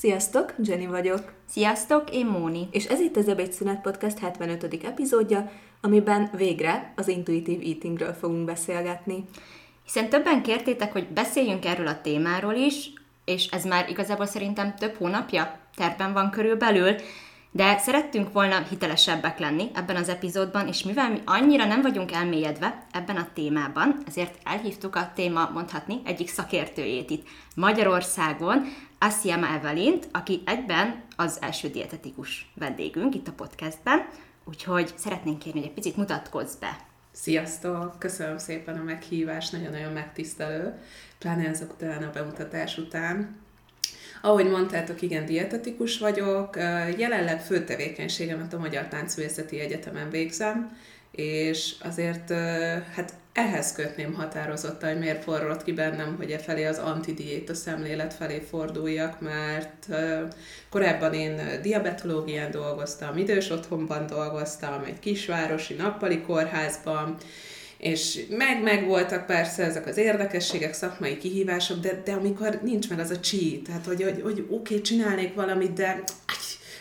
Sziasztok, Jenny vagyok. Sziasztok, én Móni. És ez itt az Ebédszünet Podcast 75. epizódja, amiben végre az intuitív eatingről fogunk beszélgetni. Hiszen többen kértétek, hogy beszéljünk erről a témáról is, és ez már igazából szerintem több hónapja terben van körülbelül, de szerettünk volna hitelesebbek lenni ebben az epizódban, és mivel mi annyira nem vagyunk elmélyedve ebben a témában, ezért elhívtuk a téma, mondhatni, egyik szakértőjét itt Magyarországon, Asiama Evelint, aki egyben az első dietetikus vendégünk itt a podcastben, úgyhogy szeretnénk kérni, hogy egy picit mutatkozz be. Sziasztok! Köszönöm szépen a meghívást, nagyon-nagyon megtisztelő, pláne ezek után a bemutatás után. Ahogy mondtátok, igen, dietetikus vagyok, jelenleg fő tevékenységemet a Magyar Táncművészeti Egyetemen végzem, és azért hát ehhez kötném határozottan, hogy miért forrott ki bennem, hogy e felé az antidiéta szemlélet felé forduljak, mert korábban én diabetológián dolgoztam, idős otthonban dolgoztam, egy kisvárosi nappali kórházban, és meg, meg voltak persze ezek az érdekességek, szakmai kihívások, de, de amikor nincs meg az a cheat, tehát hogy, hogy, hogy oké, okay, csinálnék valamit, de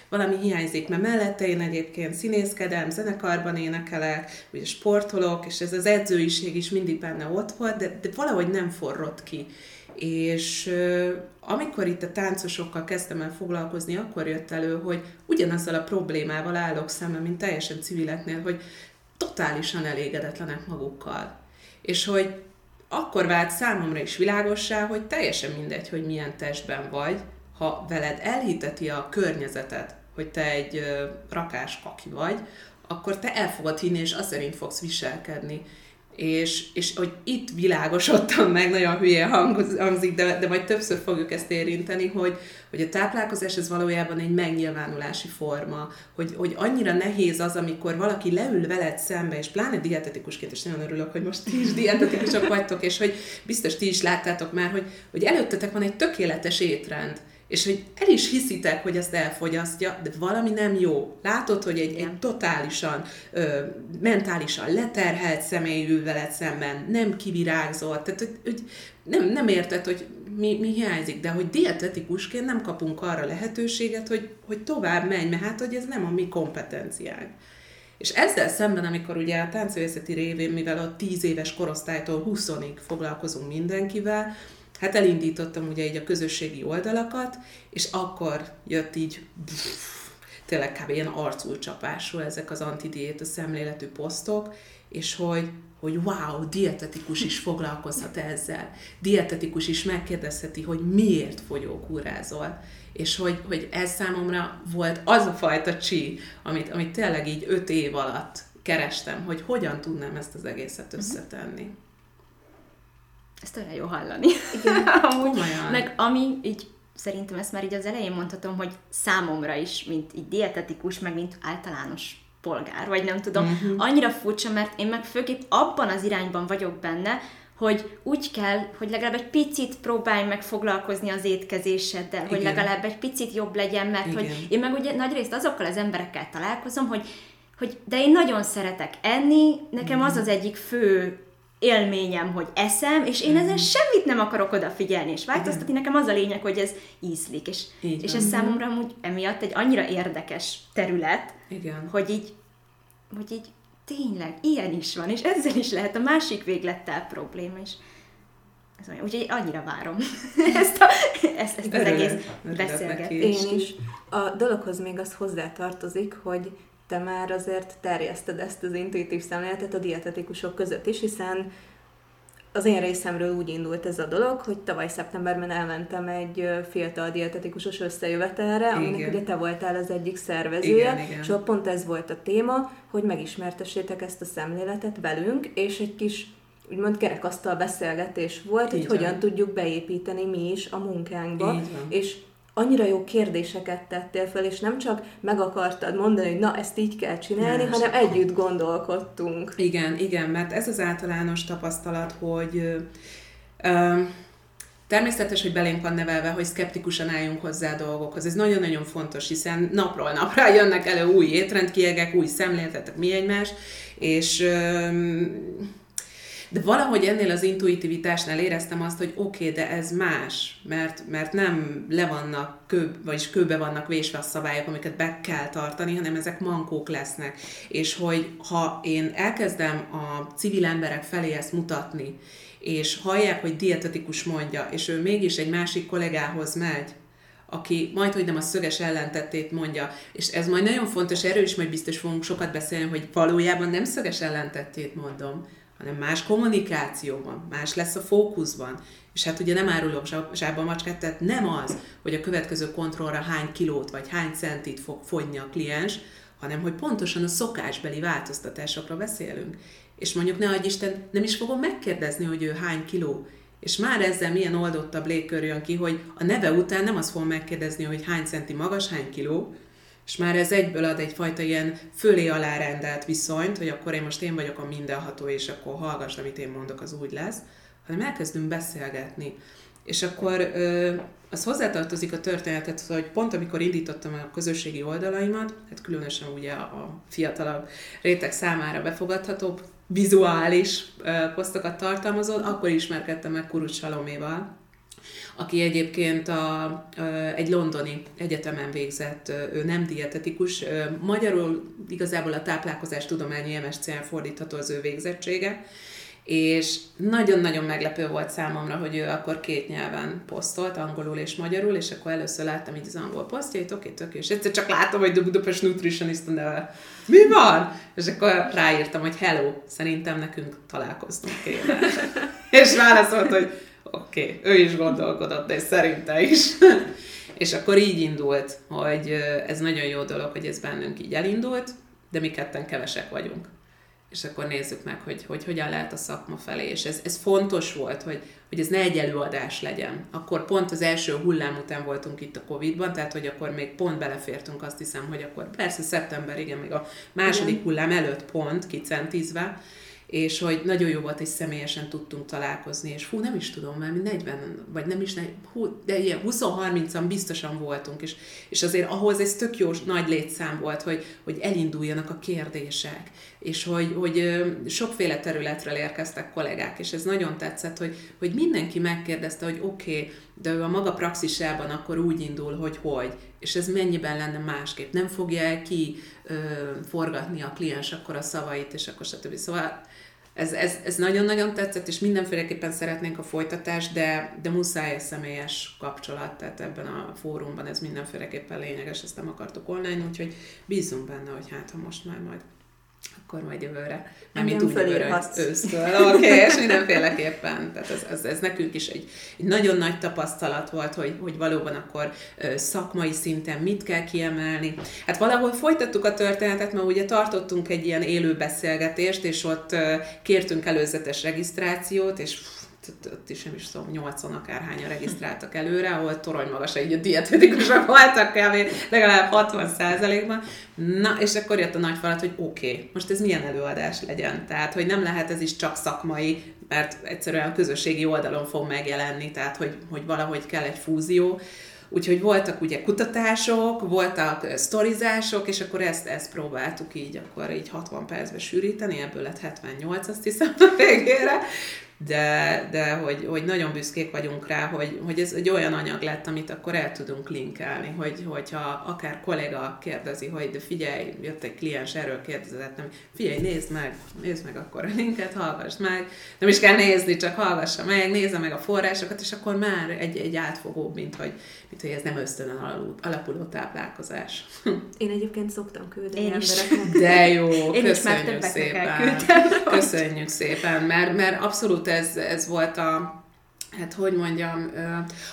valami hiányzik, mert mellette én egyébként színészkedem, zenekarban énekelek, ugye sportolok, és ez az edzőiség is mindig benne ott volt, de, de valahogy nem forrott ki. És amikor itt a táncosokkal kezdtem el foglalkozni, akkor jött elő, hogy ugyanazzal a problémával állok szemben, mint teljesen civileknél, hogy totálisan elégedetlenek magukkal. És hogy akkor vált számomra is világossá, hogy teljesen mindegy, hogy milyen testben vagy, ha veled elhiteti a környezetet, hogy te egy rakás kaki vagy, akkor te el fogod hinni, és azt szerint fogsz viselkedni. És, és hogy itt világosodtam meg, nagyon hülye hangzik, de, de majd többször fogjuk ezt érinteni, hogy, hogy a táplálkozás ez valójában egy megnyilvánulási forma, hogy, hogy annyira nehéz az, amikor valaki leül veled szembe, és pláne dietetikusként, és nagyon örülök, hogy most ti is dietetikusok vagytok, és hogy biztos ti is láttátok már, hogy, hogy előttetek van egy tökéletes étrend, és hogy el is hiszitek, hogy ezt elfogyasztja, de valami nem jó. Látod, hogy egy, egy totálisan ö, mentálisan leterhelt személy ül veled szemben, nem kivirágzott, tehát hogy, hogy nem, nem érted, hogy mi, mi hiányzik, de hogy dietetikusként nem kapunk arra lehetőséget, hogy, hogy tovább menj, mert hát, hogy ez nem a mi kompetenciánk. És ezzel szemben, amikor ugye a táncvészeti révén, mivel a 10 éves korosztálytól 20-ig foglalkozunk mindenkivel, hát elindítottam ugye így a közösségi oldalakat, és akkor jött így tényleg kb. ilyen arculcsapású ezek az antidiéta szemléletű posztok, és hogy, hogy wow, dietetikus is foglalkozhat ezzel. Dietetikus is megkérdezheti, hogy miért fogyókúrázol. És hogy, hogy ez számomra volt az a fajta csi, amit, amit tényleg így öt év alatt kerestem, hogy hogyan tudnám ezt az egészet mhm. összetenni. Ezt olyan jó hallani. Igen, Amúgy, meg ami így szerintem ezt már így az elején mondhatom, hogy számomra is, mint így dietetikus, meg mint általános polgár, vagy nem tudom, uh-huh. annyira furcsa, mert én meg főképp abban az irányban vagyok benne, hogy úgy kell, hogy legalább egy picit próbálj meg foglalkozni az étkezéseddel, Igen. hogy legalább egy picit jobb legyen, mert Igen. hogy én meg ugye nagyrészt azokkal az emberekkel találkozom, hogy, hogy de én nagyon szeretek enni, nekem az az egyik fő élményem, hogy eszem, és én ezen mhm. semmit nem akarok odafigyelni, és változtatni. Nekem az a lényeg, hogy ez ízlik, és, és ez számomra amúgy emiatt egy annyira érdekes terület, Igen. hogy így, hogy így tényleg ilyen is van, és ezzel is lehet a másik véglettel probléma, és ez olyan, úgyhogy annyira várom ezt, a, ezt, ezt az egész beszélgetést. Én is. A dologhoz még az hozzá tartozik, hogy te már azért terjeszted ezt az intuitív szemléletet a dietetikusok között is, hiszen az én részemről úgy indult ez a dolog, hogy tavaly szeptemberben elmentem egy fiatal dietetikusos összejövetelre, aminek ugye te voltál az egyik szervezője, igen, igen. és pont ez volt a téma, hogy megismertessétek ezt a szemléletet velünk, és egy kis úgymond kerekasztal beszélgetés volt, Így hogy van. hogyan tudjuk beépíteni mi is a munkánkba, és annyira jó kérdéseket tettél fel, és nem csak meg akartad mondani, hogy na, ezt így kell csinálni, Más. hanem együtt gondolkodtunk. Igen, igen, mert ez az általános tapasztalat, hogy ö, Természetes, hogy belénk van nevelve, hogy szkeptikusan álljunk hozzá a dolgokhoz. Ez nagyon-nagyon fontos, hiszen napról napra jönnek elő új étrendkiegek, új szemléletek, mi egymás, és ö, De valahogy ennél az intuitivitásnál éreztem azt, hogy oké, okay, de ez más, mert, mert nem le vannak kő, vagyis kőbe vannak vésve a szabályok, amiket be kell tartani, hanem ezek mankók lesznek. És hogy ha én elkezdem a civil emberek felé ezt mutatni, és hallják, hogy dietetikus mondja, és ő mégis egy másik kollégához megy, aki majd, hogy nem a szöges ellentetét mondja, és ez majd nagyon fontos, erről is majd biztos fogunk sokat beszélni, hogy valójában nem szöges ellentetét mondom, hanem más kommunikációban, más lesz a fókuszban. És hát ugye nem árulok zsába macskát, tehát nem az, hogy a következő kontrollra hány kilót vagy hány centit fog fogyni a kliens, hanem hogy pontosan a szokásbeli változtatásokra beszélünk. És mondjuk ne adj Isten, nem is fogom megkérdezni, hogy ő hány kiló, és már ezzel milyen oldottabb légkör jön ki, hogy a neve után nem azt fogom megkérdezni, hogy hány centi magas, hány kiló, és már ez egyből ad egyfajta ilyen fölé alá rendelt viszonyt, hogy akkor én most én vagyok a mindenható, és akkor hallgass, amit én mondok, az úgy lesz, hanem elkezdünk beszélgetni. És akkor az hozzátartozik a történetet, hogy pont amikor indítottam a közösségi oldalaimat, hát különösen ugye a fiatalabb réteg számára befogadhatóbb, vizuális posztokat tartalmazol, akkor ismerkedtem meg Kurucs Saloméval, aki egyébként a, a, egy londoni egyetemen végzett, ő nem dietetikus, magyarul igazából a táplálkozás tudományi MSC-en fordítható az ő végzettsége, és nagyon-nagyon meglepő volt számomra, hogy ő akkor két nyelven posztolt, angolul és magyarul, és akkor először láttam így az angol posztjait, oké, tök, és egyszer csak látom, hogy Budapest Nutritionist neve. Mi van? És akkor ráírtam, hogy hello, szerintem nekünk találkoznunk kéne. és válaszolt, hogy oké, okay, ő is gondolkodott, de szerinte is. és akkor így indult, hogy ez nagyon jó dolog, hogy ez bennünk így elindult, de mi ketten kevesek vagyunk és akkor nézzük meg, hogy, hogy hogyan lehet a szakma felé. És ez, ez fontos volt, hogy, hogy ez ne egy előadás legyen. Akkor pont az első hullám után voltunk itt a Covid-ban, tehát hogy akkor még pont belefértünk, azt hiszem, hogy akkor persze szeptember, igen, még a második hullám előtt pont kicentizve, és hogy nagyon jó volt, hogy személyesen tudtunk találkozni, és hú, nem is tudom, mert mi 40, vagy nem is, hú, de ilyen 20-30-an biztosan voltunk, és, és azért ahhoz ez tök jó nagy létszám volt, hogy, hogy elinduljanak a kérdések, és hogy, hogy sokféle területről érkeztek kollégák, és ez nagyon tetszett, hogy, hogy mindenki megkérdezte, hogy oké, okay, de ő a maga praxisában akkor úgy indul, hogy hogy, és ez mennyiben lenne másképp, nem fogja el ki ö, forgatni a kliens akkor a szavait, és akkor stb. Szóval ez, ez, ez nagyon-nagyon tetszett, és mindenféleképpen szeretnénk a folytatást, de, de muszáj egy személyes kapcsolat, tehát ebben a fórumban ez mindenféleképpen lényeges, ezt nem akartuk online, úgyhogy bízunk benne, hogy hát ha most már majd akkor majd jövőre. Nem mi úgy jövőre, ősztől. Oké, okay, és mindenféleképpen. Tehát ez, ez, ez nekünk is egy, egy nagyon nagy tapasztalat volt, hogy, hogy valóban akkor szakmai szinten mit kell kiemelni. Hát valahol folytattuk a történetet, mert ugye tartottunk egy ilyen élő beszélgetést, és ott kértünk előzetes regisztrációt, és ott is nem is tudom, 80 akárhányan regisztráltak előre, ahol torony magas, így a dietetikusok voltak kb. legalább 60 ban Na, és akkor jött a nagy falat, hogy oké, okay, most ez milyen előadás legyen. Tehát, hogy nem lehet ez is csak szakmai, mert egyszerűen a közösségi oldalon fog megjelenni, tehát, hogy, hogy valahogy kell egy fúzió. Úgyhogy voltak ugye kutatások, voltak sztorizások, és akkor ezt, ezt próbáltuk így, akkor így 60 percbe sűríteni, ebből lett 78, azt hiszem a végére de, de hogy, hogy nagyon büszkék vagyunk rá, hogy, hogy ez egy olyan anyag lett, amit akkor el tudunk linkelni, hogy, hogyha akár kollega kérdezi, hogy de figyelj, jött egy kliens, erről kérdezett, nem, figyelj, nézd meg, nézd meg akkor a linket, hallgass meg, nem is kell nézni, csak hallgassa meg, nézze meg a forrásokat, és akkor már egy, egy átfogóbb, mint hogy, mint hogy ez nem ösztönön alapuló táplálkozás. Én egyébként szoktam küldeni Én embereknek. De jó, Én köszönjük szépen. Köszönjük szépen, mert, mert abszolút ez, ez volt a, hát hogy mondjam,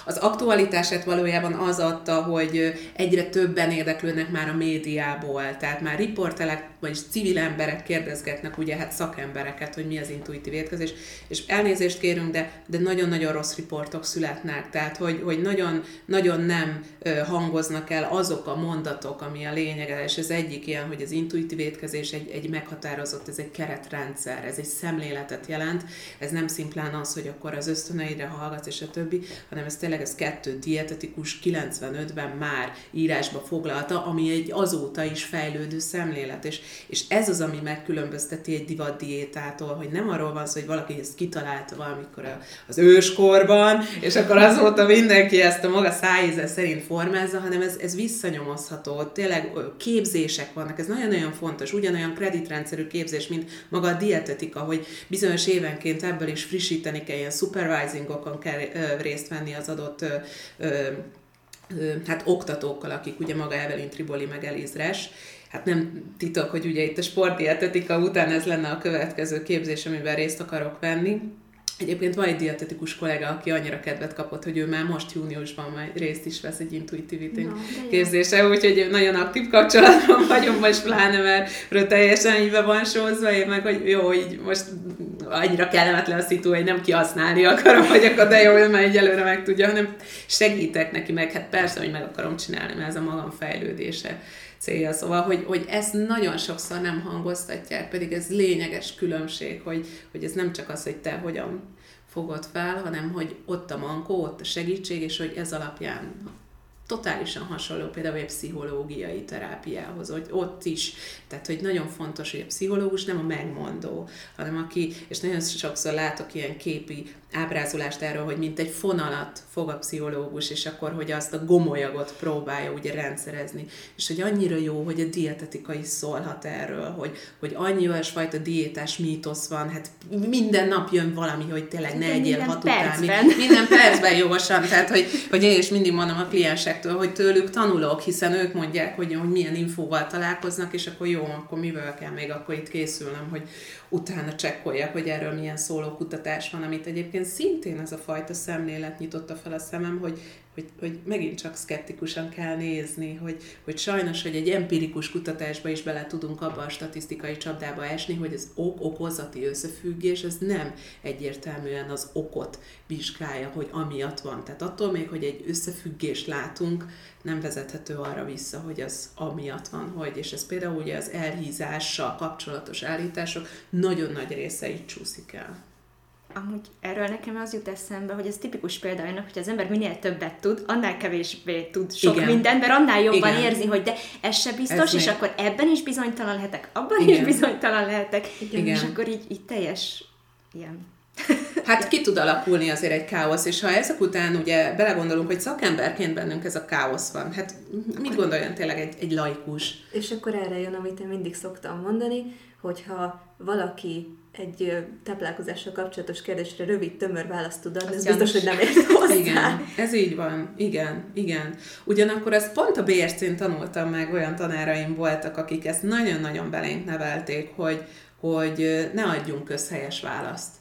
az aktualitását valójában az adta, hogy egyre többen érdeklődnek már a médiából, tehát már riportelek, vagyis civil emberek kérdezgetnek, ugye hát szakembereket, hogy mi az intuitív étkezés, és elnézést kérünk, de, de nagyon-nagyon rossz riportok születnek, tehát hogy, hogy nagyon, nagyon nem hangoznak el azok a mondatok, ami a lényege, és ez egyik ilyen, hogy az intuitív étkezés egy, egy meghatározott, ez egy keretrendszer, ez egy szemléletet jelent, ez nem szimplán az, hogy akkor az ösztöneidre hallgatsz, és a többi, hanem ez tényleg ez kettő dietetikus 95-ben már írásba foglalta, ami egy azóta is fejlődő szemlélet, és, és ez az, ami megkülönbözteti egy divat diétától, hogy nem arról van szó, hogy valaki ezt kitalálta valamikor az őskorban, és akkor azóta mindenki ezt a maga szájíze szerint formázza, hanem ez, ez visszanyomozható. Tényleg képzések vannak, ez nagyon-nagyon fontos, ugyanolyan kreditrendszerű képzés, mint maga a dietetika, hogy bizonyos évenként ebből is frissíteni kell, ilyen supervisingokon kell részt venni az adott hát oktatókkal, akik ugye maga Evelyn Triboli meg Elizres, hát nem titok, hogy ugye itt a sportdietetika után ez lenne a következő képzés, amiben részt akarok venni. Egyébként van egy dietetikus kollega, aki annyira kedvet kapott, hogy ő már most júniusban majd részt is vesz egy intuitive eating no, képzése, úgyhogy nagyon aktív kapcsolatban vagyunk most pláne, mert ő teljesen így be van sózva, én meg, hogy jó, így most annyira kellemetlen a szitu, hogy nem kihasználni akarom, hogy akkor de jó, hogy már egy előre meg tudja, hanem segítek neki, meg hát persze, hogy meg akarom csinálni, mert ez a magam fejlődése célja. Szóval, hogy, hogy ezt nagyon sokszor nem hangoztatják, pedig ez lényeges különbség, hogy, hogy ez nem csak az, hogy te hogyan fogod fel, hanem hogy ott a mankó, ott a segítség, és hogy ez alapján totálisan hasonló például egy pszichológiai terápiához, hogy ott is, tehát hogy nagyon fontos, hogy a pszichológus nem a megmondó, hanem aki, és nagyon sokszor látok ilyen képi ábrázolást erről, hogy mint egy fonalat fog a pszichológus, és akkor, hogy azt a gomolyagot próbálja ugye rendszerezni. És hogy annyira jó, hogy a dietetika is szólhat erről, hogy, hogy annyi olyasfajta diétás mítosz van, hát minden nap jön valami, hogy tényleg ne egyél hat után. Minden percben jogosan, tehát hogy, hogy én is mindig mondom a kliensektől, hogy tőlük tanulok, hiszen ők mondják, hogy, hogy milyen infóval találkoznak, és akkor jó, akkor mivel kell még akkor itt készülnem, hogy, utána csekkoljak, hogy erről milyen szólókutatás van, amit egyébként szintén ez a fajta szemlélet nyitotta fel a szemem, hogy, hogy, hogy megint csak szkeptikusan kell nézni, hogy, hogy sajnos, hogy egy empirikus kutatásba is bele tudunk abba a statisztikai csapdába esni, hogy az ok-okozati összefüggés, ez nem egyértelműen az okot vizsgálja, hogy amiatt van. Tehát attól még, hogy egy összefüggést látunk, nem vezethető arra vissza, hogy az amiatt van, hogy, és ez például ugye az elhízással kapcsolatos állítások nagyon nagy része így csúszik el. Amúgy erről nekem az jut eszembe, hogy ez tipikus példa annak, hogy az ember minél többet tud, annál kevésbé tud sok Igen. mindent, mert annál jobban Igen. érzi, hogy de ez se biztos, ez és még... akkor ebben is bizonytalan lehetek, abban Igen. is bizonytalan lehetek, Igen. és akkor így, így teljes ilyen Hát ki tud alakulni azért egy káosz, és ha ezek után ugye belegondolunk, hogy szakemberként bennünk ez a káosz van, hát mit gondoljon tényleg egy, egy laikus? És akkor erre jön, amit én mindig szoktam mondani, hogyha valaki egy táplálkozással kapcsolatos kérdésre rövid, tömör választ tud adni, ez biztos, hogy nem ért hozzá. Igen, ez így van. Igen, igen. Ugyanakkor ezt pont a BRC-n tanultam meg, olyan tanáraim voltak, akik ezt nagyon-nagyon belénk nevelték, hogy, hogy ne adjunk közhelyes választ.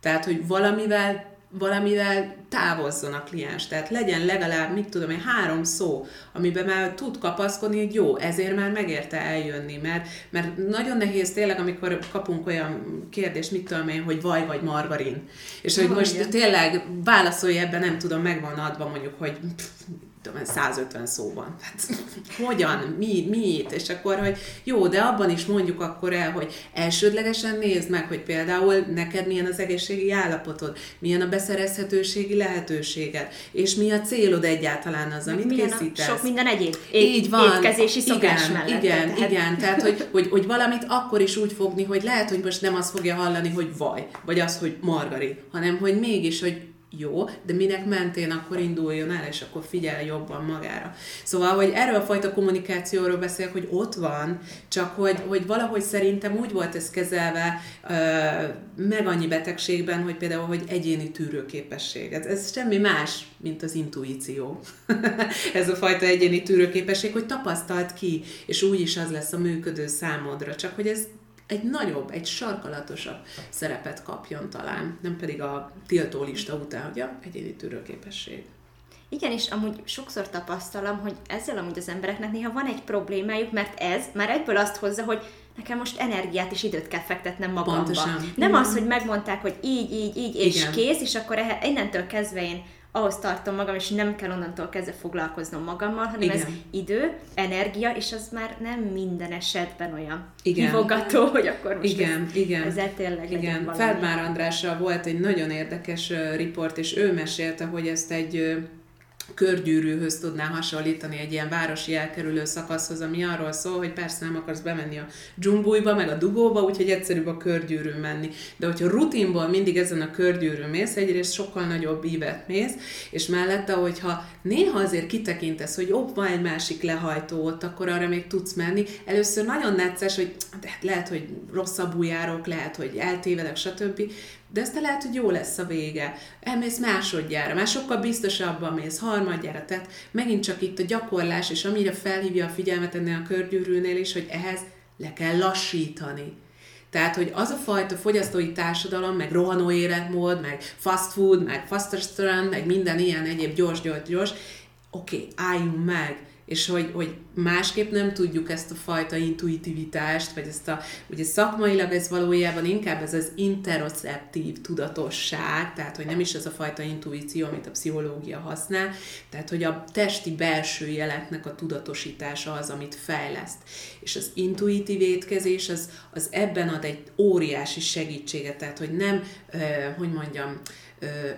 Tehát, hogy valamivel valamivel távozzon a kliens. Tehát legyen legalább, mit tudom én, három szó, amiben már tud kapaszkodni, hogy jó, ezért már megérte eljönni, mert, mert nagyon nehéz tényleg, amikor kapunk olyan kérdést, mit tudom én, hogy vaj vagy margarin. És hogy most igen. tényleg válaszolj ebben, nem tudom, megvan adva mondjuk, hogy pff, tudom, 150 szóban. Hát, hogyan, mi, mit, és akkor, hogy jó, de abban is mondjuk akkor el, hogy elsődlegesen nézd meg, hogy például neked milyen az egészségi állapotod, milyen a beszerezhetőségi lehetőséged, és mi a célod egyáltalán az, amit milyen készítesz. sok minden egyéb é- Így van. étkezési szokás igen, mellett. Igen, tehát... igen, tehát hogy, hogy, hogy valamit akkor is úgy fogni, hogy lehet, hogy most nem azt fogja hallani, hogy vaj, vagy az, hogy margarin, hanem hogy mégis, hogy jó, de minek mentén akkor induljon el, és akkor figyel jobban magára. Szóval, hogy erről a fajta kommunikációról beszélek, hogy ott van, csak hogy, hogy valahogy szerintem úgy volt ez kezelve meg annyi betegségben, hogy például, hogy egyéni tűrőképesség. Ez, ez semmi más, mint az intuíció. ez a fajta egyéni tűrőképesség, hogy tapasztalt ki, és úgy is az lesz a működő számodra. Csak hogy ez egy nagyobb, egy sarkalatosabb szerepet kapjon talán, nem pedig a tiltólista után, hogy a egyéni tűrőképesség. Igen, és amúgy sokszor tapasztalom, hogy ezzel amúgy az embereknek néha van egy problémájuk, mert ez már egyből azt hozza, hogy nekem most energiát és időt kell fektetnem magamba. Pontosan. Nem az, hogy megmondták, hogy így, így, így, és Igen. kész, és akkor innentől kezdve én ahhoz tartom magam, és nem kell onnantól kezdve foglalkoznom magammal, hanem Igen. ez idő, energia, és az már nem minden esetben olyan igen. hívogató, hogy akkor most igen, ez, igen. ezzel tényleg Igen, Feldmár Andrással volt egy nagyon érdekes riport, és ő mesélte, hogy ezt egy körgyűrűhöz tudná hasonlítani egy ilyen városi elkerülő szakaszhoz, ami arról szól, hogy persze nem akarsz bemenni a dzsumbújba, meg a dugóba, úgyhogy egyszerűbb a körgyűrű menni. De hogyha rutinból mindig ezen a körgyűrű mész, egyrészt sokkal nagyobb ívet mész, és mellette, hogyha néha azért kitekintesz, hogy ott van egy másik lehajtó ott, akkor arra még tudsz menni. Először nagyon necces, hogy de hát lehet, hogy rosszabbul járok, lehet, hogy eltévedek, stb de aztán lehet, hogy jó lesz a vége. Elmész másodjára, már sokkal biztosabban mész, harmadjára, tehát megint csak itt a gyakorlás, és amire felhívja a figyelmet ennél a körgyűrűnél is, hogy ehhez le kell lassítani. Tehát, hogy az a fajta fogyasztói társadalom, meg rohanó életmód, meg fast food, meg fast restaurant, meg minden ilyen egyéb gyors, gyors, gyors, oké, okay, álljunk meg, és hogy, hogy másképp nem tudjuk ezt a fajta intuitivitást, vagy ezt a, ugye szakmailag ez valójában inkább ez az interoceptív tudatosság, tehát hogy nem is ez a fajta intuíció, amit a pszichológia használ, tehát hogy a testi belső jeleknek a tudatosítása az, amit fejleszt. És az intuitív étkezés az, az ebben ad egy óriási segítséget, tehát hogy nem, hogy mondjam,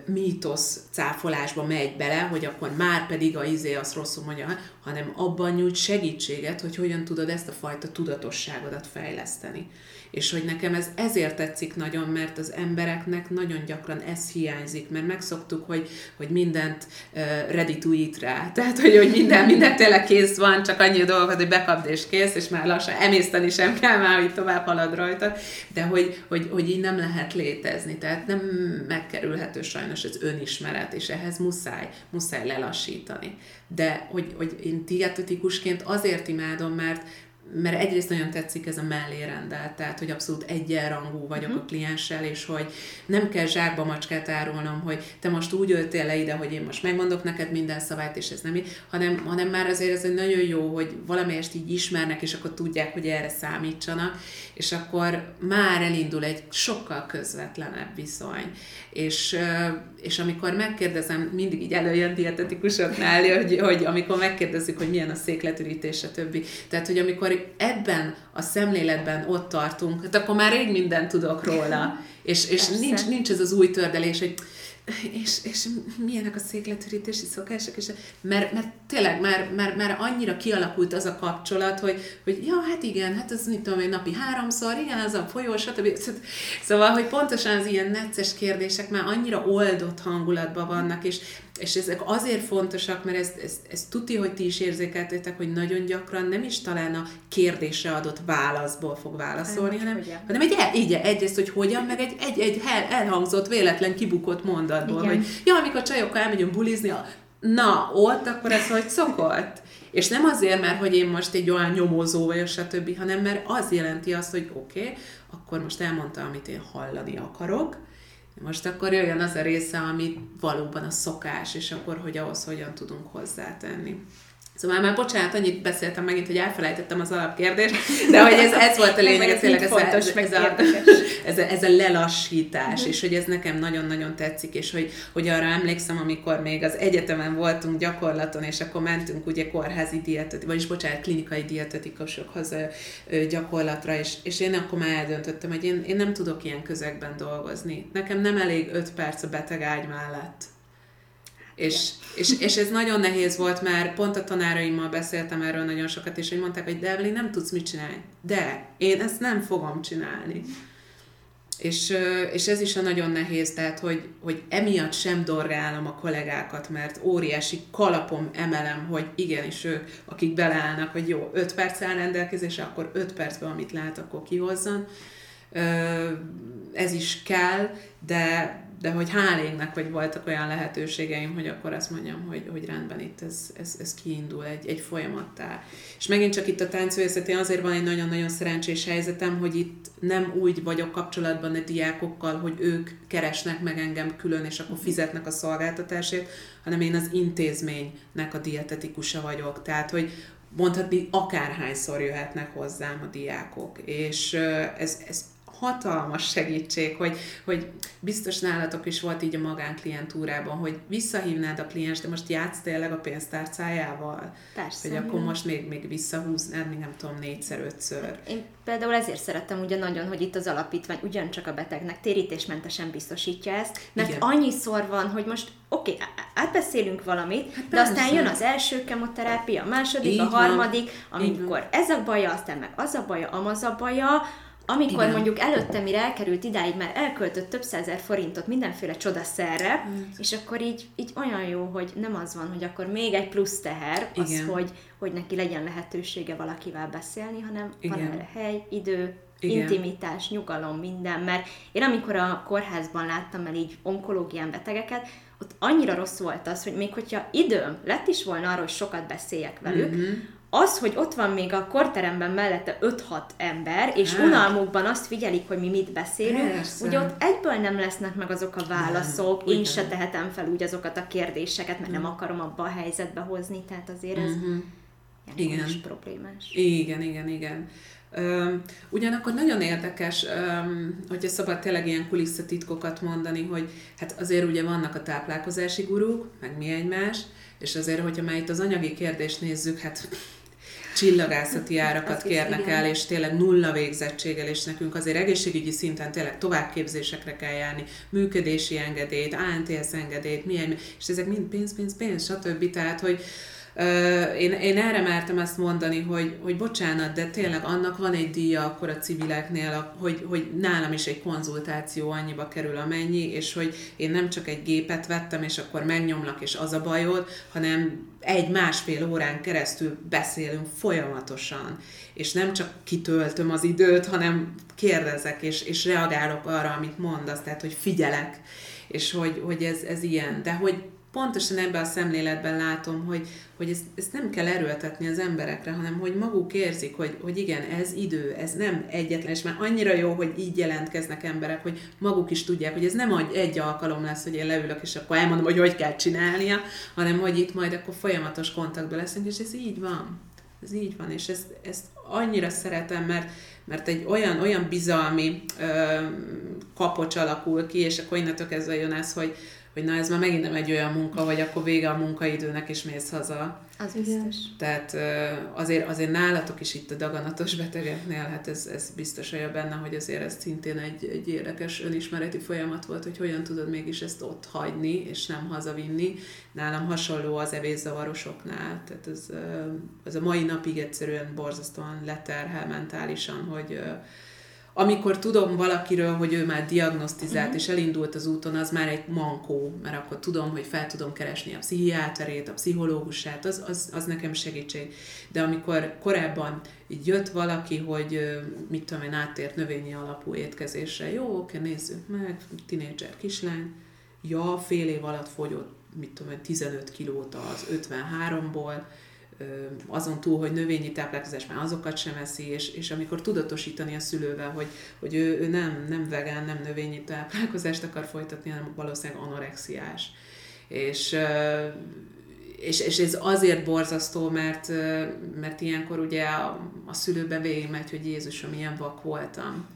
mítosz cáfolásba megy bele, hogy akkor már pedig a izé azt rosszul mondja, hanem abban nyújt segítséget, hogy hogyan tudod ezt a fajta tudatosságodat fejleszteni és hogy nekem ez ezért tetszik nagyon, mert az embereknek nagyon gyakran ez hiányzik, mert megszoktuk, hogy, hogy mindent uh, ready to eat rá, tehát hogy, hogy minden, minden tényleg kész van, csak annyi dolgot, hogy bekapd és kész, és már lassan emészteni sem kell, már hogy tovább halad rajta, de hogy, hogy, hogy így nem lehet létezni, tehát nem megkerülhető sajnos az önismeret, és ehhez muszáj, muszáj lelassítani. De hogy, hogy én dietetikusként azért imádom, mert mert egyrészt nagyon tetszik ez a mellérendel, tehát hogy abszolút egyenrangú vagyok uh-huh. a klienssel, és hogy nem kell zsákba macskát árulnom, hogy te most úgy öltél le ide, hogy én most megmondok neked minden szabályt, és ez nem így, hanem, hanem már azért ez egy nagyon jó, hogy valamelyest így ismernek, és akkor tudják, hogy erre számítsanak, és akkor már elindul egy sokkal közvetlenebb viszony. És, és amikor megkérdezem, mindig így előjön dietetikusoknál, hogy, hogy amikor megkérdezzük, hogy milyen a székletürítés, többi. Tehát, hogy amikor ebben a szemléletben ott tartunk, hát akkor már rég mindent tudok róla. És, és nincs, nincs ez az új tördelés, hogy és, és milyenek a székletürítési szokások, és mert, mert tényleg már, már, már annyira kialakult az a kapcsolat, hogy, hogy ja, hát igen, hát az mit tudom egy napi háromszor, igen, az a folyó, stb. Szóval, hogy pontosan az ilyen necces kérdések már annyira oldott hangulatban vannak, és és ezek azért fontosak, mert ezt, ezt, ezt tuti, hogy ti is érzékeltétek, hogy nagyon gyakran nem is talán a kérdésre adott válaszból fog válaszolni, hanem, hanem, hanem egy, így, egyrészt, hogy hogyan, meg egy, egy, egy elhangzott, véletlen kibukott mondatból, Igen. hogy ja, amikor csajokkal elmegyünk bulizni, na, ott, akkor ez hogy szokott. És nem azért, mert hogy én most egy olyan nyomozó vagyok, stb., hanem mert az jelenti azt, hogy oké, okay, akkor most elmondta, amit én hallani akarok, most akkor jöjjön az a része, ami valóban a szokás, és akkor hogy ahhoz hogyan tudunk hozzátenni. Szóval már bocsánat, annyit beszéltem megint, hogy elfelejtettem az alapkérdést, de hogy ez, ez volt a lényeg, tényleg ez, fontos, ez, ez, a, ez, a, ez a lelassítás, uh-huh. és hogy ez nekem nagyon-nagyon tetszik, és hogy, hogy arra emlékszem, amikor még az egyetemen voltunk gyakorlaton, és akkor mentünk ugye kórházi dietet, vagyis bocsánat, klinikai dietetikusokhoz gyakorlatra, és, és én akkor már eldöntöttem, hogy én, én nem tudok ilyen közegben dolgozni. Nekem nem elég öt perc a beteg ágy mellett és, és, és ez nagyon nehéz volt, mert pont a tanáraimmal beszéltem erről nagyon sokat, és hogy mondták, hogy de Evelyn, nem tudsz mit csinálni. De én ezt nem fogom csinálni. És, és ez is a nagyon nehéz, tehát hogy, hogy emiatt sem dorgálom a kollégákat, mert óriási kalapom emelem, hogy igenis ők, akik beleállnak, hogy jó, 5 perc áll rendelkezésre, akkor 5 percben, amit lát, akkor kihozzon. Ez is kell, de, de hogy hál' hogy voltak olyan lehetőségeim, hogy akkor azt mondjam, hogy, hogy rendben itt ez, ez, ez kiindul egy, egy folyamattá. És megint csak itt a táncművészetén azért van egy nagyon-nagyon szerencsés helyzetem, hogy itt nem úgy vagyok kapcsolatban a diákokkal, hogy ők keresnek meg engem külön, és akkor fizetnek a szolgáltatásért, hanem én az intézménynek a dietetikusa vagyok. Tehát, hogy mondhatni, akárhányszor jöhetnek hozzám a diákok. És ez, ez hatalmas segítség, hogy, hogy biztos nálatok is volt így a magánklientúrában, hogy visszahívnád a kliens, de most játsz tényleg a pénztárcájával? Persze. Hogy akkor most még, még visszahúznád, még nem tudom, négyszer, ötször. Én például ezért szerettem ugye nagyon, hogy itt az alapítvány ugyancsak a betegnek térítésmentesen biztosítja ezt, mert Igen. annyiszor van, hogy most oké, okay, átbeszélünk valamit, hát de aztán jön az első kemoterápia, a második, Így a harmadik, van. amikor ez a baja, aztán meg az a baja, amaz a baja, amikor Igen. mondjuk előtte, mire elkerült idáig, már elköltött több százer forintot mindenféle csodaszerre, mm. és akkor így, így olyan jó, hogy nem az van, hogy akkor még egy plusz teher, az, Igen. hogy, hogy neki legyen lehetősége valakivel beszélni, hanem Igen. van erre hely, idő, igen. intimitás, nyugalom, minden, mert én amikor a kórházban láttam el így onkológián betegeket, ott annyira rossz volt az, hogy még hogyha időm lett is volna arra, hogy sokat beszéljek velük, mm-hmm az, hogy ott van még a korteremben mellette 5-6 ember, és hát. unalmukban azt figyelik, hogy mi mit beszélünk, Persze. ugye ott egyből nem lesznek meg azok a válaszok, nem, én se tehetem fel úgy azokat a kérdéseket, mert nem, nem akarom abba a helyzetbe hozni, tehát azért ez uh-huh. igen. is problémás. Igen, igen, igen. Üm, ugyanakkor nagyon érdekes, üm, hogyha szabad tényleg ilyen kulisszatitkokat mondani, hogy hát azért ugye vannak a táplálkozási gurúk, meg mi egymás, és azért, hogyha már itt az anyagi kérdést nézzük, hát csillagászati árakat kérnek el, és tényleg nulla végzettséggel, és nekünk azért egészségügyi szinten tényleg továbbképzésekre kell járni, működési engedélyt, ANTS engedélyt, milyen, és ezek mind pénz, pénz, pénz, stb. Tehát, hogy én, én erre mertem ezt mondani, hogy, hogy bocsánat, de tényleg annak van egy díja akkor a civileknél, hogy, hogy nálam is egy konzultáció annyiba kerül amennyi, és hogy én nem csak egy gépet vettem, és akkor megnyomlak, és az a bajod, hanem egy-másfél órán keresztül beszélünk folyamatosan, és nem csak kitöltöm az időt, hanem kérdezek, és, és reagálok arra, amit mondasz, tehát hogy figyelek, és hogy, hogy ez, ez ilyen, de hogy pontosan ebben a szemléletben látom, hogy, hogy ezt, ezt nem kell erőltetni az emberekre, hanem hogy maguk érzik, hogy, hogy igen, ez idő, ez nem egyetlen, és már annyira jó, hogy így jelentkeznek emberek, hogy maguk is tudják, hogy ez nem egy alkalom lesz, hogy én leülök, és akkor elmondom, hogy hogy kell csinálnia, hanem hogy itt majd akkor folyamatos kontaktban leszünk, és ez így van. Ez így van, és ezt, ezt annyira szeretem, mert, mert egy olyan, olyan bizalmi ö, kapocs alakul ki, és akkor innentől kezdve jön ez, hogy, hogy na ez már megint nem egy olyan munka, hogy akkor vége a munkaidőnek, és mész haza. Az biztos. Tehát azért, azért nálatok is itt a daganatos betegeknél, hát ez, ez biztos olyan benne, hogy azért ez szintén egy, egy érdekes önismereti folyamat volt, hogy hogyan tudod mégis ezt ott hagyni, és nem hazavinni. Nálam hasonló az evészavarosoknál, tehát ez, ez a mai napig egyszerűen borzasztóan leterhel mentálisan, hogy amikor tudom valakiről, hogy ő már diagnosztizált uh-huh. és elindult az úton, az már egy mankó, mert akkor tudom, hogy fel tudom keresni a pszichiáterét, a pszichológusát, az, az, az nekem segítség. De amikor korábban így jött valaki, hogy mit tudom én, áttért növényi alapú étkezésre, jó, oké, nézzük meg, tinédzser kislány, ja, fél év alatt fogyott, mit tudom én, 15 kilót az 53-ból, azon túl, hogy növényi táplálkozás már azokat sem eszi, és, és amikor tudatosítani a szülővel, hogy, hogy ő, ő nem, nem vegán, nem növényi táplálkozást akar folytatni, hanem valószínűleg anorexiás. És, és, és ez azért borzasztó, mert, mert ilyenkor ugye a, a szülőben végigmegy, hogy Jézusom, milyen vak voltam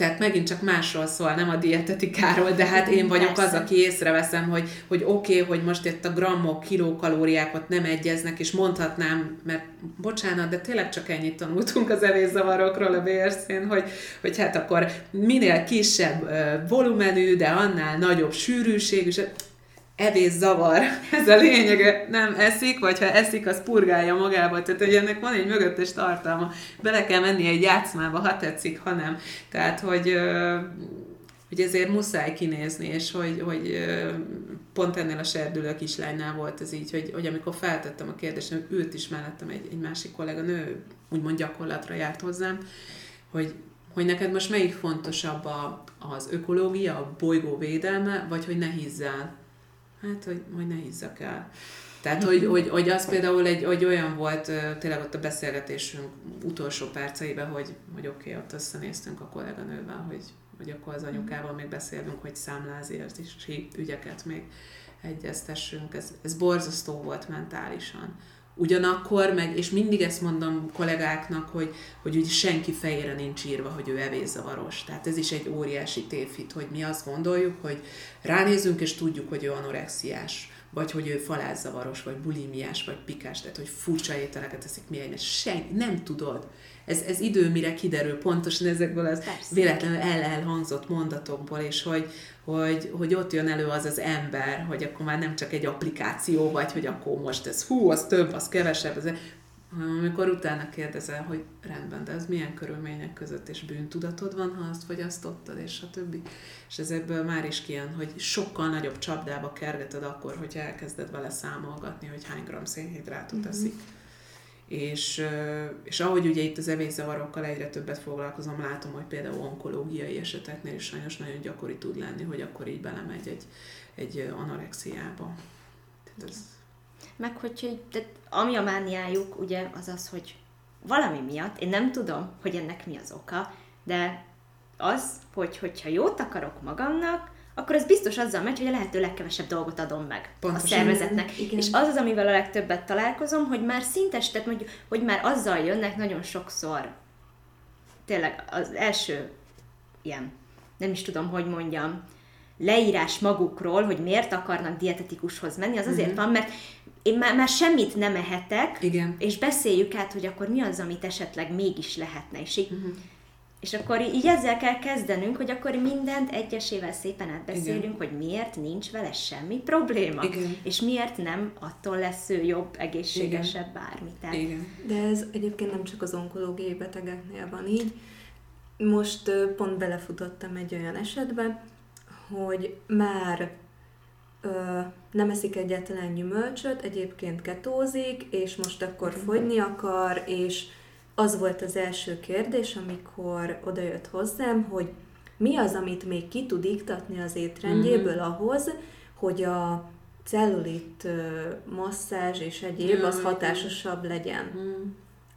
tehát megint csak másról szól, nem a dietetikáról, de hát én vagyok Persze. az, aki észreveszem, hogy, hogy oké, okay, hogy most itt a grammok, kilókalóriákat nem egyeznek, és mondhatnám, mert bocsánat, de tényleg csak ennyit tanultunk az evészavarokról a bérszén, hogy, hogy hát akkor minél kisebb volumenű, de annál nagyobb sűrűség, és evés zavar, ez a lényege, nem eszik, vagy ha eszik, az purgálja magába, tehát hogy ennek van egy mögöttes tartalma, bele kell menni egy játszmába, ha tetszik, ha nem. Tehát, hogy, hogy ezért muszáj kinézni, és hogy, hogy pont ennél a serdülő kislánynál volt ez így, hogy, hogy amikor feltettem a kérdést, őt is mellettem egy, egy másik kollega nő, úgymond gyakorlatra járt hozzám, hogy hogy neked most melyik fontosabb a, az ökológia, a bolygó védelme, vagy hogy ne hízzel hát, hogy, hogy ne hízzak el. Tehát, hogy, hogy, hogy az például egy, hogy olyan volt tényleg ott a beszélgetésünk utolsó perceiben, hogy, hogy oké, okay, ott összenéztünk a kolléganővel, hogy, hogy akkor az anyukával még beszélünk, hogy számlázési ügyeket még egyeztessünk. Ez, ez borzasztó volt mentálisan. Ugyanakkor meg, és mindig ezt mondom kollégáknak, hogy, hogy úgy senki fejére nincs írva, hogy ő evészavaros. Tehát ez is egy óriási tévhit, hogy mi azt gondoljuk, hogy ránézünk és tudjuk, hogy ő anorexiás vagy hogy ő falázzavaros, vagy bulimiás, vagy pikás, tehát hogy furcsa ételeket eszik mi mert senki, nem tudod. Ez, ez idő, mire kiderül pontosan ezekből az Persze. véletlenül el elhangzott mondatokból, és hogy, hogy, hogy ott jön elő az az ember, hogy akkor már nem csak egy applikáció vagy, hogy akkor most ez hú, az több, az kevesebb, az, hanem amikor utána kérdezel, hogy rendben, de ez milyen körülmények között, és bűntudatod van, ha azt fogyasztottad, és a többi. És ezekből már is kijön, hogy sokkal nagyobb csapdába kergeted akkor, hogy elkezded vele számolgatni, hogy hány gram szénhidrátot mm-hmm. eszik. És, és ahogy ugye itt az evészavarokkal egyre többet foglalkozom, látom, hogy például onkológiai eseteknél is sajnos nagyon gyakori tud lenni, hogy akkor így belemegy egy, egy anorexiába. Tehát ez, meg hogy, tehát ami a mániájuk, ugye, az az, hogy valami miatt, én nem tudom, hogy ennek mi az oka, de az, hogy hogyha jót akarok magamnak, akkor ez biztos azzal megy, hogy a lehető legkevesebb dolgot adom meg Pontosan, a szervezetnek. Igen. És az az, amivel a legtöbbet találkozom, hogy már szintes, tehát hogy, hogy már azzal jönnek nagyon sokszor, tényleg az első ilyen, nem is tudom, hogy mondjam, leírás magukról, hogy miért akarnak dietetikushoz menni, az azért uh-huh. van, mert én már, már semmit nem ehetek, Igen. és beszéljük át, hogy akkor mi az, amit esetleg mégis lehetne. És, így, uh-huh. És akkor így ezzel kell kezdenünk, hogy akkor mindent egyesével szépen átbeszélünk, Igen. hogy miért nincs vele semmi probléma. Igen. És miért nem attól lesz ő jobb, egészségesebb Igen. bármi. Tehát... Igen. De ez egyébként nem csak az onkológiai betegeknél van így. Most pont belefutottam egy olyan esetbe, hogy már ö, nem eszik egyáltalán gyümölcsöt, egyébként ketózik, és most akkor fogyni akar, és az volt az első kérdés, amikor odajött hozzám, hogy mi az, amit még ki tud iktatni az étrendjéből uh-huh. ahhoz, hogy a cellulit masszázs és egyéb az hatásosabb legyen. Uh-huh.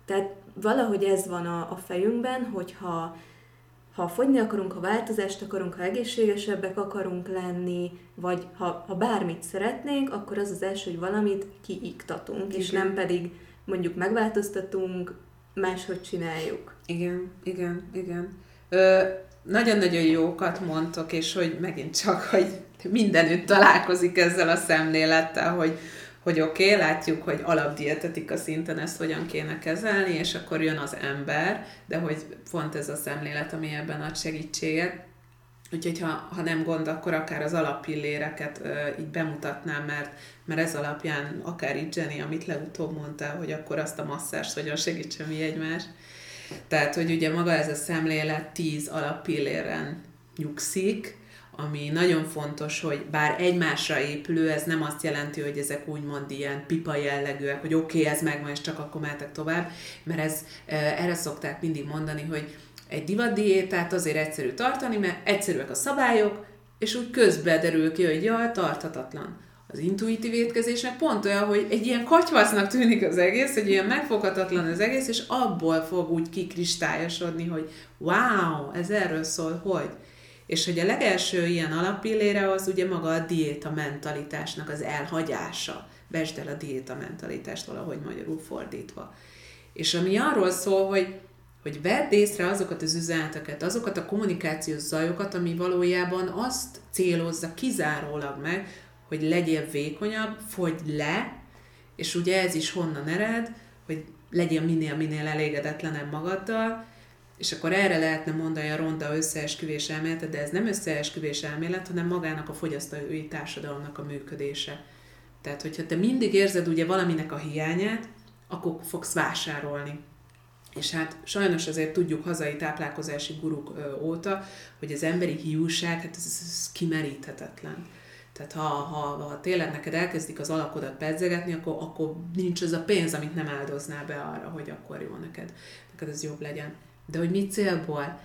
Tehát valahogy ez van a, a fejünkben, hogyha ha fogyni akarunk, ha változást akarunk, ha egészségesebbek akarunk lenni, vagy ha, ha bármit szeretnénk, akkor az az első, hogy valamit kiiktatunk, igen. és nem pedig mondjuk megváltoztatunk, máshogy csináljuk. Igen, igen, igen. Ö, nagyon-nagyon jókat mondtok, és hogy megint csak, hogy mindenütt találkozik ezzel a szemlélettel, hogy hogy oké, okay, látjuk, hogy alapdietetika szinten ezt hogyan kéne kezelni, és akkor jön az ember, de hogy pont ez a szemlélet, ami ebben ad segítséget. Úgyhogy ha, ha nem gond, akkor akár az alappilléreket ö, így bemutatnám, mert, mert ez alapján akár így Jenny, amit legutóbb mondtál, hogy akkor azt a masszást hogyan segítsen mi egymás. Tehát, hogy ugye maga ez a szemlélet tíz alappilléren nyugszik, ami nagyon fontos, hogy bár egymásra épülő, ez nem azt jelenti, hogy ezek úgymond ilyen pipa jellegűek, hogy oké, okay, ez megvan, és csak akkor mehetek tovább, mert ez, e, erre szokták mindig mondani, hogy egy divatdiétát azért egyszerű tartani, mert egyszerűek a szabályok, és úgy közben derül ki, hogy jaj, tarthatatlan. Az intuitív étkezésnek pont olyan, hogy egy ilyen katyvasznak tűnik az egész, egy ilyen megfoghatatlan az egész, és abból fog úgy kikristályosodni, hogy wow, ez erről szól, hogy és hogy a legelső ilyen alapillére az ugye maga a diéta mentalitásnak az elhagyása. Besd el a diéta mentalitást valahogy magyarul fordítva. És ami arról szól, hogy, hogy vedd észre azokat az üzeneteket, azokat a kommunikációs zajokat, ami valójában azt célozza kizárólag meg, hogy legyél vékonyabb, fogy le, és ugye ez is honnan ered, hogy legyél minél-minél elégedetlenem magaddal, és akkor erre lehetne mondani a ronda összeesküvés elméletet, de ez nem összeesküvés elmélet, hanem magának a fogyasztói társadalomnak a működése. Tehát, hogyha te mindig érzed ugye valaminek a hiányát, akkor fogsz vásárolni. És hát sajnos azért tudjuk hazai táplálkozási guruk óta, hogy az emberi hiúság, hát ez, ez kimeríthetetlen. Tehát ha, ha, ha tényleg neked elkezdik az alakodat pedzegetni, akkor, akkor nincs az a pénz, amit nem áldoznál be arra, hogy akkor jó neked, neked ez jobb legyen. De hogy mit célból?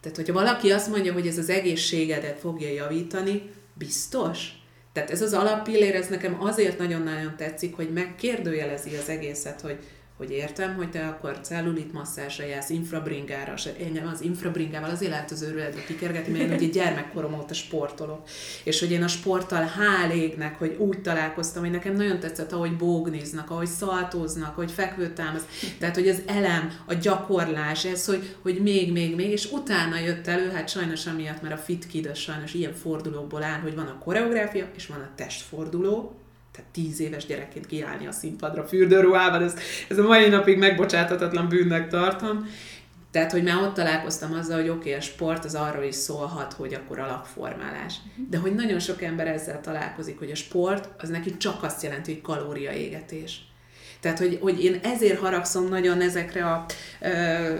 Tehát, hogyha valaki azt mondja, hogy ez az egészségedet fogja javítani, biztos? Tehát ez az alappillér, ez nekem azért nagyon-nagyon tetszik, hogy megkérdőjelezi az egészet, hogy hogy értem, hogy te akkor cellulit masszásra jársz, infrabringára, engem az infrabringával azért lehet az őrületbe kikergetni, mert én ugye gyermekkorom óta sportolok. És hogy én a sporttal hál égnek, hogy úgy találkoztam, hogy nekem nagyon tetszett, ahogy bógniznak, ahogy szaltóznak, hogy fekvőtámasz. Tehát, hogy az elem, a gyakorlás, ez, hogy, hogy még, még, még, és utána jött elő, hát sajnos amiatt, mert a fit kid sajnos ilyen fordulókból áll, hogy van a koreográfia, és van a testforduló, tehát tíz éves gyerekként kiállni a színpadra fürdőruhában, ez, ez a mai napig megbocsáthatatlan bűnnek tartom. Tehát, hogy már ott találkoztam azzal, hogy oké, okay, a sport az arról is szólhat, hogy akkor alakformálás. De hogy nagyon sok ember ezzel találkozik, hogy a sport az neki csak azt jelenti, hogy kalóriaégetés. Tehát, hogy, hogy én ezért haragszom nagyon ezekre a ö,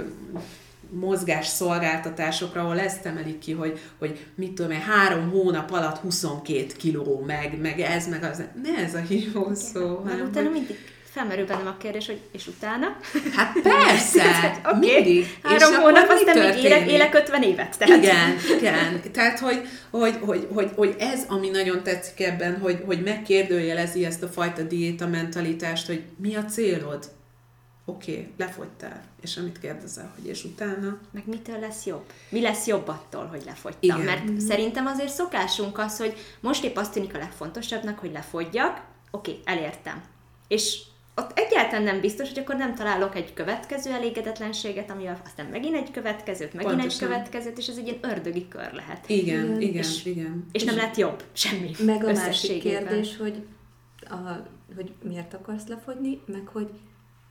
mozgás szolgáltatásokra, ahol ezt emelik ki, hogy, hogy mit tudom én, három hónap alatt 22 kiló, meg, meg ez, meg az. Ne ez a hívó szó. Hanem, utána mindig felmerül bennem a kérdés, hogy és utána? Hát persze, okay. mindig. Három és hónap, aztán még élek, élek 50 évet. Tehát. Igen, igen. Tehát, hogy, hogy, hogy, hogy, hogy ez, ami nagyon tetszik ebben, hogy, hogy megkérdőjelezi ezt a fajta diéta mentalitást, hogy mi a célod? Oké, okay, lefogytál, és amit kérdezel, hogy és utána? Meg mitől lesz jobb? Mi lesz jobb attól, hogy lefogytam? Igen. Mert mm-hmm. szerintem azért szokásunk az, hogy most épp azt tűnik a legfontosabbnak, hogy lefogyjak, oké, okay, elértem. És ott egyáltalán nem biztos, hogy akkor nem találok egy következő elégedetlenséget, amivel aztán megint egy következőt, megint Pontosan. egy következőt, és ez egy ilyen ördögi kör lehet. Igen, igen, igen. És, igen. és nem lehet jobb, semmi. Meg a másik kérdés, hogy, a, hogy miért akarsz lefogyni, meg hogy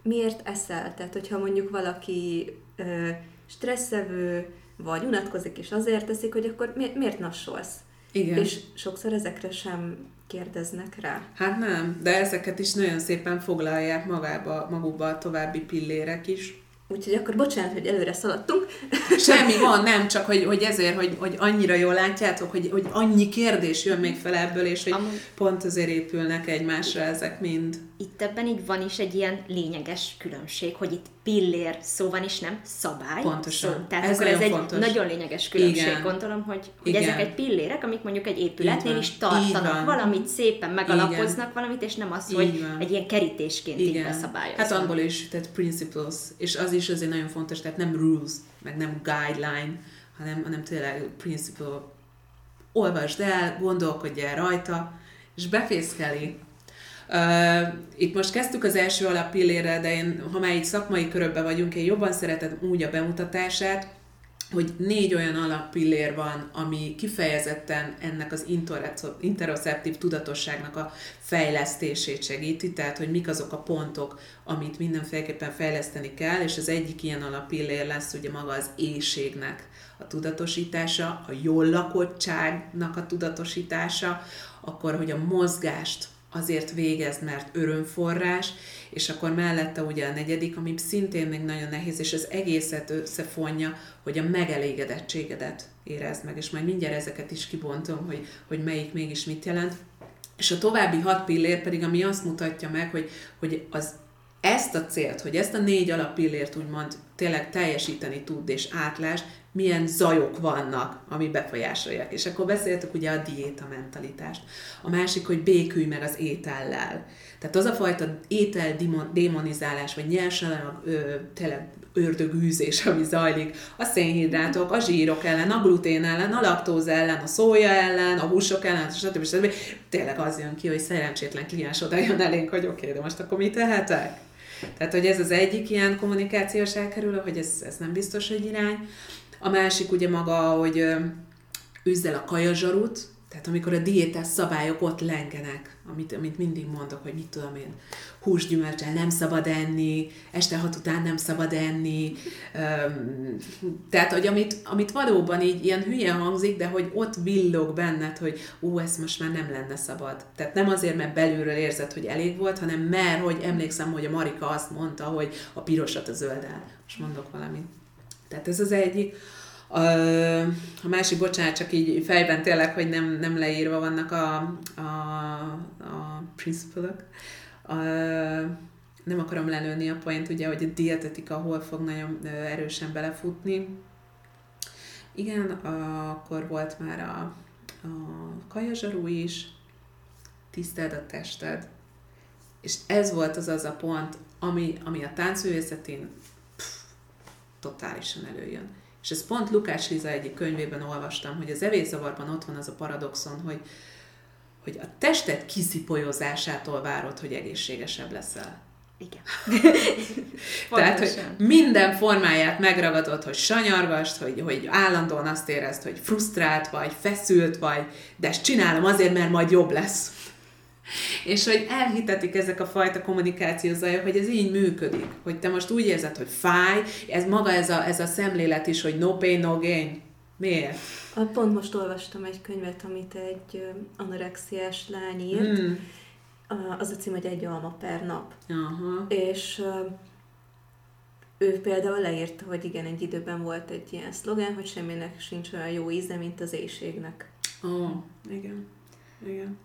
miért eszel? Tehát, hogyha mondjuk valaki ö, stresszevő, vagy unatkozik, és azért teszik, hogy akkor mi, miért nassolsz? Igen. És sokszor ezekre sem kérdeznek rá. Hát nem, de ezeket is nagyon szépen foglalják magába, magukba a további pillérek is. Úgyhogy akkor bocsánat, hogy előre szaladtunk. Semmi van, nem, csak hogy, hogy ezért, hogy, hogy annyira jól látjátok, hogy, hogy annyi kérdés jön még fel ebből, és hogy Amúgy... pont azért épülnek egymásra ezek mind. Itt ebben így van is egy ilyen lényeges különbség, hogy itt pillér szó van is, nem szabály. Pontosan. Szó. Tehát ez, akkor ez egy fontos. nagyon lényeges különbség. Igen. Gondolom, hogy, hogy ezek egy pillérek, amik mondjuk egy épületnél is tartanak valamit, szépen megalapoznak Igen. valamit, és nem az, hogy egy ilyen kerítésként Igen. így beszabályoznak. Hát abból is, tehát principles, és az is azért nagyon fontos, tehát nem rules, meg nem guideline, hanem, hanem tényleg principle. Olvasd el, gondolkodj el rajta, és befészkeli itt most kezdtük az első alappillére, de én, ha már így szakmai körökben vagyunk, én jobban szeretem úgy a bemutatását, hogy négy olyan alappillér van, ami kifejezetten ennek az interoceptív tudatosságnak a fejlesztését segíti, tehát hogy mik azok a pontok, amit mindenféleképpen fejleszteni kell, és az egyik ilyen alappillér lesz ugye maga az éjségnek a tudatosítása, a jól lakottságnak a tudatosítása, akkor, hogy a mozgást azért végezd, mert örömforrás, és akkor mellette ugye a negyedik, ami szintén még nagyon nehéz, és az egészet összefonja, hogy a megelégedettségedet érezd meg, és majd mindjárt ezeket is kibontom, hogy, hogy melyik mégis mit jelent. És a további hat pillér pedig, ami azt mutatja meg, hogy, hogy az ezt a célt, hogy ezt a négy alappillért úgymond tényleg teljesíteni tud és átlás, milyen zajok vannak, ami befolyásolják. És akkor beszéltük ugye a diéta mentalitást. A másik, hogy békülj meg az étellel. Tehát az a fajta étel démonizálás, vagy nyersanag, tényleg ördögűzés, ami zajlik, a szénhidrátok, a zsírok ellen, a glutén ellen, a laktóz ellen, a szója ellen, a húsok ellen, stb. stb. Tényleg az jön ki, hogy szerencsétlen kliens oda jön elénk, hogy oké, okay, de most akkor mit tehetek? Tehát, hogy ez az egyik ilyen kommunikációs elkerülő, hogy ez, ez nem biztos, hogy irány. A másik ugye maga, hogy üzzel a kajazsarut, tehát amikor a diétás szabályok ott lengenek, amit, amit mindig mondok, hogy mit tudom én, húsgyümölcsel nem szabad enni, este hat után nem szabad enni, tehát, hogy amit, amit valóban így ilyen hülye hangzik, de hogy ott villog benned, hogy ú, ez most már nem lenne szabad. Tehát nem azért, mert belülről érzed, hogy elég volt, hanem mert, hogy emlékszem, hogy a Marika azt mondta, hogy a pirosat a zölddel. Most mondok valamit. Tehát ez az egyik. A, másik, bocsánat, csak így fejben tényleg, hogy nem, nem leírva vannak a, a, a principle a, nem akarom lelőni a point, ugye, hogy a dietetika hol fog nagyon erősen belefutni. Igen, akkor volt már a, a kajazsarú is, tiszteld a tested, És ez volt az az a pont, ami, ami a táncművészetén totálisan előjön. És ez pont Lukás Liza egyik könyvében olvastam, hogy az evészavarban ott van az a paradoxon, hogy, hogy a tested kiszipolyozásától várod, hogy egészségesebb leszel. Igen. Tehát, hogy minden formáját megragadod, hogy sanyargast, hogy, hogy állandóan azt érezd, hogy frusztrált vagy, feszült vagy, de ezt csinálom azért, mert majd jobb lesz. És hogy elhitetik ezek a fajta kommunikációs zajok, hogy ez így működik. Hogy te most úgy érzed, hogy fáj, ez maga ez a, ez a szemlélet is, hogy no pain, no gain. Miért? Pont most olvastam egy könyvet, amit egy anorexiás lány írt. Hmm. Az a cím, hogy egy alma per nap. Aha. És ő például leírta, hogy igen, egy időben volt egy ilyen szlogán, hogy semminek sincs olyan jó íze, mint az éjségnek. Ó, oh, igen. Igen.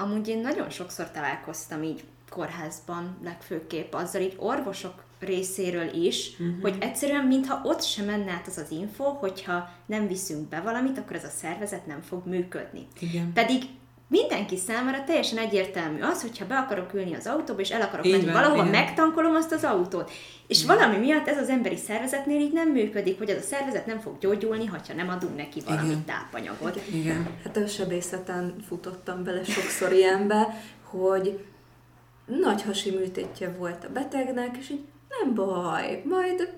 Amúgy én nagyon sokszor találkoztam így kórházban, legfőképp azzal így orvosok részéről is, uh-huh. hogy egyszerűen mintha ott sem menne át az az info, hogyha nem viszünk be valamit, akkor ez a szervezet nem fog működni. Igen. Pedig mindenki számára teljesen egyértelmű az, hogyha be akarok ülni az autóba, és el akarok így menni van, valahova, igen. megtankolom azt az autót. És igen. valami miatt ez az emberi szervezetnél így nem működik, hogy ez a szervezet nem fog gyógyulni, ha nem adunk neki valami igen. tápanyagot. Igen. igen. Hát a sebészeten futottam bele sokszor ilyenbe, hogy nagy hasi műtétje volt a betegnek, és így nem baj, majd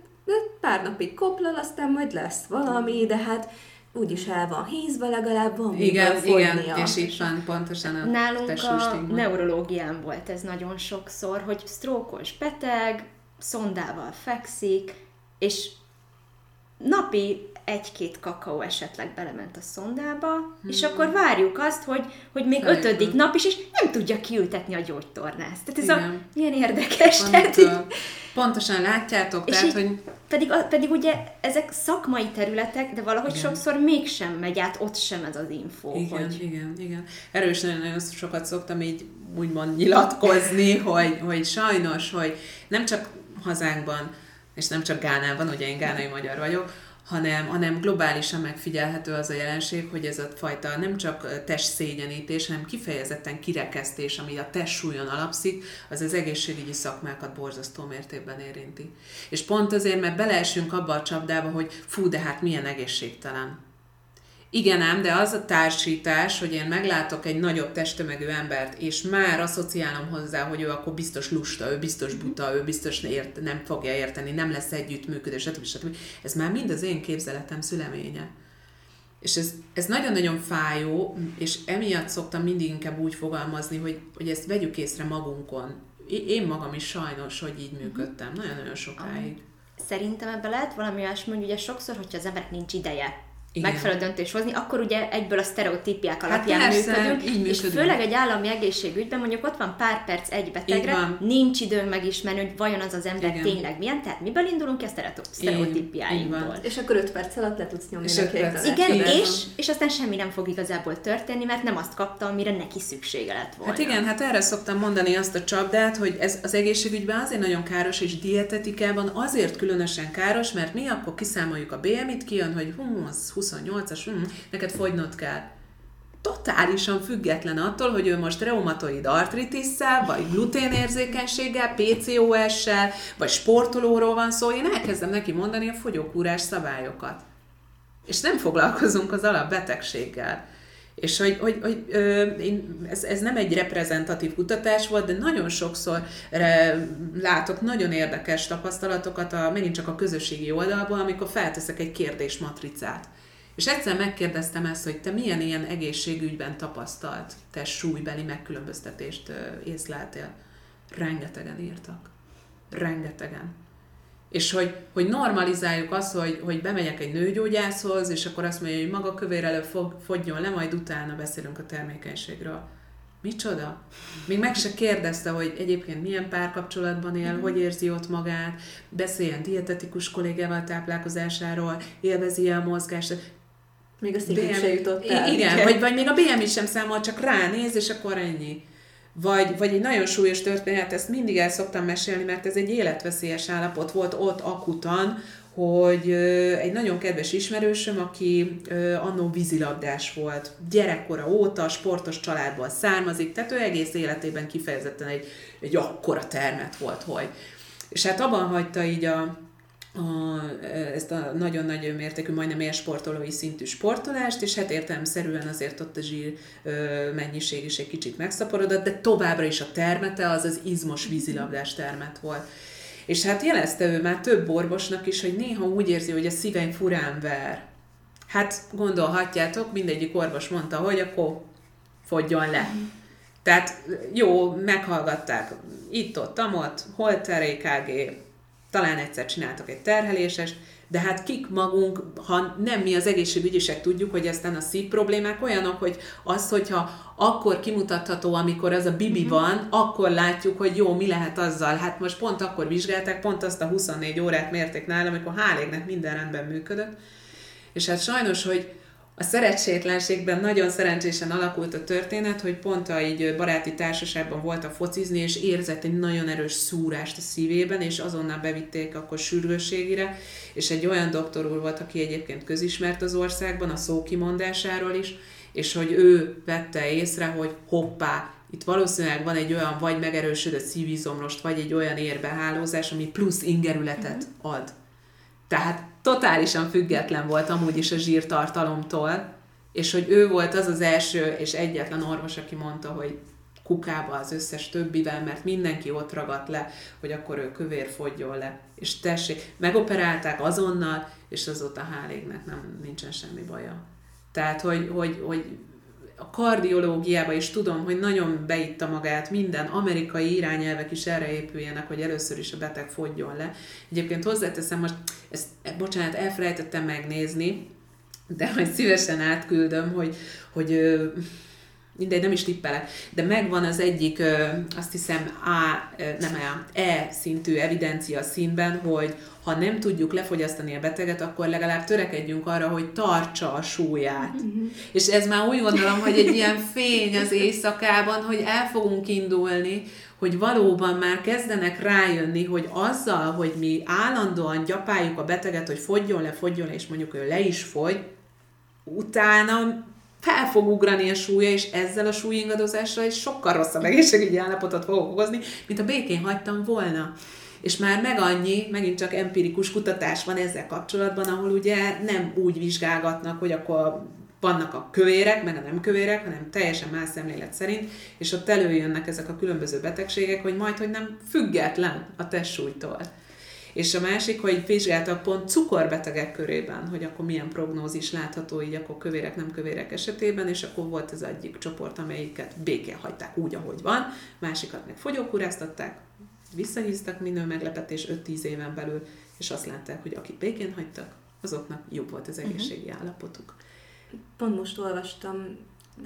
pár napig koplal, aztán majd lesz valami, de hát úgyis el van hízva, legalább van Igen, igen, és itt van pontosan a Nálunk a neurológián volt ez nagyon sokszor, hogy sztrókos beteg, szondával fekszik, és napi egy-két kakaó esetleg belement a szondába, hmm. és akkor várjuk azt, hogy, hogy még Szerintem. ötödik nap is, és nem tudja kiültetni a gyógytornást. Tehát ez Igen. a, milyen érdekes. tehát így, pontosan látjátok, és tehát, hogy... Pedig, pedig ugye ezek szakmai területek, de valahogy igen. sokszor mégsem megy át ott sem ez az info. Igen, hogy... igen, igen. Erről is nagyon-nagyon sokat szoktam így úgymond nyilatkozni, hogy, hogy sajnos, hogy nem csak hazánkban, és nem csak Gánában, ugye én gánai magyar vagyok, hanem, hanem globálisan megfigyelhető az a jelenség, hogy ez a fajta nem csak test szégyenítés, hanem kifejezetten kirekesztés, ami a test súlyon alapszik, az az egészségügyi szakmákat borzasztó mértékben érinti. És pont azért, mert beleesünk abba a csapdába, hogy fú, de hát milyen egészségtelen igen ám, de az a társítás, hogy én meglátok egy nagyobb testtömegű embert, és már asszociálom hozzá, hogy ő akkor biztos lusta, ő biztos buta, ő biztos ért, nem fogja érteni, nem lesz együttműködés, stb. stb. Ez már mind az én képzeletem szüleménye. És ez, ez nagyon-nagyon fájó, és emiatt szoktam mindig inkább úgy fogalmazni, hogy, hogy ezt vegyük észre magunkon. Én magam is sajnos, hogy így működtem, nagyon-nagyon sokáig. Szerintem ebben lehet valami olyasmi, hogy ugye sokszor, hogyha az emberek nincs ideje igen. megfelelő döntés hozni, akkor ugye egyből a sztereotípiák hát alapján hát persze, működünk, így működünk. és főleg egy állami egészségügyben mondjuk ott van pár perc egy betegre, nincs időnk megismerni, hogy vajon az az ember Igen. tényleg milyen, tehát miből indulunk ki a sztereotípiáinkból. És akkor 5 perc alatt le tudsz nyomni és neki perc. Igen, igen, és, és aztán semmi nem fog igazából történni, mert nem azt kapta, amire neki szüksége lett volna. Hát igen, hát erre szoktam mondani azt a csapdát, hogy ez az egészségügyben azért nagyon káros, és dietetikában azért különösen káros, mert mi akkor kiszámoljuk a BMI-t, kijön, hogy hú, az 28-as, hm, neked fogynod kell. Totálisan független attól, hogy ő most reumatoid artritisszel, vagy gluténérzékenységgel, PCOS-sel, vagy sportolóról van szó, én elkezdem neki mondani a fogyókúrás szabályokat. És nem foglalkozunk az alapbetegséggel. És hogy, hogy, hogy ö, én, ez, ez nem egy reprezentatív kutatás volt, de nagyon sokszor re, látok nagyon érdekes tapasztalatokat, a, megint csak a közösségi oldalból, amikor felteszek egy kérdésmatricát. És egyszer megkérdeztem ezt, hogy te milyen ilyen egészségügyben tapasztalt te súlybeli megkülönböztetést észleltél. Rengetegen írtak. Rengetegen. És hogy, hogy normalizáljuk azt, hogy, hogy bemegyek egy nőgyógyászhoz, és akkor azt mondja, hogy maga kövér elő fog, fogjon le, majd utána beszélünk a termékenységről. Micsoda? Még meg se kérdezte, hogy egyébként milyen párkapcsolatban él, mm. hogy érzi ott magát, beszéljen dietetikus kollégával táplálkozásáról, élvezi a mozgást. Még a szívük se jutott el. Igen, vagy, vagy még a BMI sem számol, csak ránéz, és akkor ennyi. Vagy, vagy egy nagyon súlyos történet, ezt mindig el szoktam mesélni, mert ez egy életveszélyes állapot volt ott akutan, hogy egy nagyon kedves ismerősöm, aki annó vízilabdás volt, gyerekkora óta, sportos családból származik, tehát ő egész életében kifejezetten egy, egy akkora termet volt, hogy. És hát abban hagyta így a, a, ezt a nagyon nagy mértékű, majdnem élsportolói szintű sportolást, és hát értelemszerűen azért ott a zsír mennyiség is egy kicsit megszaporodott, de továbbra is a termete az az izmos vízilabdás termet volt. És hát jelezte ő már több orvosnak is, hogy néha úgy érzi, hogy a szívem furán ver. Hát gondolhatjátok, mindegyik orvos mondta, hogy akkor fogjon le. Tehát jó, meghallgatták itt-ott, amott, Holter EKG, talán egyszer csináltak egy terhelésest, de hát kik magunk, ha nem mi az egészségügyisek tudjuk, hogy aztán a szív problémák olyanok, hogy az, hogyha akkor kimutatható, amikor az a bibi uh-huh. van, akkor látjuk, hogy jó, mi lehet azzal. Hát most pont akkor vizsgálták, pont azt a 24 órát mérték nálam, amikor hál' minden rendben működött. És hát sajnos, hogy a szerencsétlenségben nagyon szerencsésen alakult a történet, hogy pont a így baráti társaságban volt a focizni, és érzett egy nagyon erős szúrást a szívében, és azonnal bevitték akkor sürgősségire, és egy olyan doktor úr volt, aki egyébként közismert az országban, a szó kimondásáról is, és hogy ő vette észre, hogy hoppá, itt valószínűleg van egy olyan vagy megerősödött szívizomlost, vagy egy olyan érbehálózás, ami plusz ingerületet ad. Tehát totálisan független volt amúgy is a zsírtartalomtól, és hogy ő volt az az első és egyetlen orvos, aki mondta, hogy kukába az összes többivel, mert mindenki ott ragadt le, hogy akkor ő kövér fogjon le. És tessék, megoperálták azonnal, és azóta hálégnek nem, nincsen semmi baja. Tehát, hogy, hogy, hogy a kardiológiába is tudom, hogy nagyon beitta magát, minden amerikai irányelvek is erre épüljenek, hogy először is a beteg fogjon le. Egyébként hozzáteszem, most ezt, bocsánat, elfelejtettem megnézni, de majd szívesen átküldöm, hogy, hogy mindegy, nem is tippelek, de megvan az egyik, azt hiszem A, nem A, E szintű evidencia színben, hogy ha nem tudjuk lefogyasztani a beteget, akkor legalább törekedjünk arra, hogy tartsa a súlyát. Uh-huh. És ez már úgy gondolom, hogy egy ilyen fény az éjszakában, hogy el fogunk indulni, hogy valóban már kezdenek rájönni, hogy azzal, hogy mi állandóan gyapáljuk a beteget, hogy fogjon le, fogjon le, és mondjuk ő le is fogy, utána fel fog ugrani a súlya, és ezzel a súlyingadozással is sokkal rosszabb egészségügyi állapotot fogok okozni, mint a békén hagytam volna. És már meg annyi, megint csak empirikus kutatás van ezzel kapcsolatban, ahol ugye nem úgy vizsgálgatnak, hogy akkor vannak a kövérek, meg a nem kövérek, hanem teljesen más szemlélet szerint, és ott előjönnek ezek a különböző betegségek, hogy majd, hogy nem független a testsúlytól. És a másik, hogy vizsgáltak pont cukorbetegek körében, hogy akkor milyen prognózis látható így akkor kövérek, nem kövérek esetében, és akkor volt az egyik csoport, amelyiket békén hagyták úgy, ahogy van, másikat meg fogyókúráztatták, visszahíztak minő meglepetés 5-10 éven belül, és azt látták, hogy akik békén hagytak, azoknak jobb volt az mhm. egészségi uh-huh. állapotuk. Pont most olvastam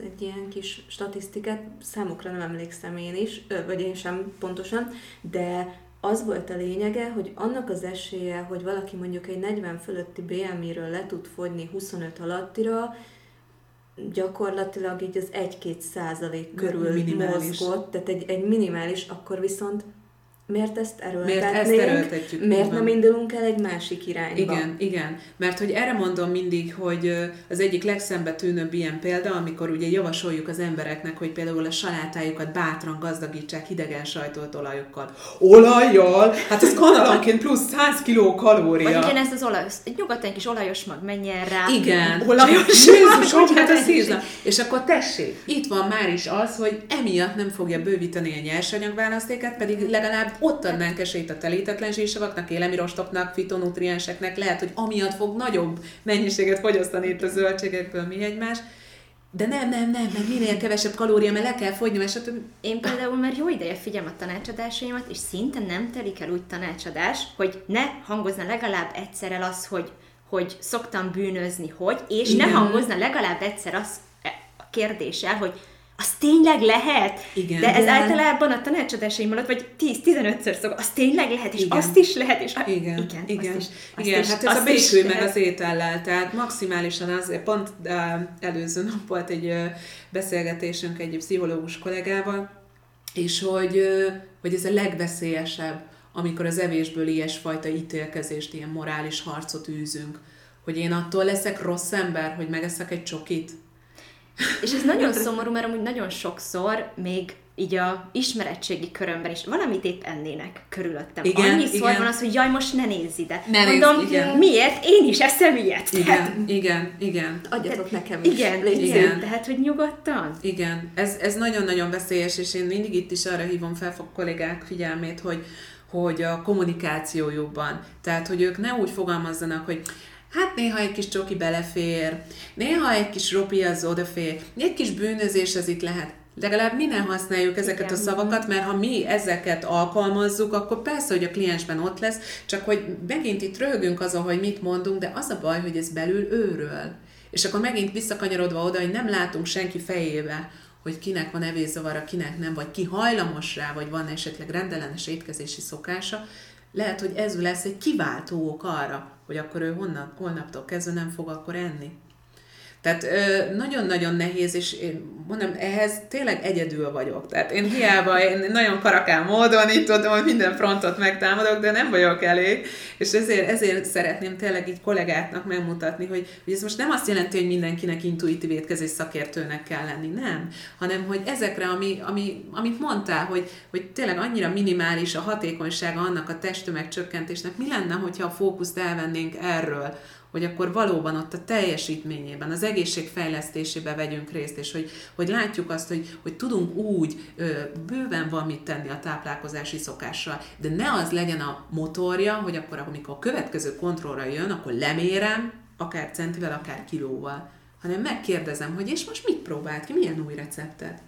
egy ilyen kis statisztikát, számukra nem emlékszem én is, vagy én sem pontosan, de az volt a lényege, hogy annak az esélye, hogy valaki mondjuk egy 40 fölötti BMI-ről le tud fogyni 25 alattira, gyakorlatilag így az 1-2 százalék körül minimális. mozgott, tehát egy, egy minimális, akkor viszont miért ezt erőltetnénk? Miért ezt erőltetjük? Miért nem indulunk el egy másik irányba? Igen, igen. Mert hogy erre mondom mindig, hogy az egyik legszembetűnőbb ilyen példa, amikor ugye javasoljuk az embereknek, hogy például a salátájukat bátran gazdagítsák hidegen sajtolt olajokkal. Olajjal? Hát ez kanalanként plusz 100 kiló kalória. Vagy ugyanezt az olaj, egy nyugodtan kis olajos mag, menjen rá. Igen. Olajos. Jézus, hát ez szízna. És akkor tessék, itt van már is az, hogy emiatt nem fogja bővíteni a nyersanyagválasztéket, pedig legalább ott adnánk esélyt a telítetlen zsírsavaknak, élemirostoknak, fitonutrienseknek, lehet, hogy amiatt fog nagyobb mennyiséget fogyasztani itt a zöldségekből mi egymás, de nem, nem, nem, mert minél kevesebb kalória, mert le kell fogyni, mert stb. Én például már jó ideje figyelem a tanácsadásaimat, és szinte nem telik el úgy tanácsadás, hogy ne hangozna legalább egyszer el az, hogy, hogy szoktam bűnözni, hogy, és Igen. ne hangozna legalább egyszer az a kérdéssel, hogy az tényleg lehet? Igen. De ez igen. általában a tanácsadásaim alatt, vagy 10-15-ször szok, az tényleg lehet, és igen. azt is lehet, és a... igen, igen, igen. Azt is, azt igen. Is, hát ez a békül meg az étellel, tehát maximálisan az, pont előző nap volt egy beszélgetésünk egy pszichológus kollégával, és hogy, hogy ez a legveszélyesebb amikor az evésből ilyesfajta ítélkezést, ilyen morális harcot űzünk, hogy én attól leszek rossz ember, hogy megeszek egy csokit. És ez nagyon szomorú, mert amúgy nagyon sokszor még így a ismeretségi körömben is valamit épp ennének körülöttem. Igen, Annyiszor igen. van az, hogy jaj, most ne nézz ide. Ne Mondom, nézz, igen. miért? Én is eszem ilyet. Igen, tehát, igen, igen. Adjatok nekem is. Igen, igen. Tehát, hogy nyugodtan. Igen, ez, ez nagyon-nagyon veszélyes, és én mindig itt is arra hívom fel a kollégák figyelmét, hogy, hogy a kommunikáció jobban. Tehát, hogy ők ne úgy fogalmazzanak, hogy Hát néha egy kis csoki belefér, néha egy kis ropi az odafér, egy kis bűnözés az itt lehet legalább mi nem használjuk ezeket Igen. a szavakat, mert ha mi ezeket alkalmazzuk, akkor persze, hogy a kliensben ott lesz, csak hogy megint itt röhögünk azon, hogy mit mondunk, de az a baj, hogy ez belül őről. És akkor megint visszakanyarodva oda, hogy nem látunk senki fejébe, hogy kinek van evészavara, kinek nem, vagy ki hajlamos rá, vagy van esetleg rendellenes étkezési szokása, lehet, hogy ez lesz egy kiváltó ok arra, hogy akkor ő honnan, holnaptól kezdve nem fog akkor enni. Tehát nagyon-nagyon nehéz, és én mondom, ehhez tényleg egyedül vagyok. Tehát én hiába, én nagyon karakán módon itt tudom, hogy minden frontot megtámadok, de nem vagyok elég, és ezért, ezért szeretném tényleg így kollégáknak megmutatni, hogy, hogy ez most nem azt jelenti, hogy mindenkinek intuitív étkezés szakértőnek kell lenni, nem, hanem hogy ezekre, ami, ami, amit mondtál, hogy, hogy tényleg annyira minimális a hatékonysága annak a testtömeg csökkentésnek, mi lenne, hogyha a fókuszt elvennénk erről, hogy akkor valóban ott a teljesítményében, az egészség fejlesztésébe vegyünk részt, és hogy, hogy látjuk azt, hogy, hogy tudunk úgy, ö, bőven van mit tenni a táplálkozási szokással, de ne az legyen a motorja, hogy akkor, amikor a következő kontrollra jön, akkor lemérem, akár centivel, akár kilóval, hanem megkérdezem, hogy és most mit próbált ki, milyen új receptet?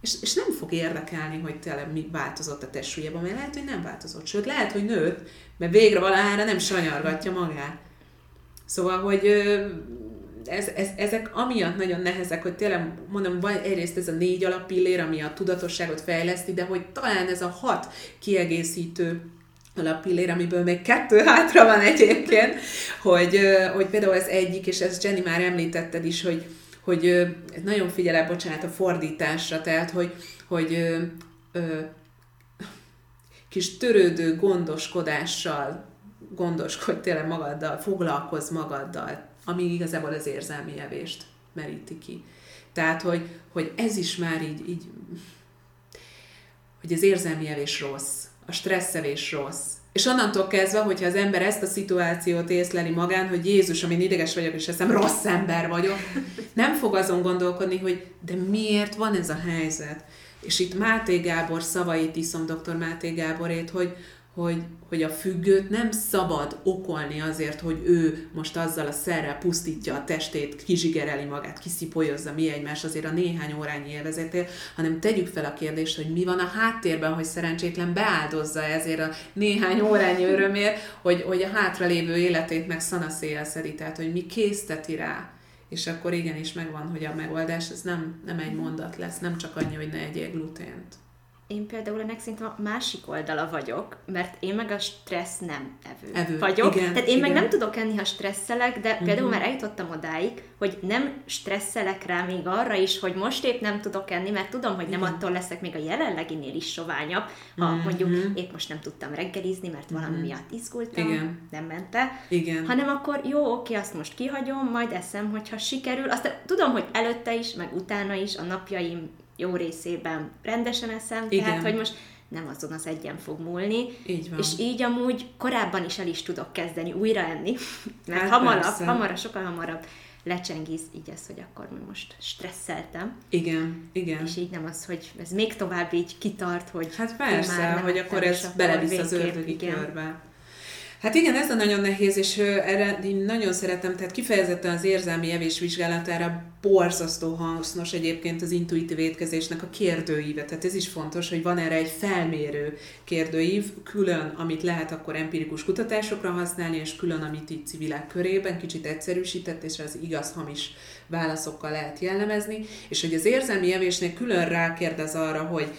És, és nem fog érdekelni, hogy tényleg mi változott a testsúlyában, mert lehet, hogy nem változott. Sőt, lehet, hogy nőtt, mert végre valahára nem sanyargatja magát. Szóval, hogy ez, ez, ezek amiatt nagyon nehezek, hogy tényleg mondom, van egyrészt ez a négy alappillér, ami a tudatosságot fejleszti, de hogy talán ez a hat kiegészítő alappillér, amiből még kettő hátra van egyébként, hogy, hogy például ez egyik, és ezt Jenny már említetted is, hogy, hogy nagyon figyelek, bocsánat, a fordításra, tehát, hogy, hogy ö, ö, kis törődő gondoskodással gondoskodj tényleg magaddal, foglalkozz magaddal, ami igazából az érzelmi evést meríti ki. Tehát, hogy, hogy ez is már így, így hogy az érzelmi evés rossz, a stresszevés rossz. És onnantól kezdve, hogyha az ember ezt a szituációt észleli magán, hogy Jézus, amin ideges vagyok, és eszem rossz ember vagyok, nem fog azon gondolkodni, hogy de miért van ez a helyzet. És itt Máté Gábor szavait iszom, dr. Máté Gáborét, hogy, hogy, hogy a függőt nem szabad okolni azért, hogy ő most azzal a szerrel pusztítja a testét, kizsigereli magát, kiszipolyozza mi egymás azért a néhány órányi élvezetél, hanem tegyük fel a kérdést, hogy mi van a háttérben, hogy szerencsétlen beáldozza ezért a néhány órányi örömért, hogy, hogy a hátralévő életét meg szanaszéjel szedi, tehát hogy mi készteti rá. És akkor igenis megvan, hogy a megoldás ez nem, nem egy mondat lesz, nem csak annyi, hogy ne egyél glutént én például ennek szerintem a másik oldala vagyok, mert én meg a stressz nem evő, evő. vagyok. Igen, Tehát én igen. meg nem tudok enni, ha stresszelek, de uh-huh. például már eljutottam odáig, hogy nem stresszelek rá még arra is, hogy most épp nem tudok enni, mert tudom, hogy nem igen. attól leszek még a jelenleginél is soványabb, ha uh-huh. mondjuk épp most nem tudtam reggelizni, mert valami uh-huh. miatt izgultam, igen. nem mente, igen. hanem akkor jó, oké, azt most kihagyom, majd eszem, hogyha sikerül. Aztán tudom, hogy előtte is, meg utána is a napjaim jó részében rendesen eszem, Igen. tehát hogy most nem azon az egyen fog múlni. Így van. És így amúgy korábban is el is tudok kezdeni újra enni, mert hát hamarabb, persze. hamarabb, sokkal hamarabb lecsengész így ez, hogy akkor most stresszeltem. Igen, igen. És így nem az, hogy ez még tovább így kitart, hogy... Hát persze, hogy akkor ez belevisz az ördögi körbe. Hát igen, ez a nagyon nehéz, és erre én nagyon szeretem, tehát kifejezetten az érzelmi evés vizsgálatára borzasztó hasznos egyébként az intuitív étkezésnek a kérdőíve. Tehát ez is fontos, hogy van erre egy felmérő kérdőív, külön, amit lehet akkor empirikus kutatásokra használni, és külön, amit itt civilek körében kicsit egyszerűsített, és az igaz-hamis válaszokkal lehet jellemezni, és hogy az érzelmi evésnél külön rákérdez arra, hogy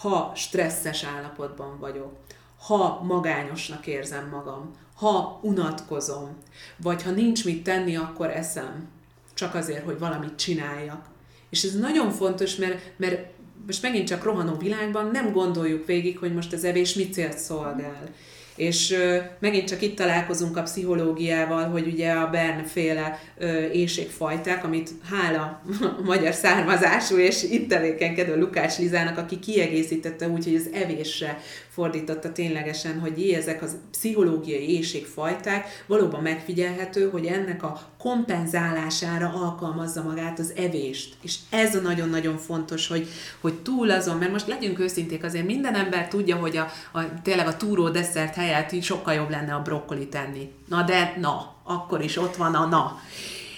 ha stresszes állapotban vagyok, ha magányosnak érzem magam, ha unatkozom, vagy ha nincs mit tenni, akkor eszem, csak azért, hogy valamit csináljak. És ez nagyon fontos, mert, mert most megint csak rohanó világban nem gondoljuk végig, hogy most az evés mit célt szolgál. És ö, megint csak itt találkozunk a pszichológiával, hogy ugye a Bern féle ö, éjségfajták, amit hála a magyar származású és itt tevékenykedő Lukács Lizának, aki kiegészítette úgy, hogy az evésre fordította ténylegesen, hogy jé, ezek az pszichológiai éjségfajták, valóban megfigyelhető, hogy ennek a kompenzálására alkalmazza magát az evést. És ez a nagyon-nagyon fontos, hogy, hogy túl azon, mert most legyünk őszinték, azért minden ember tudja, hogy a, a tényleg a túró desszert helyett sokkal jobb lenne a brokkoli tenni. Na de, na, akkor is ott van a na.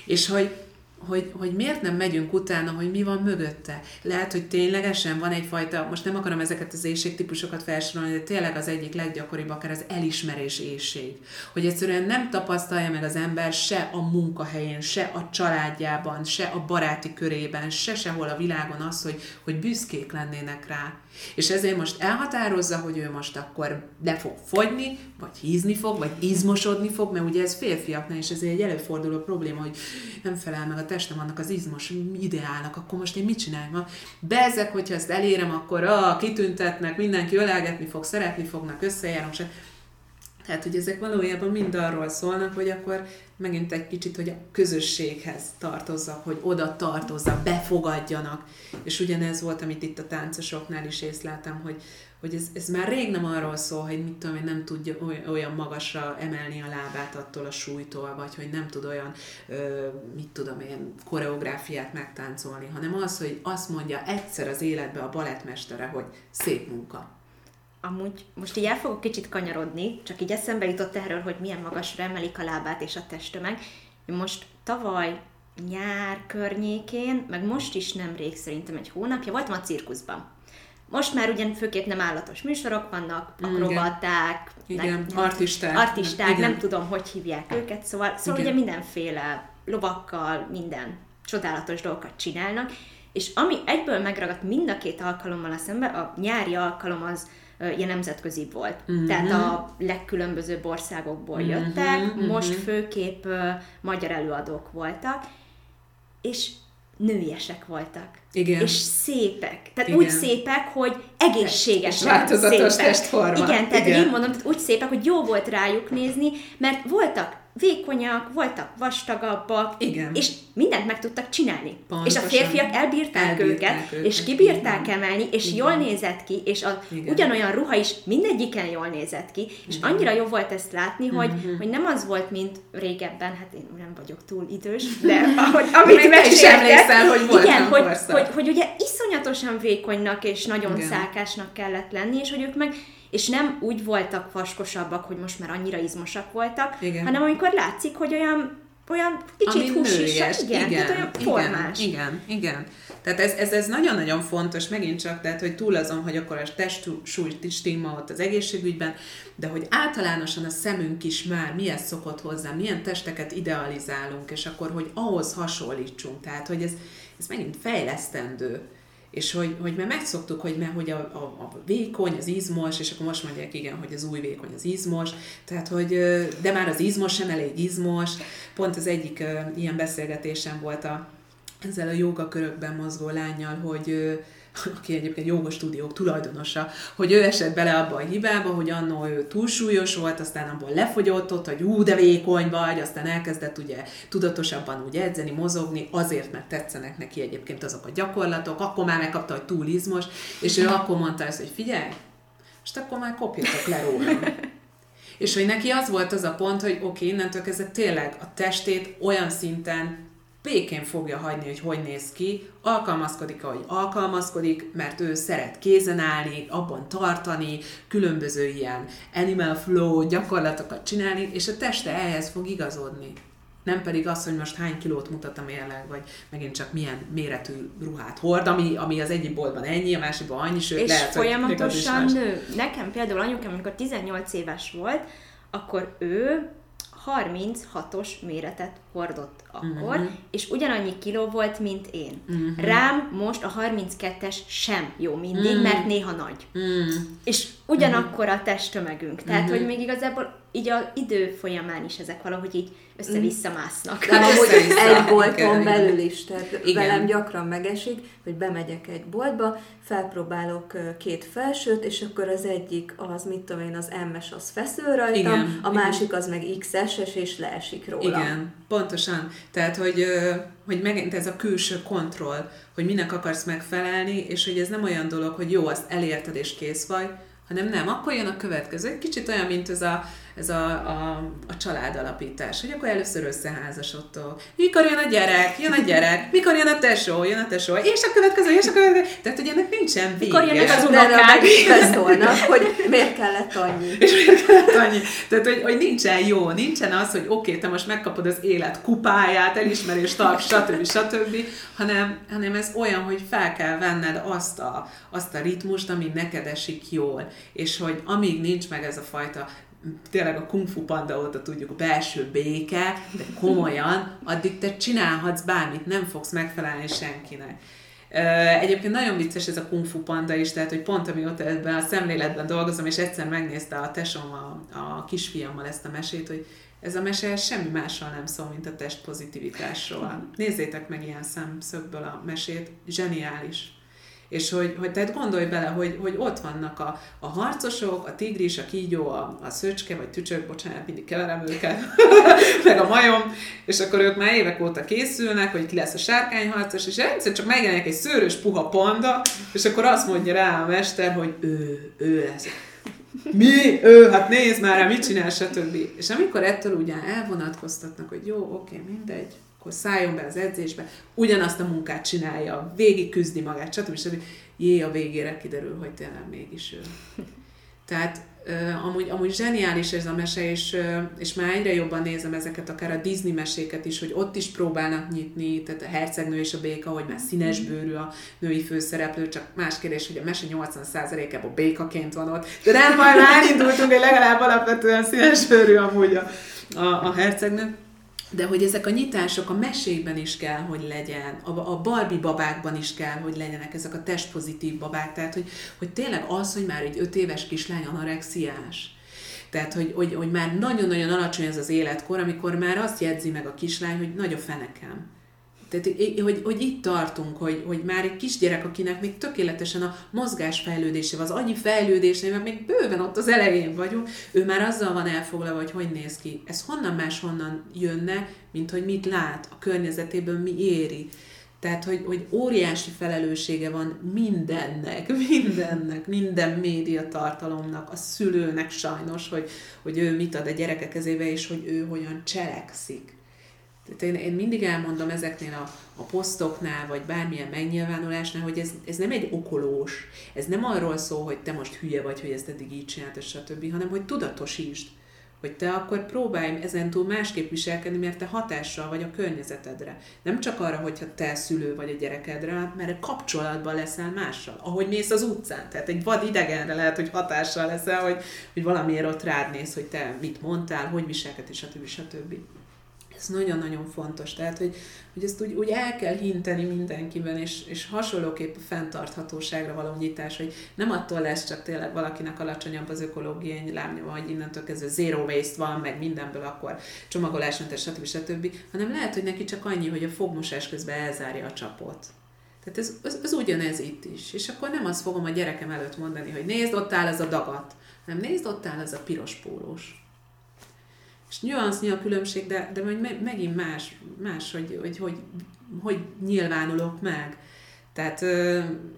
És hogy hogy, hogy miért nem megyünk utána, hogy mi van mögötte. Lehet, hogy ténylegesen van egyfajta, most nem akarom ezeket az éjségtípusokat felsorolni, de tényleg az egyik leggyakoribb akár az elismerés éjség. Hogy egyszerűen nem tapasztalja meg az ember se a munkahelyén, se a családjában, se a baráti körében, se sehol a világon az, hogy, hogy büszkék lennének rá. És ezért most elhatározza, hogy ő most akkor le fog fogyni, vagy hízni fog, vagy izmosodni fog, mert ugye ez férfiaknál is ez egy előforduló probléma, hogy nem felel meg a testem annak az izmos ideálnak, akkor most én mit csináljam? Bezek, hogyha ezt elérem, akkor ah, kitüntetnek, mindenki ölelgetni fog, szeretni fognak, összejárunk, se. Tehát, hogy ezek valójában mind arról szólnak, hogy akkor megint egy kicsit, hogy a közösséghez tartozzak, hogy oda tartozzak, befogadjanak. És ugyanez volt, amit itt a táncosoknál is észleltem, hogy, hogy ez, ez már rég nem arról szól, hogy mit tudom, hogy nem tudja olyan magasra emelni a lábát attól a súlytól, vagy hogy nem tud olyan, ö, mit tudom én, koreográfiát megtáncolni, hanem az, hogy azt mondja egyszer az életbe a balettmestere, hogy szép munka amúgy most így el fogok kicsit kanyarodni, csak így eszembe jutott erről, hogy milyen magasra emelik a lábát és a testtömeg. Most tavaly nyár környékén, meg most is nemrég szerintem egy hónapja, voltam a cirkuszban. Most már ugyan főképp nem állatos műsorok vannak, akrobaták, igen. igen. Artisták, artisták igen. nem tudom, hogy hívják őket, szóval, szóval ugye mindenféle lovakkal, minden csodálatos dolgokat csinálnak, és ami egyből megragadt mind a két alkalommal a szembe, a nyári alkalom az ilyen nemzetközi volt. Uh-huh. Tehát a legkülönbözőbb országokból uh-huh. jöttek, uh-huh. most főképp uh, magyar előadók voltak, és nőiesek voltak. Igen. És szépek. Tehát Igen. úgy szépek, hogy egészségesek. Változatos szépek. testforma. Igen, tehát Igen. én mondom, tehát úgy szépek, hogy jó volt rájuk nézni, mert voltak vékonyak, voltak vastagabbak, Igen. és mindent meg tudtak csinálni. Pontosan. És a férfiak elbírták, elbírták őket, őket, és kibírták Igen. emelni, és Igen. jól nézett ki, és a, ugyanolyan ruha is mindegyiken jól nézett ki, és Igen. annyira jó volt ezt látni, hogy, uh-huh. hogy nem az volt, mint régebben, hát én nem vagyok túl idős, de ahogy, amit meséltek, hogy volt igen, hogy, hogy, hogy, hogy ugye iszonyatosan vékonynak és nagyon Igen. szákásnak kellett lenni, és hogy ők meg és nem úgy voltak vaskosabbak, hogy most már annyira izmosak voltak, igen. hanem amikor látszik, hogy olyan olyan kicsit húsis, igen, igen, tehát olyan formás. Igen, igen, igen. Tehát ez, ez, ez nagyon-nagyon fontos, megint csak, tehát hogy túl azon, hogy akkor a testsúly stigma ott az egészségügyben, de hogy általánosan a szemünk is már mihez szokott hozzá, milyen testeket idealizálunk, és akkor, hogy ahhoz hasonlítsunk. Tehát, hogy ez, ez megint fejlesztendő és hogy, hogy mert megszoktuk, hogy, mert, hogy a, a, a vékony, az izmos, és akkor most mondják, igen, hogy az új vékony az izmos, tehát hogy, de már az izmos sem elég izmos. Pont az egyik ilyen beszélgetésem volt a, ezzel a jogakörökben mozgó lányjal, hogy aki egyébként jogos stúdiók tulajdonosa, hogy ő esett bele abba a hibába, hogy annó ő túlsúlyos volt, aztán abból lefogyott ott, hogy ú, de vékony vagy, aztán elkezdett ugye tudatosabban úgy edzeni, mozogni, azért, mert tetszenek neki egyébként azok a gyakorlatok, akkor már megkapta, hogy túl izmos, és ő akkor mondta ezt, hogy figyelj, most akkor már kopjatok le rólam. és hogy neki az volt az a pont, hogy oké, okay, innentől kezdve tényleg a testét olyan szinten békén fogja hagyni, hogy hogy néz ki, alkalmazkodik, ahogy alkalmazkodik, mert ő szeret kézen állni, abban tartani, különböző ilyen animal flow gyakorlatokat csinálni, és a teste ehhez fog igazodni. Nem pedig az, hogy most hány kilót mutat a mérleg, vagy megint csak milyen méretű ruhát hord, ami, ami az egyik boltban ennyi, a másikban annyi, sőt és lehet, folyamatosan nő. Nekem például anyukám, amikor 18 éves volt, akkor ő 36-os méretet hordott akkor, uh-huh. és ugyanannyi kiló volt, mint én. Uh-huh. Rám most a 32-es sem jó mindig, uh-huh. mert néha nagy. Uh-huh. És ugyanakkor a testtömegünk. Tehát, uh-huh. hogy még igazából így a idő folyamán is ezek valahogy így össze-vissza másznak. De amúgy egy bolton belül is, tehát Igen. velem gyakran megesik, hogy bemegyek egy boltba, felpróbálok két felsőt, és akkor az egyik az, mit tudom én, az M-es az feszül rajtam, Igen. a másik az meg XS-es, és leesik róla. Igen, pontosan. Tehát, hogy, hogy megint ez a külső kontroll, hogy minek akarsz megfelelni, és hogy ez nem olyan dolog, hogy jó, azt elérted és kész vagy, hanem nem, akkor jön a következő. Egy kicsit olyan, mint ez a, ez a, a, a családalapítás, hogy akkor először összeházasodtok. Mikor jön a gyerek? Jön a gyerek. Mikor jön a tesó? Jön a tesó. És a következő, és a következő. Tehát, hogy ennek nincsen vége. Mikor jönnek az unokák? szólnak, hogy miért kellett annyi. És miért kellett annyi. Tehát, hogy, hogy nincsen jó, nincsen az, hogy oké, okay, te most megkapod az élet kupáját, elismerést, tart, stb. stb. Hanem, hanem ez olyan, hogy fel kell venned azt a, azt a ritmust, ami neked esik jól. És hogy amíg nincs meg ez a fajta tényleg a kung fu panda óta tudjuk, a belső béke, de komolyan, addig te csinálhatsz bármit, nem fogsz megfelelni senkinek. Egyébként nagyon vicces ez a kung fu panda is, tehát hogy pont amióta ebben a szemléletben dolgozom, és egyszer megnézte a tesom a, a kisfiammal ezt a mesét, hogy ez a mese semmi másról nem szól, mint a test pozitivitásról. Nézzétek meg ilyen szemszögből a mesét, zseniális. És hogy, hogy tehát gondolj bele, hogy, hogy ott vannak a, a harcosok, a tigris, a kígyó, a, a szöcske, vagy tücsök, bocsánat, mindig keverem őket, meg a majom, és akkor ők már évek óta készülnek, hogy ki lesz a sárkányharcos, és egyszer csak megjelenik egy szőrös puha panda, és akkor azt mondja rá a mester, hogy ő, ő lesz. Mi? Ő, hát nézd már rá, mit csinál, stb. És amikor ettől ugye elvonatkoztatnak, hogy jó, oké, mindegy, akkor szálljon be az edzésbe, ugyanazt a munkát csinálja, végig küzdi magát, stb. stb. Jé, a végére kiderül, hogy tényleg mégis ő. Tehát uh, amúgy, amúgy zseniális ez a mese, és, uh, és már egyre jobban nézem ezeket, akár a Disney meséket is, hogy ott is próbálnak nyitni, tehát a hercegnő és a béka, hogy már színes bőrű a női főszereplő, csak más kérdés, hogy a mese 80%-ában békaként van ott, de nem, majd már indultunk, hogy legalább alapvetően színes bőrű amúgy a, a, a hercegnő. De hogy ezek a nyitások a mesékben is kell, hogy legyen, a, a Barbie babákban is kell, hogy legyenek ezek a testpozitív babák, tehát hogy, hogy tényleg az, hogy már egy öt éves kislány anorexiás, tehát, hogy, hogy, hogy már nagyon-nagyon alacsony ez az életkor, amikor már azt jegyzi meg a kislány, hogy nagy a fenekem tehát, hogy, hogy itt tartunk, hogy, hogy már egy kisgyerek, akinek még tökéletesen a mozgásfejlődése, az annyi fejlődése, mert még bőven ott az elején vagyunk, ő már azzal van elfoglalva, hogy hogy néz ki. Ez honnan máshonnan jönne, mint hogy mit lát a környezetéből, mi éri. Tehát, hogy, hogy óriási felelőssége van mindennek, mindennek, minden média tartalomnak, a szülőnek sajnos, hogy, hogy ő mit ad a gyerekek kezébe, és hogy ő hogyan cselekszik. Tehát én, én mindig elmondom ezeknél a, a posztoknál, vagy bármilyen megnyilvánulásnál, hogy ez, ez nem egy okolós, ez nem arról szól, hogy te most hülye vagy, hogy ezt eddig így csináltad, stb., hanem hogy tudatosítsd, hogy te akkor próbálj ezentúl másképp viselkedni, mert te hatással vagy a környezetedre. Nem csak arra, hogyha te szülő vagy a gyerekedre, mert kapcsolatban leszel mással. Ahogy mész az utcán. Tehát egy vad idegenre lehet, hogy hatással leszel, hogy, hogy valamiért ott rád néz, hogy te mit mondtál, hogy viselkedsz, stb. stb. stb. Ez nagyon-nagyon fontos. Tehát, hogy, hogy ezt úgy, úgy el kell hinteni mindenkiben, és, és hasonlóképp a fenntarthatóságra való nyitás, hogy nem attól lesz csak tényleg valakinek alacsonyabb az ökológiai lábnyoma, hogy innentől kezdve zero waste van, meg mindenből akkor csomagolásmentes, stb. stb., hanem lehet, hogy neki csak annyi, hogy a fogmosás közben elzárja a csapot. Tehát ez, ez, ez ugyanez itt is. És akkor nem azt fogom a gyerekem előtt mondani, hogy nézd, ott áll ez a dagat, hanem nézd, ott áll ez a piros pólós és nyuansznyi a különbség, de, de majd megint más, más hogy, hogy, hogy, hogy nyilvánulok meg. Tehát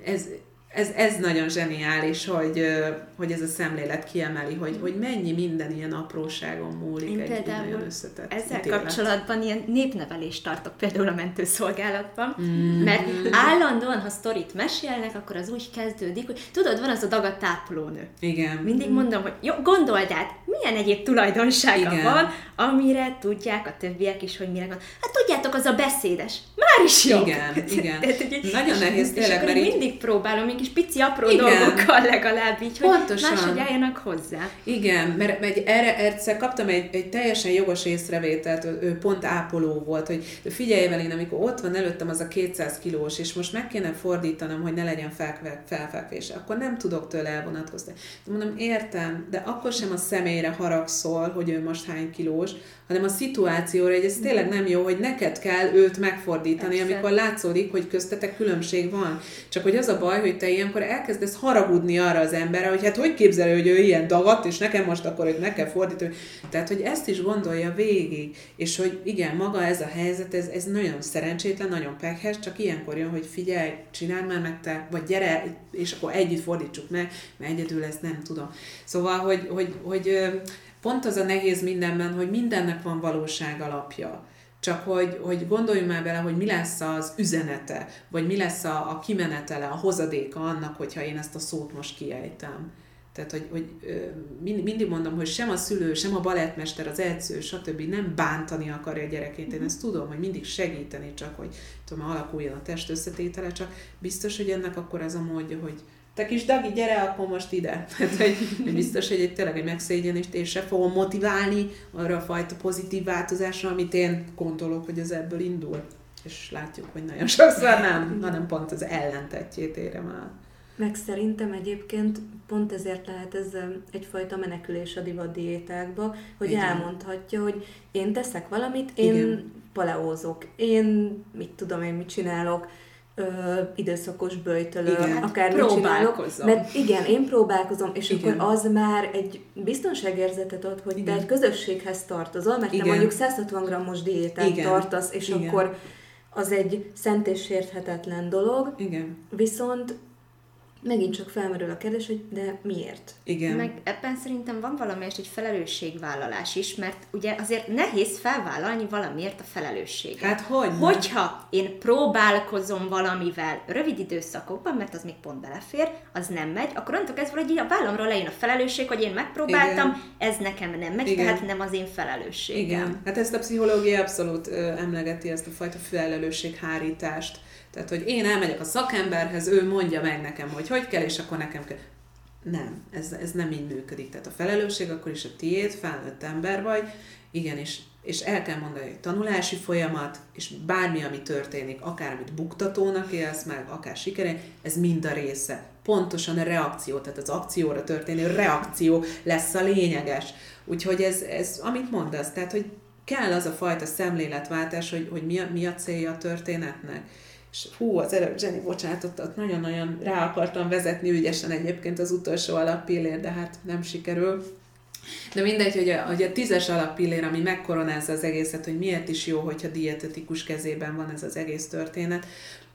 ez, ez, ez nagyon zseniális, hogy, hogy ez a szemlélet kiemeli, hogy, hogy mennyi minden ilyen apróságon múlik Én egy nagyon összetett Ezzel ítélet. kapcsolatban ilyen népnevelést tartok például a mentőszolgálatban, mm. mert állandóan, ha sztorit mesélnek, akkor az úgy kezdődik, hogy tudod, van az a dagat tápolónő. Igen. Mindig mondom, hogy jó, gondold át, mi milyen egyéb tulajdonsága Igen. van, amire tudják a többiek is, hogy mire van. Hát tudjátok, az a beszédes. Már is jó. Igen, igen. Tehát, hogy, Nagyon nehéz tényleg, mert így... mindig próbálom, kis pici apró igen. dolgokkal legalább így, hogy Pontosan. máshogy álljanak hozzá. Igen, mert, mert erre egyszer kaptam egy, egy teljesen jogos észrevételt, ő pont ápoló volt, hogy figyelj Evelin, amikor ott van előttem az a 200 kilós, és most meg kéne fordítanom, hogy ne legyen felfekvése, akkor nem tudok tőle elvonatkozni. De mondom, értem, de akkor sem a személyre haragszol, hogy ő most hány kilós, hanem a szituációra, hogy ez tényleg nem jó, hogy neked kell őt megfordítani, Persze. amikor látszódik, hogy köztetek különbség van. Csak hogy az a baj, hogy te ilyenkor elkezdesz haragudni arra az emberre, hogy hát hogy képzelő, hogy ő ilyen dagat, és nekem most akkor hogy meg kell fordítani. Tehát, hogy ezt is gondolja végig, és hogy igen, maga ez a helyzet, ez, ez nagyon szerencsétlen, nagyon pekhes, csak ilyenkor jön, hogy figyelj, csináld már meg te, vagy gyere, és akkor együtt fordítsuk meg, mert egyedül ezt nem tudom. Szóval, hogy, hogy, hogy pont az a nehéz mindenben, hogy mindennek van valóság alapja. Csak hogy, hogy gondoljunk már bele, hogy mi lesz az üzenete, vagy mi lesz a, a kimenetele, a hozadéka annak, hogyha én ezt a szót most kiejtem. Tehát, hogy, hogy mindig mondom, hogy sem a szülő, sem a balettmester, az edző, stb. nem bántani akarja a gyerekét. Én ezt tudom, hogy mindig segíteni, csak hogy tudom, alakuljon a test összetétele, csak biztos, hogy ennek akkor ez a módja, hogy, te kis Dagi, gyere akkor most ide. Hát, hogy, hogy biztos, hogy egy, tényleg egy megszégyenést és se fogom motiválni arra a fajta pozitív változásra, amit én gondolok, hogy ez ebből indul. És látjuk, hogy nagyon sokszor nem, hanem pont az ellentetjét érem el. Meg szerintem egyébként pont ezért lehet ez egyfajta menekülés a divat diétákba, hogy Igen. elmondhatja, hogy én teszek valamit, én Igen. paleózok, én mit tudom én, mit csinálok, ö, időszakos böjtölő, igen, akár mit csinálok. Mert igen, én próbálkozom, és igen. akkor az már egy biztonságérzetet ad, hogy igen. te egy közösséghez tartozol, mert igen. te mondjuk 160 grammos diétát igen. tartasz, és igen. akkor az egy szent és sérthetetlen dolog. Igen. Viszont megint csak felmerül a kérdés, hogy de miért? Igen. Meg ebben szerintem van valamelyest egy felelősségvállalás is, mert ugye azért nehéz felvállalni valamiért a felelősséget. Hát hogy? Hogyha én próbálkozom valamivel rövid időszakokban, mert az még pont belefér, az nem megy, akkor onnantól kezdve, hogy a vállamról lejön a felelősség, hogy én megpróbáltam, Igen. ez nekem nem megy, Igen. tehát nem az én felelősségem. Igen. Hát ezt a pszichológia abszolút ö, emlegeti, ezt a fajta felelősséghárítást tehát, hogy én elmegyek a szakemberhez, ő mondja meg nekem, hogy hogy kell, és akkor nekem kell. Nem, ez, ez nem így működik. Tehát a felelősség akkor is a tiéd, felnőtt ember vagy, igen, és, és el kell mondani, hogy tanulási folyamat, és bármi, ami történik, akár amit buktatónak élsz meg, akár sikerén, ez mind a része. Pontosan a reakció, tehát az akcióra történő reakció lesz a lényeges. Úgyhogy ez, ez amit mondasz, tehát, hogy kell az a fajta szemléletváltás, hogy, hogy mi, a, mi a célja a történetnek és hú, az előbb Jenny, bocsánat, ott nagyon-nagyon rá akartam vezetni ügyesen egyébként az utolsó alappillér, de hát nem sikerül. De mindegy, hogy a, hogy a tízes alappillér, ami megkoronázza az egészet, hogy miért is jó, hogyha dietetikus kezében van ez az egész történet,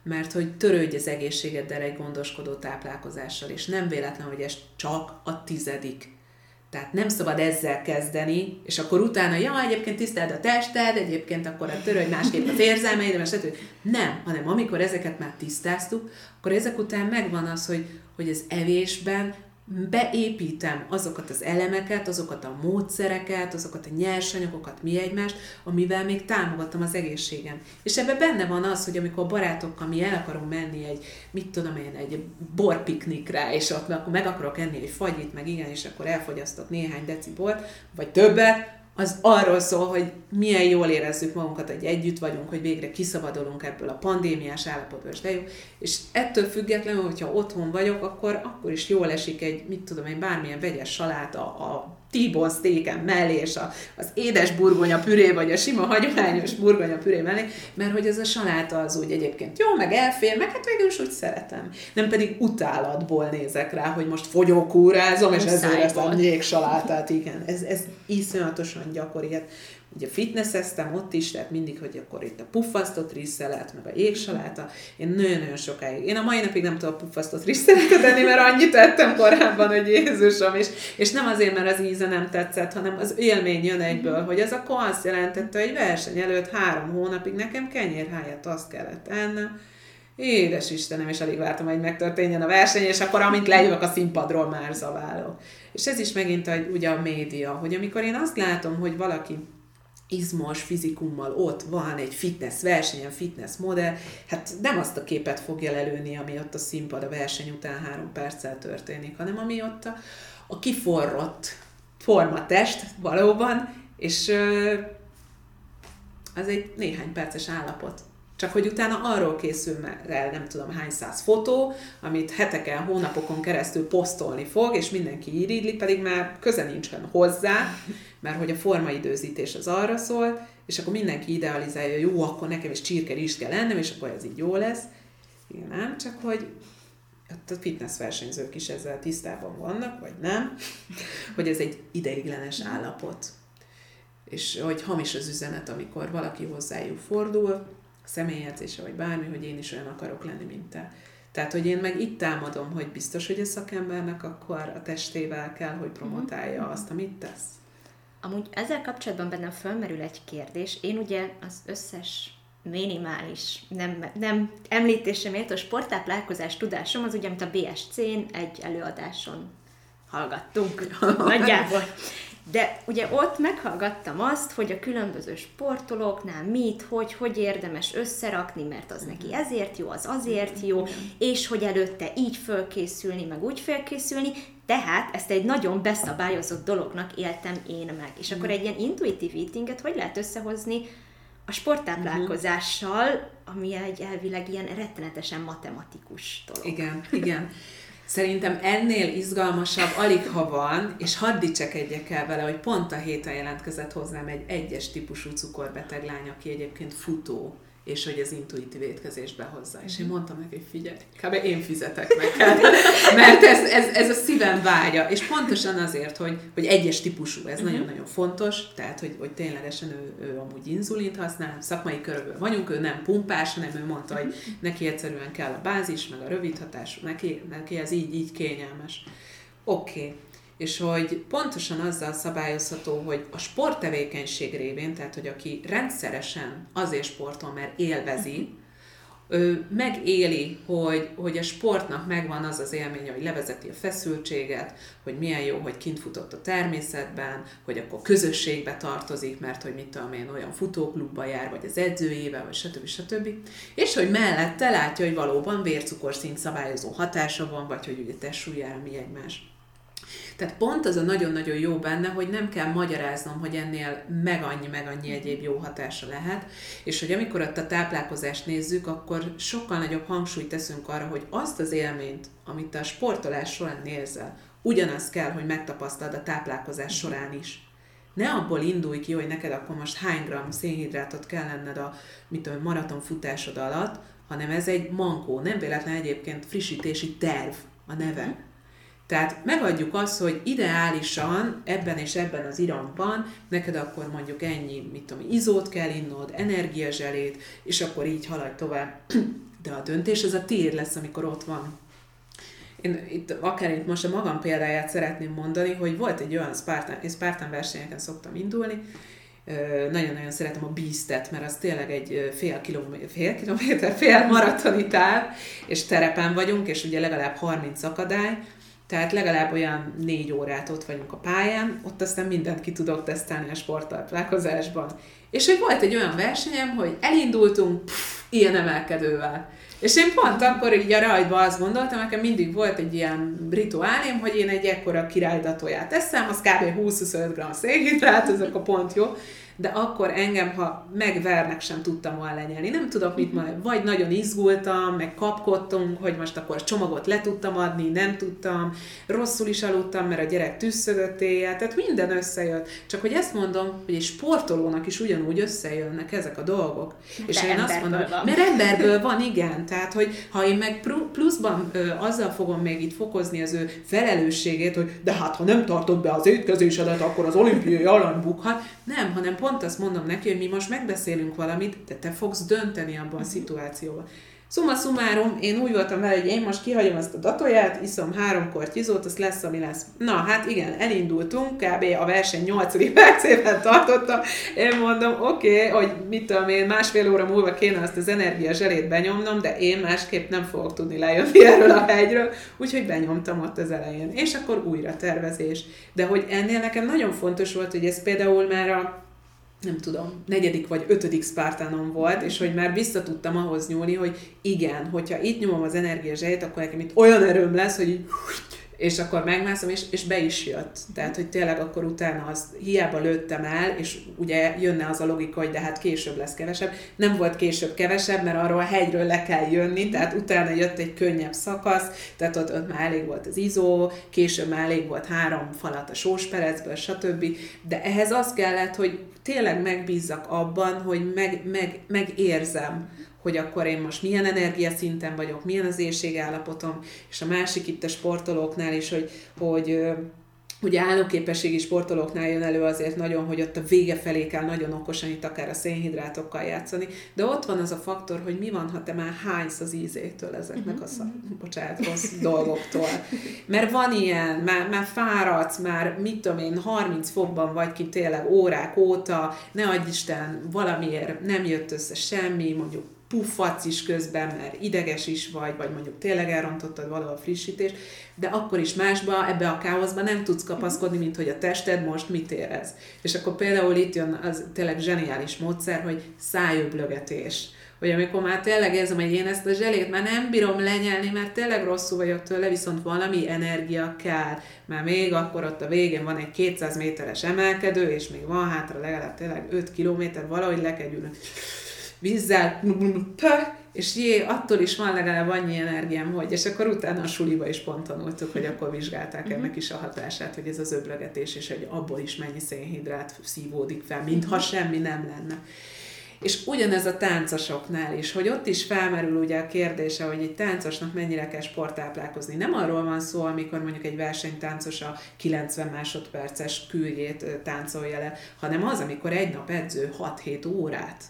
mert hogy törődj az egészségeddel egy gondoskodó táplálkozással, és nem véletlen, hogy ez csak a tizedik tehát nem szabad ezzel kezdeni, és akkor utána, ja, egyébként tiszteld a tested, egyébként akkor a törődj másképp az érzelmeid, mert Nem, hanem amikor ezeket már tisztáztuk, akkor ezek után megvan az, hogy, hogy az evésben beépítem azokat az elemeket, azokat a módszereket, azokat a nyersanyagokat, mi egymást, amivel még támogatom az egészségem. És ebben benne van az, hogy amikor barátokkal mi el akarunk menni egy, mit tudom én, egy borpiknikre, és ott akkor meg akarok enni egy fagyit, meg igen, és akkor elfogyasztok néhány deci bort, vagy többet, az arról szól, hogy milyen jól érezzük magunkat, hogy együtt vagyunk, hogy végre kiszabadulunk ebből a pandémiás állapotból, és jó. És ettől függetlenül, hogyha otthon vagyok, akkor, akkor is jól esik egy, mit tudom én, bármilyen vegyes saláta a T-bone steaken mellé, és a, az édes burgonya püré, vagy a sima hagyományos burgonya püré mellé, mert hogy ez a saláta az úgy egyébként jó, meg elfér, meg hát végül is úgy szeretem. Nem pedig utálatból nézek rá, hogy most fogyókúrázom, és ezért ezt a salátát, igen. Ez, ez iszonyatosan gyakori. Hát ugye fitnesseztem ott is, tehát mindig, hogy akkor itt a puffasztott rizszelet, meg a jégsaláta. Én nagyon-nagyon sokáig, én a mai napig nem tudom a puffasztott rizszeletet enni, mert annyit ettem korábban, hogy Jézusom, és, és nem azért, mert az íze nem tetszett, hanem az élmény jön egyből, hogy ez akkor azt jelentette, hogy verseny előtt három hónapig nekem kenyérháját azt kellett ennem, Édes Istenem, és alig vártam, hogy megtörténjen a verseny, és akkor amint lejövök a színpadról, már zaválok. És ez is megint a, ugye a média, hogy amikor én azt látom, hogy valaki izmos fizikummal. Ott van egy fitness versenyen, fitness modell, hát nem azt a képet fogja lelőni, ami ott a színpad a verseny után három perccel történik, hanem ami ott a, a kiforrott formatest valóban, és az egy néhány perces állapot. Csak hogy utána arról készül el nem tudom hány száz fotó, amit heteken, hónapokon keresztül posztolni fog, és mindenki iridli, pedig már köze nincsen hozzá, mert hogy a formaidőzítés az arra szól, és akkor mindenki idealizálja, jó, akkor nekem is csirke is kell lennem, és akkor ez így jó lesz. Igen, nem, csak hogy a fitness versenyzők is ezzel tisztában vannak, vagy nem, hogy ez egy ideiglenes állapot. És hogy hamis az üzenet, amikor valaki hozzájuk fordul, személyedzése, vagy bármi, hogy én is olyan akarok lenni, mint te. Tehát, hogy én meg itt támadom, hogy biztos, hogy a szakembernek akkor a testével kell, hogy promotálja mm-hmm. azt, amit tesz. Amúgy ezzel kapcsolatban bennem fölmerül egy kérdés. Én ugye az összes minimális, nem, nem említésem ért, a sporttáplálkozás tudásom az ugye, amit a BSC-n egy előadáson hallgattunk. Nagyjából. De ugye ott meghallgattam azt, hogy a különböző sportolóknál mit, hogy, hogy érdemes összerakni, mert az neki ezért jó, az azért jó, és hogy előtte így fölkészülni, meg úgy fölkészülni, tehát ezt egy nagyon beszabályozott dolognak éltem én meg. És akkor egy ilyen intuitív eatinget hogy lehet összehozni a sporttáplálkozással, ami egy elvileg ilyen rettenetesen matematikus dolog. Igen, igen. Szerintem ennél izgalmasabb alig ha van, és hadd dicsekedjek el vele, hogy pont a héten jelentkezett hozzám egy egyes típusú cukorbeteg lány, aki egyébként futó, és hogy az intuitív étkezésbe hozza. És én mhm. mondtam neki, hogy figyelj, kb. én fizetek neked, mert ez, ez, ez a szívem vágya. És pontosan azért, hogy, hogy egyes típusú, ez uh-huh. nagyon-nagyon fontos, tehát, hogy, hogy ténylegesen ő, ő amúgy inzulint használ, szakmai körülbelül vagyunk, ő nem pumpás, hanem ő mondta, hogy mhm. neki egyszerűen kell a bázis, meg a rövid hatású, neki, neki ez így, így kényelmes. Oké. Okay és hogy pontosan azzal szabályozható, hogy a sporttevékenység révén, tehát hogy aki rendszeresen azért sportol, mert élvezi, ő megéli, hogy, hogy a sportnak megvan az az élménye, hogy levezeti a feszültséget, hogy milyen jó, hogy kint futott a természetben, hogy akkor közösségbe tartozik, mert hogy mit tudom én, olyan futóklubba jár, vagy az edzőjével, vagy stb. stb. És hogy mellette látja, hogy valóban vércukorszint szabályozó hatása van, vagy hogy ugye testsúlyára mi egymás. Tehát pont az a nagyon-nagyon jó benne, hogy nem kell magyaráznom, hogy ennél meg annyi, meg annyi egyéb jó hatása lehet, és hogy amikor ott a táplálkozást nézzük, akkor sokkal nagyobb hangsúlyt teszünk arra, hogy azt az élményt, amit a sportolás során érzel, ugyanazt kell, hogy megtapasztald a táplálkozás során is. Ne abból indulj ki, hogy neked akkor most hány gram szénhidrátot kell lenned a mit tudom, maratonfutásod alatt, hanem ez egy mankó, nem véletlen egyébként frissítési terv a neve. Tehát megadjuk azt, hogy ideálisan ebben és ebben az iramban neked akkor mondjuk ennyi, mit tudom, izót kell innod, energiazselét, és akkor így haladj tovább. De a döntés az a tiéd lesz, amikor ott van. Én itt, akár itt most a magam példáját szeretném mondani, hogy volt egy olyan Spartan, én Spartan versenyeken szoktam indulni, nagyon-nagyon szeretem a Beastet, mert az tényleg egy fél kilométer, fél, kilométer, fél maratoni táv, és terepen vagyunk, és ugye legalább 30 akadály, tehát legalább olyan négy órát ott vagyunk a pályán, ott aztán mindent ki tudok tesztelni a sporttalálkozásban. És hogy volt egy olyan versenyem, hogy elindultunk pff, ilyen emelkedővel. És én pont akkor így a rajtban azt gondoltam, nekem mindig volt egy ilyen rituálém, hogy én egy ekkora királydatóját teszem, az kb. 20-25 g szénhidrát, ez akkor pont jó de akkor engem, ha megvernek, sem tudtam volna lenyelni. Nem tudok mit mhm. mondani, vagy nagyon izgultam, meg kapkodtunk, hogy most akkor csomagot le tudtam adni, nem tudtam, rosszul is aludtam, mert a gyerek tüsszögött éjjel, tehát minden összejött. Csak hogy ezt mondom, hogy egy sportolónak is ugyanúgy összejönnek ezek a dolgok. Mert és én azt mondom, van. mert emberből van, igen. Tehát, hogy ha én meg pluszban ö, azzal fogom még itt fokozni az ő felelősségét, hogy de hát ha nem tartod be az étkezésedet, akkor az olimpiai alany bukhat. Nem, hanem pont azt mondom neki, hogy mi most megbeszélünk valamit, de te fogsz dönteni abban a szituációban. Summa summarum, én úgy voltam vele, hogy én most kihagyom ezt a datóját, iszom három kortyizót, az lesz, ami lesz. Na, hát igen, elindultunk, kb. a verseny 8. percében tartottam. Én mondom, oké, okay, hogy mit tudom én, másfél óra múlva kéne azt az energia zselét benyomnom, de én másképp nem fogok tudni lejönni erről a hegyről, úgyhogy benyomtam ott az elején. És akkor újra tervezés. De hogy ennél nekem nagyon fontos volt, hogy ez például már a nem tudom, negyedik vagy ötödik Spartanon volt, és hogy már vissza tudtam ahhoz nyúlni, hogy igen, hogyha itt nyomom az energiazsejt, akkor nekem itt olyan erőm lesz, hogy így és akkor megmászom, és, és be is jött. Tehát, hogy tényleg akkor utána az hiába lőttem el, és ugye jönne az a logika, hogy de hát később lesz kevesebb. Nem volt később kevesebb, mert arról a hegyről le kell jönni, tehát utána jött egy könnyebb szakasz, tehát ott, ott már elég volt az izó, később már elég volt három falat a sósperecből, stb. De ehhez az kellett, hogy tényleg megbízzak abban, hogy meg, meg, megérzem, hogy akkor én most milyen energiaszinten vagyok, milyen az éjségállapotom, és a másik itt a sportolóknál is, hogy, hogy Ugye állóképességi sportolóknál jön elő azért nagyon, hogy ott a vége felé kell nagyon okosan itt akár a szénhidrátokkal játszani, de ott van az a faktor, hogy mi van, ha te már hánysz az ízétől ezeknek a szak, bocsánat, rossz dolgoktól. Mert van ilyen, már, már fáradsz, már mit tudom én, 30 fokban vagy ki tényleg órák óta, ne adj Isten, valamiért nem jött össze semmi, mondjuk puffac is közben, mert ideges is vagy, vagy mondjuk tényleg elrontottad valahol a frissítés, de akkor is másba, ebbe a káoszba nem tudsz kapaszkodni, mint hogy a tested most mit érez. És akkor például itt jön az tényleg zseniális módszer, hogy szájöblögetés. Hogy amikor már tényleg érzem, hogy én ezt a zselét már nem bírom lenyelni, mert tényleg rosszul vagyok tőle, viszont valami energia kell. Mert még akkor ott a végén van egy 200 méteres emelkedő, és még van hátra legalább tényleg 5 kilométer, valahogy le kell gyűlni vízzel, és jé, attól is van legalább annyi energiám, hogy, és akkor utána a suliba is pont tanultuk, hogy akkor vizsgálták uh-huh. ennek is a hatását, hogy ez az öblögetés, és hogy abból is mennyi szénhidrát szívódik fel, mintha uh-huh. semmi nem lenne. És ugyanez a táncosoknál is, hogy ott is felmerül ugye a kérdése, hogy egy táncosnak mennyire kell sporttáplálkozni. Nem arról van szó, amikor mondjuk egy versenytáncos a 90 másodperces küljét táncolja le, hanem az, amikor egy nap edző 6-7 órát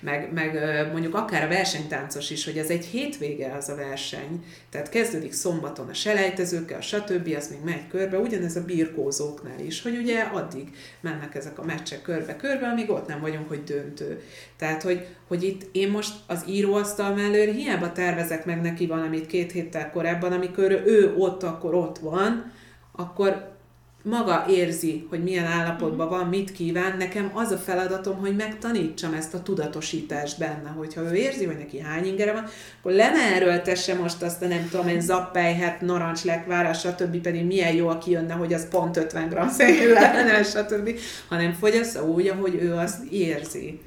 meg, meg mondjuk akár a versenytáncos is, hogy ez egy hétvége az a verseny, tehát kezdődik szombaton a selejtezőkkel, stb., az még megy körbe, ugyanez a birkózóknál is, hogy ugye addig mennek ezek a meccsek körbe-körbe, amíg ott nem vagyunk, hogy döntő. Tehát, hogy, hogy itt én most az íróasztal mellől hiába tervezek meg neki valamit két héttel korábban, amikor ő ott, akkor ott van, akkor maga érzi, hogy milyen állapotban van, mit kíván, nekem az a feladatom, hogy megtanítsam ezt a tudatosítást benne, hogyha ő érzi, hogy neki hány ingere van, akkor le ne erőltesse most azt a nem tudom én zappelyhet, narancs stb. pedig milyen jó, aki jönne, hogy az pont 50 g szén lenne, stb. hanem fogyassza úgy, ahogy ő azt érzi.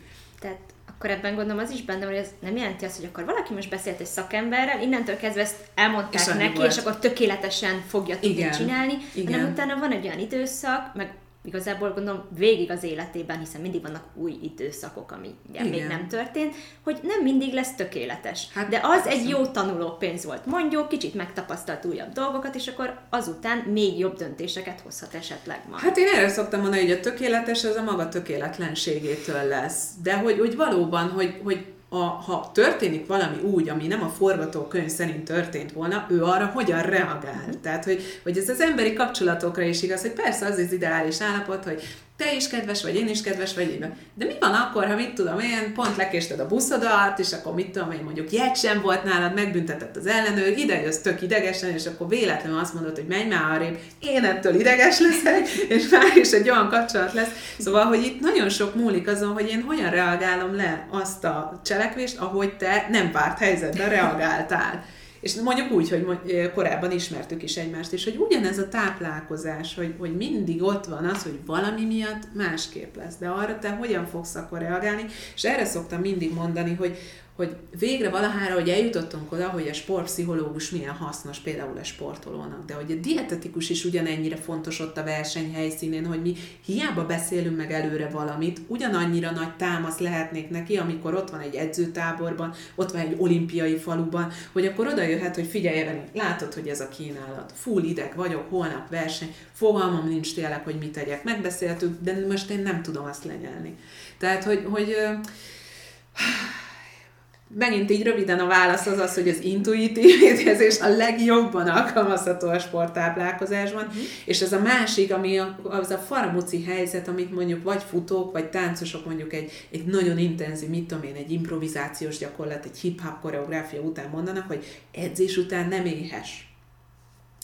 Akkor ebben gondolom az is benne, hogy ez nem jelenti azt, hogy akkor valaki most beszélt egy szakemberrel, innentől kezdve ezt elmondták és neki, és akkor tökéletesen fogja tudni Igen. csinálni, Igen. hanem utána van egy olyan időszak, meg igazából gondolom végig az életében, hiszen mindig vannak új időszakok, ami ugye még nem történt, hogy nem mindig lesz tökéletes. Hát, De az persze. egy jó tanuló pénz volt. Mondjuk, kicsit megtapasztalt újabb dolgokat, és akkor azután még jobb döntéseket hozhat esetleg majd. Hát én erre szoktam mondani, hogy a tökéletes az a maga tökéletlenségétől lesz. De hogy, hogy valóban, hogy, hogy a, ha történik valami úgy, ami nem a forgatókönyv szerint történt volna, ő arra hogyan reagál. Tehát, hogy, hogy ez az emberi kapcsolatokra is igaz, hogy persze az az ideális állapot, hogy te is kedves vagy, én is kedves vagy, így De mi van akkor, ha mit tudom én, pont lekésted a buszodat, és akkor mit tudom én, mondjuk jegy sem volt nálad, megbüntetett az ellenőr, ide jössz tök idegesen, és akkor véletlenül azt mondod, hogy menj már arrébb, én ettől ideges leszek, és már is egy olyan kapcsolat lesz. Szóval, hogy itt nagyon sok múlik azon, hogy én hogyan reagálom le azt a cselekvést, ahogy te nem várt helyzetben reagáltál. És mondjuk úgy, hogy korábban ismertük is egymást, és hogy ugyanez a táplálkozás, hogy, hogy mindig ott van az, hogy valami miatt másképp lesz, de arra te hogyan fogsz akkor reagálni, és erre szoktam mindig mondani, hogy, hogy végre valahára, hogy eljutottunk oda, hogy a sportpszichológus milyen hasznos például a sportolónak, de hogy a dietetikus is ugyanennyire fontos ott a verseny helyszínén, hogy mi hiába beszélünk meg előre valamit, ugyanannyira nagy támasz lehetnék neki, amikor ott van egy edzőtáborban, ott van egy olimpiai faluban, hogy akkor oda jöhet, hogy figyelj, Evelyn, látod, hogy ez a kínálat, full ideg vagyok, holnap verseny, fogalmam nincs tényleg, hogy mit tegyek, megbeszéltük, de most én nem tudom azt lenyelni. Tehát, hogy, hogy megint így röviden a válasz az az, hogy az intuitív étkezés a legjobban alkalmazható a sporttáplálkozásban, uh-huh. és ez a másik, ami a, az a faramuci helyzet, amit mondjuk vagy futók, vagy táncosok mondjuk egy, egy nagyon intenzív, mit tudom én, egy improvizációs gyakorlat, egy hip-hop koreográfia után mondanak, hogy edzés után nem éhes.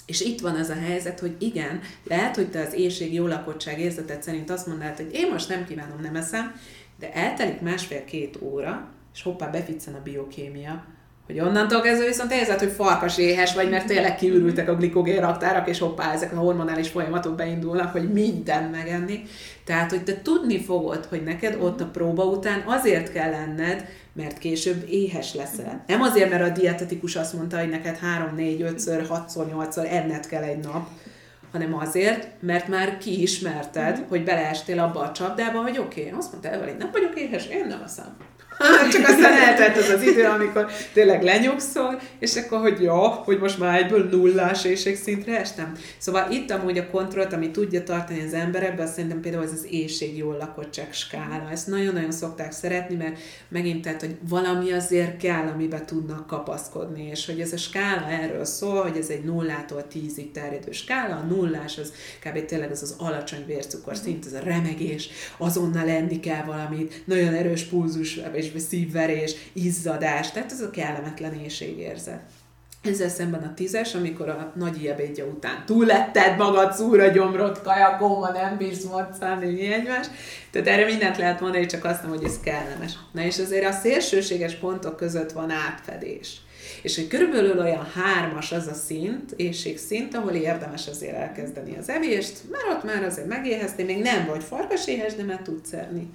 És itt van az a helyzet, hogy igen, lehet, hogy te az éjség jó lakottság érzetet szerint azt mondanád, hogy én most nem kívánom, nem eszem, de eltelik másfél-két óra, és hoppá beficcen a biokémia, hogy onnantól kezdve viszont érzed, hogy farkas éhes vagy, mert tényleg kiürültek a glikogén raktárak, és hoppá, ezek a hormonális folyamatok beindulnak, hogy minden megenni. Tehát, hogy te tudni fogod, hogy neked ott a próba után azért kell lenned, mert később éhes leszel. Nem azért, mert a dietetikus azt mondta, hogy neked 3, 4, 5-ször, 6-szor, 8-szor enned kell egy nap, hanem azért, mert már kiismerted, mm. hogy beleestél abba a csapdába, hogy oké, okay, azt mondta, hogy nem vagyok éhes, én nem eszem. Csak aztán eltelt az az idő, amikor tényleg lenyugszol, és akkor, hogy jó, hogy most már egyből nullás éjségszintre estem. Szóval itt amúgy a kontrollt, ami tudja tartani az emberekbe, azt szerintem például ez az éjség jól lakottság skála. Ezt nagyon-nagyon szokták szeretni, mert megint tehát, hogy valami azért kell, amiben tudnak kapaszkodni, és hogy ez a skála erről szól, hogy ez egy nullától tízig terjedő skála, a nullás az kb. tényleg az az alacsony vércukorszint, ez a remegés, azonnal enni kell valamit, nagyon erős pulzus, és és szívverés, izzadás, tehát ez a kellemetlen éjségérzet. Ezzel szemben a tízes, amikor a nagy ebédje után túletted magad, szúra gyomrot, kajakóma, nem bírsz moccani, mi egymás. Tehát erre mindent lehet mondani, csak azt nem, hogy ez kellemes. Na és azért a szélsőséges pontok között van átfedés. És hogy körülbelül olyan hármas az a szint, szint, ahol érdemes azért elkezdeni az evést, mert ott már azért megéheztél, még nem vagy farkaséhes, de már tudsz enni.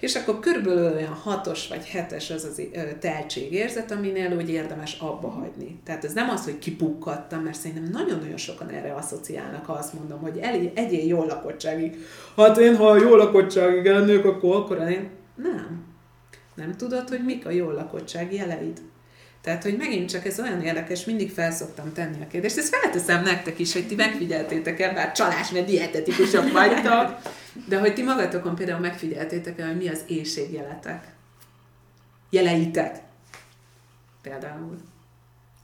És akkor körülbelül olyan hatos vagy hetes az az teltségérzet, aminél úgy érdemes abba hagyni. Tehát ez nem az, hogy kipukkadtam, mert szerintem nagyon-nagyon sokan erre asszociálnak, ha azt mondom, hogy el, egyél jó lakottságig. Hát én, ha jó lakottságig ennök, akkor, akkor én... Nem. Nem tudod, hogy mik a jó lakottság jeleid. Tehát, hogy megint csak ez olyan érdekes, mindig felszoktam tenni a kérdést, ezt felteszem nektek is, hogy ti megfigyeltétek el, bár csalás, mert dietetikusok vagytok, de hogy ti magatokon például megfigyeltétek el, hogy mi az éjségjeletek. Jeleitek. Például.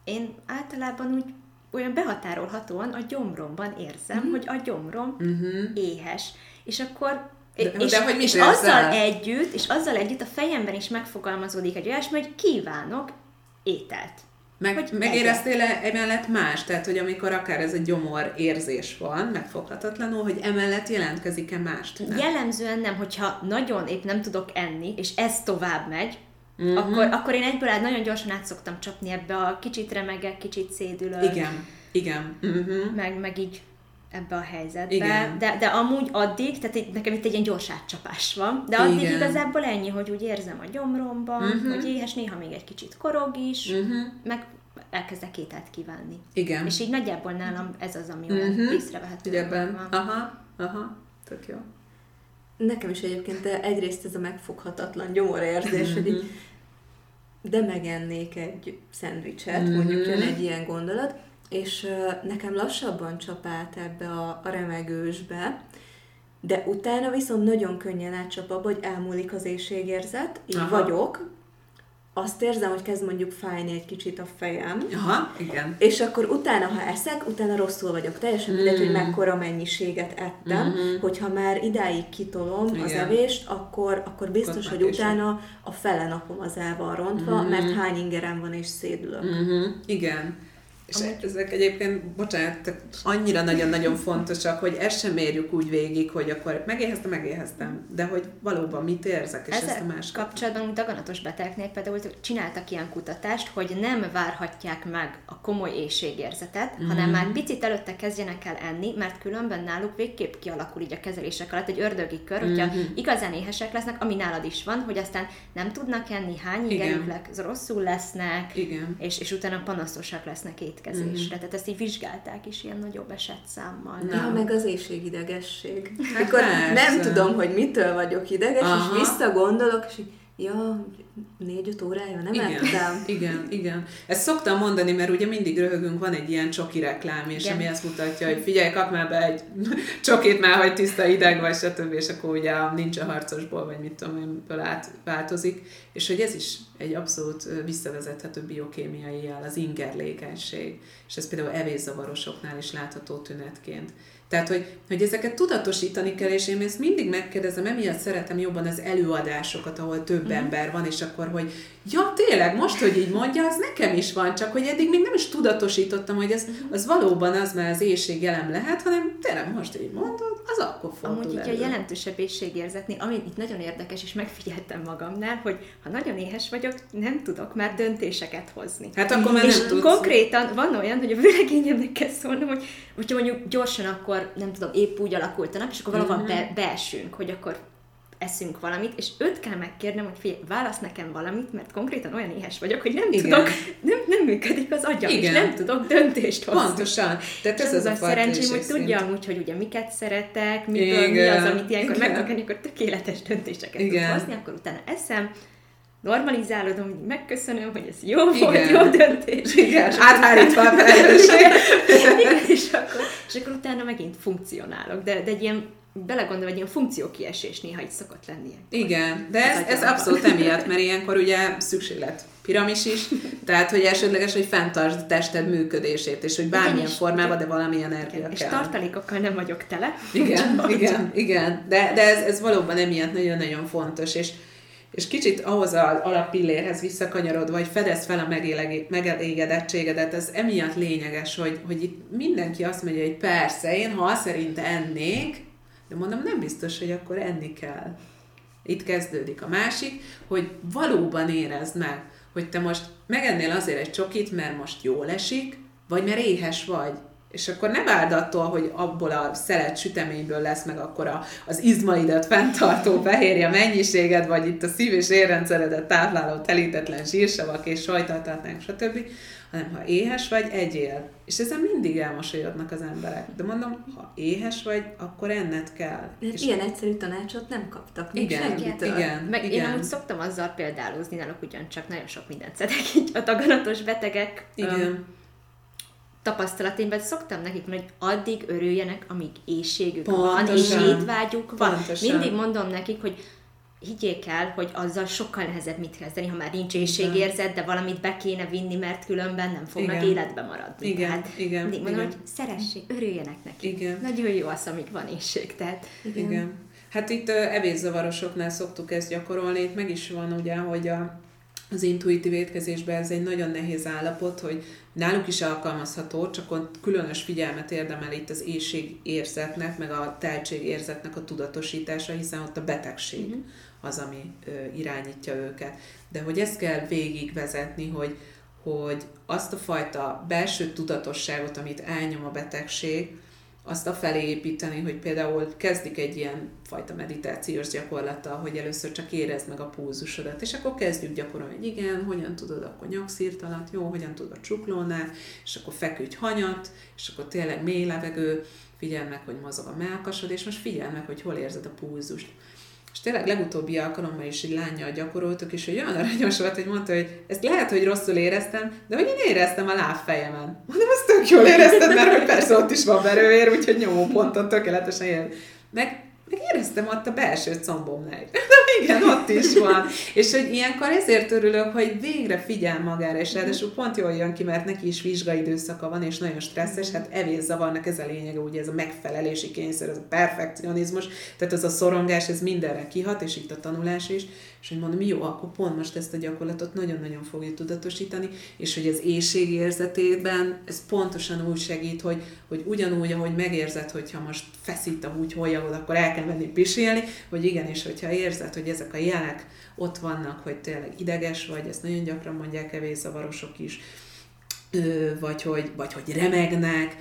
Én általában úgy olyan behatárolhatóan a gyomromban érzem, mm-hmm. hogy a gyomrom mm-hmm. éhes. És akkor de, és, de hogy és azzal együtt, és azzal együtt a fejemben is megfogalmazódik egy olyasmi, hogy kívánok ételt. Meg, hogy megéreztél-e emellett más? Tehát, hogy amikor akár ez a gyomor érzés van, megfoghatatlanul, hogy emellett jelentkezik-e más tünet? Jellemzően nem, hogyha nagyon épp nem tudok enni, és ez tovább megy, uh-huh. akkor, akkor én egyből át nagyon gyorsan át szoktam csapni ebbe a kicsit remegek, kicsit szédülök. Igen, igen. Uh-huh. Meg, meg így ebbe a helyzetbe. Igen. De, de amúgy addig, tehát itt, nekem itt egy ilyen gyors átcsapás van, de addig Igen. igazából ennyi, hogy úgy érzem a gyomromban, uh-huh. hogy éhes, néha még egy kicsit korog is, uh-huh. meg elkezdek ételt kívánni. Igen. És így nagyjából nálam ez az, ami uh-huh. olyan észrevehető. Ebben. Van. Aha, aha, tök jó. Nekem is egyébként egyrészt ez a megfoghatatlan gyomorérzés, uh-huh. hogy így, de megennék egy szendvicset, uh-huh. mondjuk jön egy ilyen gondolat, és nekem lassabban csap át ebbe a, a remegősbe, de utána viszont nagyon könnyen átcsap abba, hogy elmúlik az éjségérzet, így Aha. vagyok, azt érzem, hogy kezd mondjuk fájni egy kicsit a fejem. Aha, igen. És akkor utána, ha eszek, utána rosszul vagyok. Teljesen mindegy, mm. hogy mekkora mennyiséget ettem. Mm-hmm. Hogyha már idáig kitolom igen. az evést, akkor, akkor biztos, hogy utána a fele napom az el van rontva, mm-hmm. mert hány ingerem van és szédülök. Mm-hmm. Igen. És Amúgy... ezek egyébként, bocsánat, annyira nagyon-nagyon fontosak, hogy ezt sem mérjük úgy végig, hogy akkor megéheztem, megéheztem, de hogy valóban mit érzek, és Ezzel ezt a más kapcsolatban daganatos betegeknél például csináltak ilyen kutatást, hogy nem várhatják meg a komoly éjségérzetet, mm-hmm. hanem már picit előtte kezdjenek el enni, mert különben náluk végképp kialakul így a kezelések alatt egy ördögi kör, hogyha mm-hmm. igazán éhesek lesznek, ami nálad is van, hogy aztán nem tudnak enni, hány ingerük rosszul lesznek, Igen. És, és utána panaszosak lesznek ét étkezésre. Mm-hmm. Tehát ezt így vizsgálták is ilyen nagyobb esetszámmal. Na, meg az éjségidegesség. Hát Akkor nem tudom, hogy mitől vagyok ideges, Aha. és visszagondolok, és így ja, négy-öt órája nem igen, ettem. Igen, igen. Ezt szoktam mondani, mert ugye mindig röhögünk, van egy ilyen csoki reklám, és igen. ami azt mutatja, hogy figyelj, kap már be egy csokit már, hogy tiszta ideg vagy, stb. és akkor ugye nincs a harcosból, vagy mit tudom én, átváltozik. És hogy ez is egy abszolút visszavezethető biokémiai jel, az ingerlékenység. És ez például evészavarosoknál is látható tünetként. Tehát, hogy, hogy ezeket tudatosítani kell, és én ezt mindig megkérdezem, emiatt szeretem jobban az előadásokat, ahol több mm. ember van, és akkor, hogy ja, tényleg, most, hogy így mondja, az nekem is van, csak hogy eddig még nem is tudatosítottam, hogy ez, mhm. az valóban az, mert az éjség jelen lehet, hanem tényleg most így mondod, az akkor fordul Amúgy így a jelentősebb éjségérzetnél, ami itt nagyon érdekes, és megfigyeltem magamnál, hogy ha nagyon éhes vagyok, nem tudok már döntéseket hozni. Hát akkor már és nem tudsz. konkrétan van olyan, hogy a vőlegényemnek kell szólnom, hogy hogyha mondjuk gyorsan akkor, nem tudom, épp úgy alakult a nap, és akkor valahol uh-huh. be, beesünk, hogy akkor eszünk valamit, és őt kell megkérnem, hogy figyelj, válasz nekem valamit, mert konkrétan olyan éhes vagyok, hogy nem Igen. tudok, nem, nem működik az agyam, Igen. és nem tudok döntést hozni. Pontosan. Tehát ez az, az a szerencsém, hogy tudja amúgy, hogy ugye miket szeretek, miből Igen. mi az, amit ilyenkor meg akkor tökéletes döntéseket Igen. tud hozni, akkor utána eszem, normalizálodom, megköszönöm, hogy ez jó Igen. volt, jó döntés. Igen, áthárítva a felelősséget. és akkor, és akkor utána megint funkcionálok, de, de egy ilyen belegondolom, egy ilyen funkciókiesés néha így szokott lenni. Igen, de ez, ez abszolút emiatt, mert ilyenkor ugye szükséglet piramis is, tehát hogy elsődleges, hogy fenntartsd a tested működését, és hogy bármilyen igen, formában, de valami energia igen, kell. És tartalékokkal nem vagyok tele. Igen, igen, igen, de, de ez, ez valóban emiatt nagyon-nagyon fontos, és és kicsit ahhoz az alappillérhez visszakanyarodva, hogy fedez fel a megelégedettségedet, ez emiatt lényeges, hogy, hogy itt mindenki azt mondja, hogy persze, én ha szerint ennék, de mondom, nem biztos, hogy akkor enni kell. Itt kezdődik a másik, hogy valóban érezd meg, hogy te most megennél azért egy csokit, mert most jól esik, vagy mert éhes vagy. És akkor ne várd attól, hogy abból a szelet süteményből lesz meg akkor a, az izmaidat fenntartó fehérje mennyiséged, vagy itt a szív- és érrendszeredet tápláló telítetlen zsírsavak és sajtaltatnánk, stb., hanem ha éhes vagy, egyél. És ezen mindig elmosolyodnak az emberek. De mondom, ha éhes vagy, akkor enned kell. De és ilyen egyszerű tanácsot nem kaptak. Még igen, senkitől. igen. Meg igen. én amúgy szoktam azzal példálózni, náluk ugyancsak nagyon sok mindent szedek így a taganatos betegek. Igen. Um, tapasztalatémben szoktam nekik mondani, hogy addig örüljenek, amíg éjségük Pontosan. van, és étvágyuk van. Pontosan. Mindig mondom nekik, hogy higgyék el, hogy azzal sokkal nehezebb mit kezdeni, ha már nincs éjségérzet, de valamit be kéne vinni, mert különben nem fognak igen. életbe maradni. Igen, tehát igen, mindig mondom, igen. hogy szeressék, örüljenek neki. Igen. Nagyon jó az, amíg van éjség, tehát. Igen. igen. Hát itt evészavarosoknál szoktuk ezt gyakorolni, itt meg is van ugye, hogy a, az intuitív étkezésben ez egy nagyon nehéz állapot, hogy náluk is alkalmazható, csak ott különös figyelmet érdemel itt az éjségérzetnek, meg a teltségérzetnek a tudatosítása, hiszen ott a betegség. Uh-huh az, ami ö, irányítja őket. De hogy ezt kell végigvezetni, hogy, hogy azt a fajta belső tudatosságot, amit elnyom a betegség, azt a felé építeni, hogy például kezdik egy ilyen fajta meditációs gyakorlattal, hogy először csak érezd meg a pulzusodat, és akkor kezdjük gyakorolni, hogy igen, hogyan tudod akkor nyakszírt alatt, jó, hogyan tudod csuklónál, és akkor feküdj hanyat, és akkor tényleg mély levegő, figyeld meg, hogy mozog a melkasod, és most figyeld meg, hogy hol érzed a pulzust. És tényleg legutóbbi alkalommal is egy lányjal gyakoroltuk, és hogy olyan aranyos volt, hogy mondta, hogy ezt lehet, hogy rosszul éreztem, de hogy én éreztem a lábfejemen. Mondom, ezt tök jól érezted, mert hogy persze ott is van verőér, úgyhogy nyomóponton tökéletesen ér. Meg meg éreztem ott a belső combomnál. De igen, ott is van. és hogy ilyenkor ezért örülök, hogy végre figyel magára, és ráadásul pont jól jön ki, mert neki is vizsgai időszaka van, és nagyon stresszes, hát evészavarnak ez a lényege, ugye ez a megfelelési kényszer, ez a perfekcionizmus, tehát ez a szorongás, ez mindenre kihat, és itt a tanulás is, és hogy mondom, jó, akkor pont most ezt a gyakorlatot nagyon-nagyon fogja tudatosítani, és hogy az éjség érzetében ez pontosan úgy segít, hogy, hogy ugyanúgy, ahogy megérzed, hogyha most feszít a húgy holyagod, akkor el kell menni pisilni, hogy igenis, hogyha érzed, hogy ezek a jelek ott vannak, hogy tényleg ideges vagy, ezt nagyon gyakran mondják evészavarosok is, vagy hogy, vagy hogy remegnek,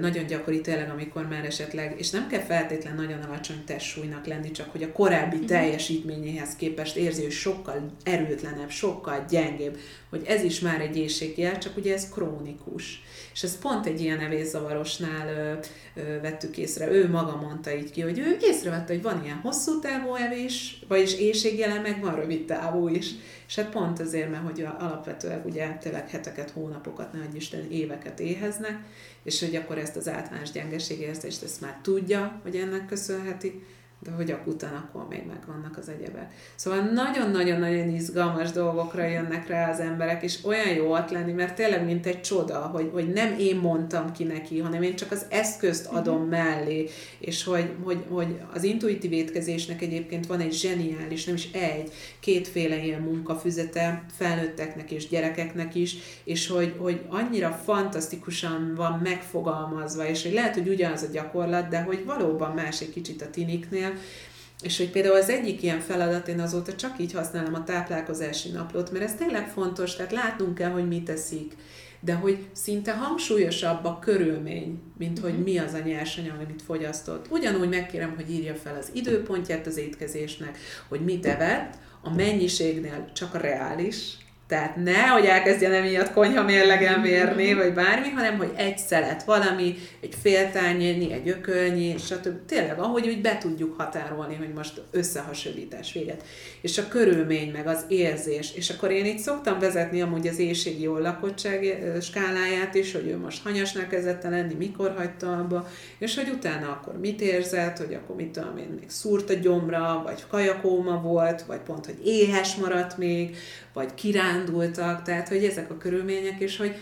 nagyon gyakori tényleg, amikor már esetleg, és nem kell feltétlen nagyon alacsony testsúlynak lenni, csak hogy a korábbi mhm. teljesítményéhez képest érzi, hogy sokkal erőtlenebb, sokkal gyengébb, hogy ez is már egy éjségjel, csak ugye ez krónikus. És ez pont egy ilyen evészavarosnál ö, ö, vettük észre. Ő maga mondta így ki, hogy ő észrevette, hogy van ilyen hosszú távú evés, vagyis éjségjelen, meg van rövid távú is. És hát pont azért, mert hogy alapvetően ugye tényleg heteket, hónapokat, ne Isten, éveket éheznek, és hogy akkor ezt az általános gyengeségérzést ezt már tudja, hogy ennek köszönheti, de hogy akutan akkor még megvannak az egyebek. Szóval nagyon-nagyon-nagyon izgalmas dolgokra jönnek rá az emberek, és olyan jó ott lenni, mert tényleg mint egy csoda, hogy, hogy nem én mondtam ki neki, hanem én csak az eszközt mhm. adom mellé, és hogy, hogy, hogy az intuitív étkezésnek egyébként van egy zseniális, nem is egy, kétféle ilyen munkafüzete felnőtteknek és gyerekeknek is, és hogy, hogy annyira fantasztikusan van megfogalmazva, és hogy lehet, hogy ugyanaz a gyakorlat, de hogy valóban más egy kicsit a tiniknél, és hogy például az egyik ilyen feladat, én azóta csak így használom a táplálkozási naplót, mert ez tényleg fontos, tehát látnunk kell, hogy mit teszik, de hogy szinte hangsúlyosabb a körülmény, mint hogy mhm. mi az a nyersanyag, amit fogyasztott. Ugyanúgy megkérem, hogy írja fel az időpontját az étkezésnek, hogy mit evett, a mennyiségnél csak a reális, tehát ne, hogy elkezdjen emiatt konyha mérlegen mérni, vagy bármi, hanem hogy egy szelet valami, egy fél tányérnyi, egy ökölnyi, stb. Tényleg, ahogy úgy be tudjuk határolni, hogy most összehasonlítás véget. És a körülmény, meg az érzés. És akkor én itt szoktam vezetni amúgy az éjségi jól lakottság skáláját is, hogy ő most hanyasnak kezdett lenni, mikor hagyta abba, és hogy utána akkor mit érzett, hogy akkor mit tudom én, még szúrt a gyomra, vagy kajakóma volt, vagy pont, hogy éhes maradt még, vagy kirándultak, tehát hogy ezek a körülmények, és hogy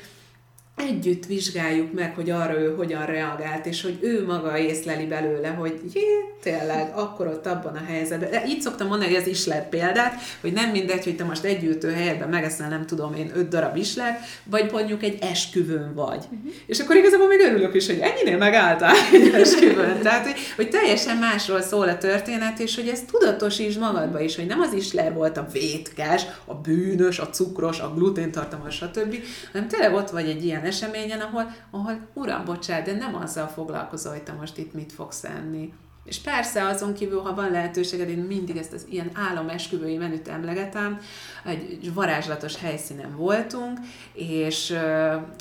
együtt vizsgáljuk meg, hogy arra ő hogyan reagált, és hogy ő maga észleli belőle, hogy jé, tényleg, akkor ott abban a helyzetben. De így szoktam mondani, hogy ez islet példát, hogy nem mindegy, hogy te most egy ültő helyetben megeszel, nem tudom én, öt darab islet, vagy mondjuk egy esküvőn vagy. Uh-huh. És akkor igazából még örülök is, hogy ennyinél megálltál egy esküvőn. Tehát, hogy, hogy teljesen másról szól a történet, és hogy ezt tudatosítsd magadba is, hogy nem az isler volt a vétkes, a bűnös, a cukros, a gluténtartalmas, stb., hanem tényleg ott vagy egy ilyen eseményen, ahol, ahol uram, bocsánat, de nem azzal foglalkozol, hogy te most itt mit fogsz enni. És persze azon kívül, ha van lehetőséged, én mindig ezt az ilyen álomesküvői menüt emlegetem, egy varázslatos helyszínen voltunk, és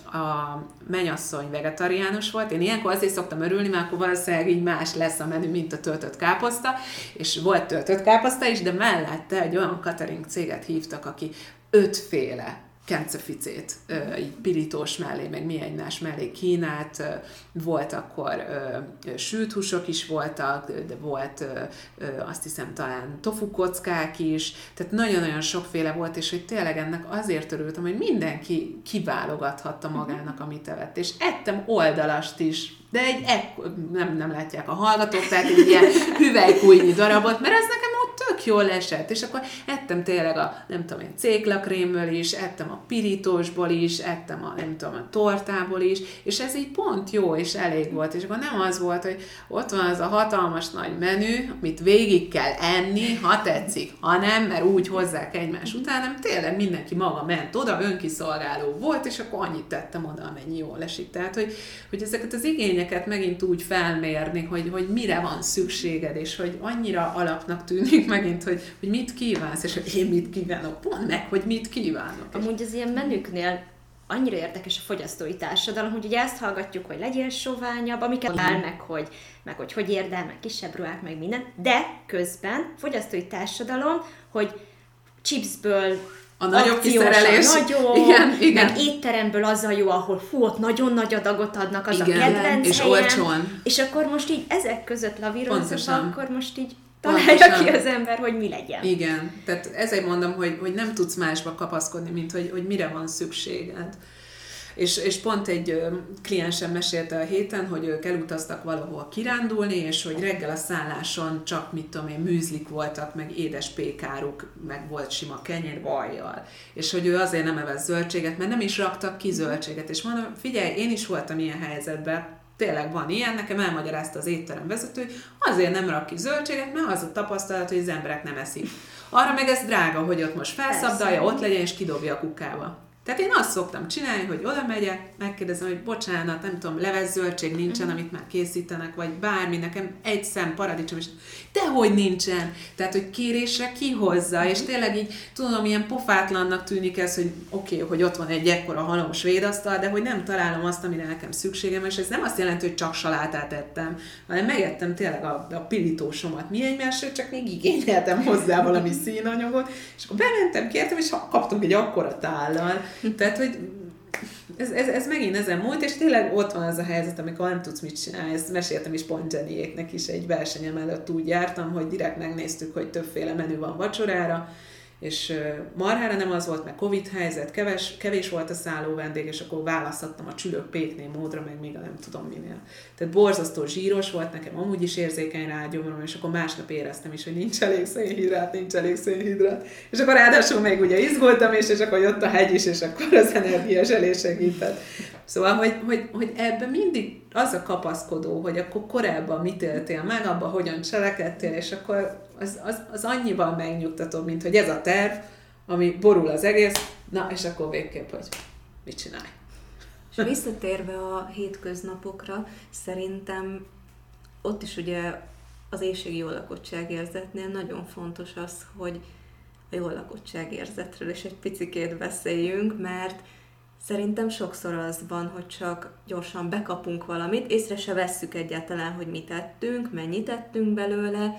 a menyasszony vegetariánus volt. Én ilyenkor azért szoktam örülni, mert akkor valószínűleg így más lesz a menü, mint a töltött káposzta, és volt töltött káposzta is, de mellette egy olyan catering céget hívtak, aki ötféle kenceficét, így pirítós mellé, meg mi egymás mellé kínált, volt akkor sült húsok is voltak, de volt azt hiszem talán tofu kockák is, tehát nagyon-nagyon sokféle volt, és hogy tényleg ennek azért örültem, hogy mindenki kiválogathatta mhm. magának, amit evett. És ettem oldalast is, de egy ek- nem, nem látják a hallgatók, tehát egy ilyen hüvelykújnyi darabot, mert ez nekem tök jól esett, és akkor ettem tényleg a, nem tudom én, céklakrémből is, ettem a pirítósból is, ettem a, nem tudom, a tortából is, és ez így pont jó, és elég volt, és akkor nem az volt, hogy ott van az a hatalmas nagy menü, amit végig kell enni, ha tetszik, ha nem, mert úgy hozzák egymás után, nem tényleg mindenki maga ment oda, önkiszolgáló volt, és akkor annyit tettem oda, amennyi jól esik. Tehát, hogy, hogy ezeket az igényeket megint úgy felmérni, hogy, hogy mire van szükséged, és hogy annyira alapnak tűnik megint, hogy, hogy mit kívánsz, és hogy én mit kívánok, pont meg, hogy mit kívánok. Amúgy az ilyen menüknél annyira érdekes a fogyasztói társadalom, hogy ugye ezt hallgatjuk, hogy legyél soványabb, amiket áll meg, hogy, meg hogy hogy érdel, meg kisebb ruhák, meg minden, de közben fogyasztói társadalom, hogy chipsből a nagyobb kiszerelés. A nagyobb, igen, igen. meg étteremből az a jó, ahol fú, ott nagyon nagy adagot adnak, az igen, a kedvenc és helyem. olcsón. És akkor most így ezek között lavírozva, akkor most így találja Pontosan. ki az ember, hogy mi legyen. Igen, tehát ezért mondom, hogy, hogy nem tudsz másba kapaszkodni, mint hogy, hogy mire van szükséged. És, és pont egy kliensem mesélte a héten, hogy ők elutaztak valahol kirándulni, és hogy reggel a szálláson csak, mit tudom én, műzlik voltak, meg édes pékáruk, meg volt sima kenyér vajjal. És hogy ő azért nem evett zöldséget, mert nem is raktak ki zöldséget. És mondom, figyelj, én is voltam ilyen helyzetben, tényleg van ilyen, nekem elmagyarázta az étterem vezető, hogy azért nem rak ki zöldséget, mert az a tapasztalat, hogy az emberek nem eszik. Arra meg ez drága, hogy ott most felszabdalja, ott legyen és kidobja a kukába. Tehát én azt szoktam csinálni, hogy oda megyek, megkérdezem, hogy bocsánat, nem tudom, leves zöldség nincsen, mm. amit már készítenek, vagy bármi, nekem egy szem paradicsom, és dehogy nincsen. Tehát, hogy kérésre kihozza, mm. és tényleg így tudom, ilyen pofátlannak tűnik ez, hogy oké, okay, hogy ott van egy ekkora halom svédasztal, de hogy nem találom azt, amire nekem szükségem, és ez nem azt jelenti, hogy csak salátát ettem, hanem megettem tényleg a, a pirítósomat mi egymásra, csak még igényeltem hozzá valami színanyagot, és akkor bementem, kértem, és kaptunk egy akkora tállal. Tehát, hogy ez, ez, ez megint ezen múlt, és tényleg ott van az a helyzet, amikor nem tudsz mit csinálni. Ezt meséltem is pont Jennyéknek is egy versenyem előtt úgy jártam, hogy direkt megnéztük, hogy többféle menü van vacsorára, és marhára nem az volt, mert Covid helyzet, keves, kevés volt a szálló vendég, és akkor választhattam a csülök pékné módra, meg még a nem tudom minél. Tehát borzasztó zsíros volt, nekem amúgy is érzékeny rá gyomrom, és akkor másnap éreztem is, hogy nincs elég szénhidrát, nincs elég szénhidrát. És akkor ráadásul még ugye izgultam is, és akkor jött a hegy is, és akkor az energiás elég segített. Szóval, hogy, hogy, hogy ebben mindig az a kapaszkodó, hogy akkor korábban mit éltél meg, abban hogyan cselekedtél, és akkor az, az, az annyival megnyugtató, mint hogy ez a terv, ami borul az egész, na, és akkor végképp, hogy mit csinálj. És visszatérve a hétköznapokra, szerintem ott is ugye az éjségi jól lakottság érzetnél nagyon fontos az, hogy a jól lakottság érzetről is egy picikét beszéljünk, mert Szerintem sokszor az van, hogy csak gyorsan bekapunk valamit, észre se vesszük egyáltalán, hogy mit tettünk, mennyit tettünk belőle,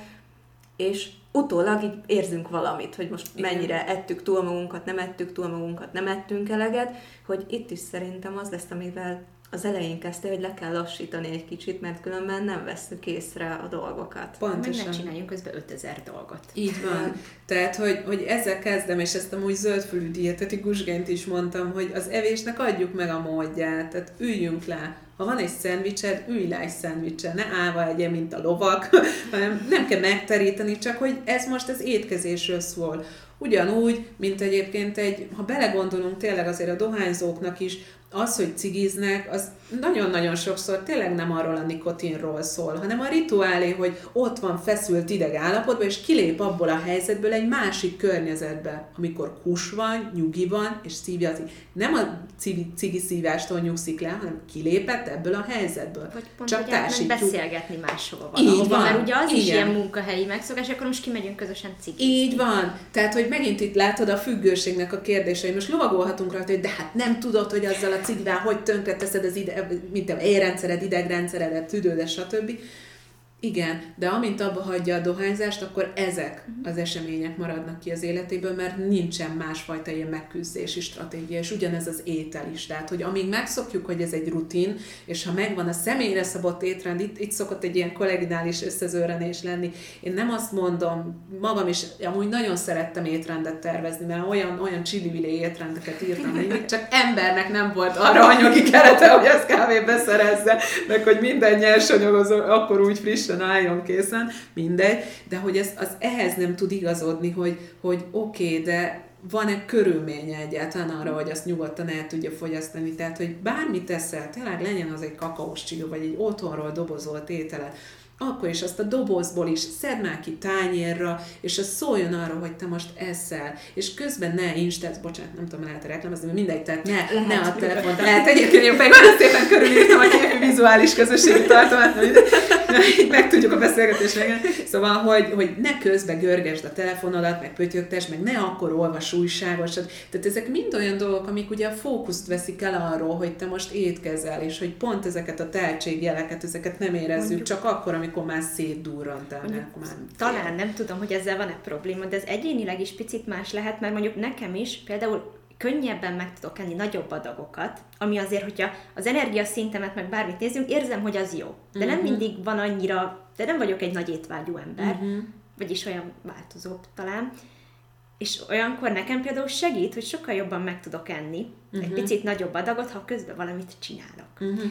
és utólag így érzünk valamit, hogy most Igen. mennyire ettük túl magunkat, nem ettük túl magunkat, nem ettünk eleget, hogy itt is szerintem az lesz, amivel az elején kezdte, hogy le kell lassítani egy kicsit, mert különben nem veszük észre a dolgokat. Pontosan. Meg csináljunk közben 5000 dolgot. Így van. Tehát, hogy, hogy ezzel kezdem, és ezt amúgy zöldfülű dietetikusként is mondtam, hogy az evésnek adjuk meg a módját, tehát üljünk le. Ha van egy szendvicsed, ülj le egy szendvicsed, ne állva egye, mint a lovak, hanem nem kell megteríteni, csak hogy ez most az étkezésről szól. Ugyanúgy, mint egyébként egy, ha belegondolunk tényleg azért a dohányzóknak is, az, hogy cigiznek, az nagyon-nagyon sokszor tényleg nem arról a nikotinról szól, hanem a rituálé, hogy ott van feszült ideg állapotban, és kilép abból a helyzetből egy másik környezetbe, amikor kus van, nyugi van, és szívja az Nem a cigi, cigi szívástól nyugszik le, hanem kilépett ebből a helyzetből. Vagy pont, Csak hogy beszélgetni máshova valahova, Így van. mert ugye az Igen. is ilyen munkahelyi megszokás, akkor most kimegyünk közösen cigizni. Így van. Tehát, hogy megint itt látod a függőségnek a kérdései. Most lovagolhatunk rajta, hogy de hát nem tudod, hogy azzal a cigivel hogy tönkreteszed az ide, mint a érrendszered, idegrendszeredet, tüdődet, stb. Igen, de amint abba hagyja a dohányzást, akkor ezek az események maradnak ki az életéből, mert nincsen másfajta ilyen megküzdési stratégia, és ugyanez az étel is. Tehát, hogy amíg megszokjuk, hogy ez egy rutin, és ha megvan a személyre szabott étrend, itt, itt szokott egy ilyen kolleginális összezőrenés lenni. Én nem azt mondom, magam is amúgy nagyon szerettem étrendet tervezni, mert olyan, olyan csili étrendeket írtam, hogy csak embernek nem volt arra anyagi kerete, hogy ezt kávé beszerezze, meg hogy minden nyersanyag az akkor úgy friss frissen álljon készen, mindegy, de hogy ez, az ehhez nem tud igazodni, hogy, hogy oké, okay, de van-e körülménye egyáltalán arra, hogy azt nyugodtan el tudja fogyasztani. Tehát, hogy bármit teszel, tényleg legyen az egy kakaós csiga, vagy egy otthonról dobozolt ételet, akkor is azt a dobozból is szedd már ki tányérra, és az szóljon arra, hogy te most eszel, és közben ne instáz, bocsánat, nem tudom, lehet reklámozni, mert mindegy, tehát ne, lehet, ne a telefont. Lehet egyébként, én nagyon szépen körülírtam a vizuális közösségi tartalmat, hogy meg tudjuk a beszélgetést meg. Szóval, hogy, hogy ne közben görgesd a telefonodat, meg pötyögtes, meg ne akkor olvas újságosat. Tehát ezek mind olyan dolgok, amik ugye a fókuszt veszik el arról, hogy te most étkezel, és hogy pont ezeket a tehetségjeleket, ezeket nem érezzük, Mondjuk. csak akkor, amikor már szétdurrantál. Talán nem tudom, hogy ezzel van-e probléma, de ez egyénileg is picit más lehet, mert mondjuk nekem is például könnyebben meg tudok enni nagyobb adagokat, ami azért, hogyha az energiaszintemet meg bármit nézzünk, érzem, hogy az jó. De uh-huh. nem mhm. mindig van annyira, de nem vagyok egy nagy étvágyú ember, uh-huh. vagyis olyan változóbb talán. És olyankor nekem például segít, hogy sokkal jobban meg tudok enni, uh-huh. egy picit nagyobb adagot, ha közben valamit csinálok. Uh-huh.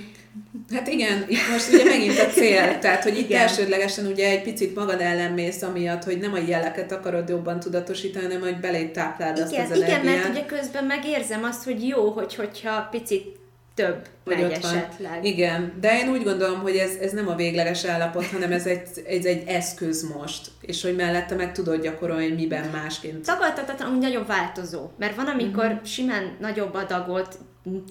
Hát igen, itt most ugye megint a cél, tehát hogy itt igen. elsődlegesen ugye egy picit magad ellen mész, amiatt, hogy nem a jeleket akarod jobban tudatosítani, hanem hogy belé táplálod igen, azt az Igen, mert ugye közben megérzem azt, hogy jó, hogy, hogyha picit több hogy megy esetleg. Igen, de én úgy gondolom, hogy ez, ez nem a végleges állapot, hanem ez egy, ez egy eszköz most, és hogy mellette meg tudod gyakorolni, hogy miben másként. Tagadhatatlanul nagyon változó, mert van, amikor uh-huh. simán nagyobb adagot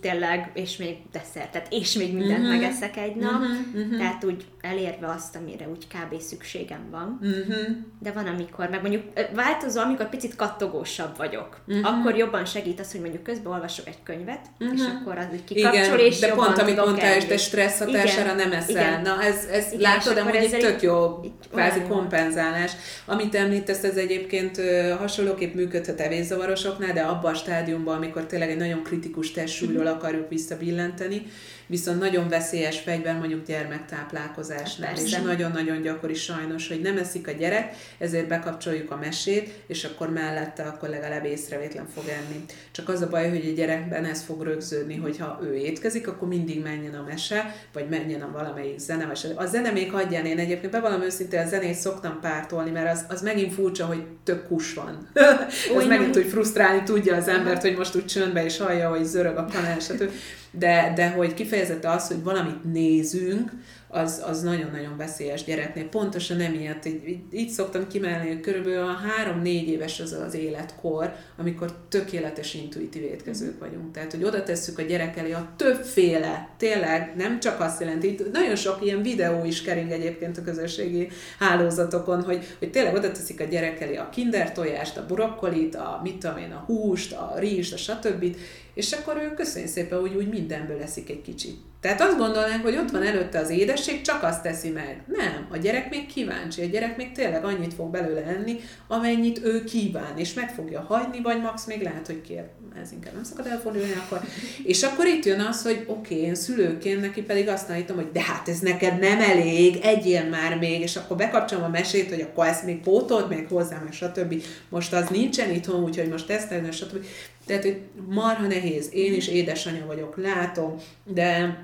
tényleg, és még desszertet, és még mindent uh-huh. megeszek egy nap, uh-huh. Uh-huh. tehát úgy elérve azt, amire úgy kb. szükségem van. Uh-huh. De van, amikor, meg mondjuk változó, amikor picit kattogósabb vagyok, uh-huh. akkor jobban segít az, hogy mondjuk közben olvasok egy könyvet, uh-huh. és akkor az úgy kikapcsol, Igen, és de pont, amit mondtál, és te stressz hatására nem eszel. Igen. Na, ez, ez Igen, látod, de hogy egy tök jó kvázi kompenzálás. Amit említesz, ez egyébként hasonlóképp működhet evészavarosoknál, de abban a stádiumban, amikor tényleg egy nagyon kritikus testsúlyról akarjuk visszabillenteni, viszont nagyon veszélyes fegyver mondjuk gyermektáplálkozásnál, Persze. és nagyon-nagyon gyakori sajnos, hogy nem eszik a gyerek, ezért bekapcsoljuk a mesét, és akkor mellette akkor legalább észrevétlen fog enni. Csak az a baj, hogy a gyerekben ez fog rögződni, hogy ha ő étkezik, akkor mindig menjen a mese, vagy menjen a valamelyik zene. A zene még hagyján, én egyébként bevallom őszintén, a zenét szoktam pártolni, mert az, az megint furcsa, hogy tök kus van. ez megint úgy frusztrálni tudja az embert, hogy most úgy csöndbe is hallja, hogy zörög a kanál, stb de, de hogy kifejezette az, hogy valamit nézünk, az, az nagyon-nagyon veszélyes gyereknél. Pontosan emiatt, így, így, így szoktam kimelni, hogy körülbelül a három-négy éves az az életkor, amikor tökéletes intuitív étkezők vagyunk. Tehát, hogy oda tesszük a gyerek elé a többféle, tényleg nem csak azt jelenti, itt nagyon sok ilyen videó is kering egyébként a közösségi hálózatokon, hogy, hogy tényleg oda teszik a gyerek elé a kinder tojást, a brokkolit, a mit tudom én, a húst, a rizst, a stb. És akkor ő köszönjük szépen, hogy úgy mindenből leszik egy kicsit. Tehát azt gondolnánk, hogy ott van előtte az édesség, csak azt teszi meg. Nem, a gyerek még kíváncsi, a gyerek még tényleg annyit fog belőle enni, amennyit ő kíván, és meg fogja hagyni, vagy max még lehet, hogy kér. Ez inkább nem szakad elfordulni akkor. És akkor itt jön az, hogy oké, okay, én szülőként neki pedig azt állítom, hogy de hát ez neked nem elég, egyél már még, és akkor bekapcsolom a mesét, hogy akkor ezt még pótolt még hozzá, meg stb. Most az nincsen itthon, úgyhogy most tesztelni, stb. Tehát, hogy marha nehéz. Én is édesanyja vagyok, látom, de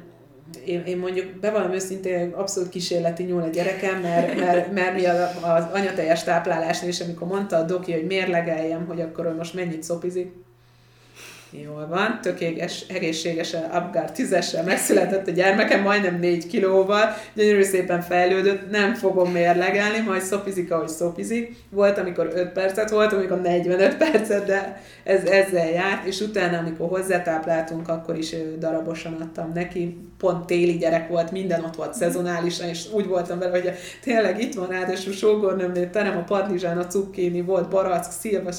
én, én mondjuk bevallom őszintén, abszolút kísérleti nyúl a gyerekem, mert, mert, mert mi az, az anyateljes táplálásnál is, amikor mondta a doki, hogy mérlegeljem, hogy akkor most mennyit szopizik, Jól van, tökéletes, egészségesen, Abgár tízessel megszületett a gyermekem, majdnem négy kilóval, gyönyörű szépen fejlődött, nem fogom mérlegelni, majd szopizik, ahogy szopizik. Volt, amikor 5 percet, volt, amikor 45 percet, de ez ezzel járt, és utána, amikor hozzátápláltunk, akkor is darabosan adtam neki. Pont téli gyerek volt, minden ott volt szezonálisan, és úgy voltam vele, hogy tényleg itt van ráadásul sógornőmnél, terem a padlizsán, a cukkini, volt barack, szilva,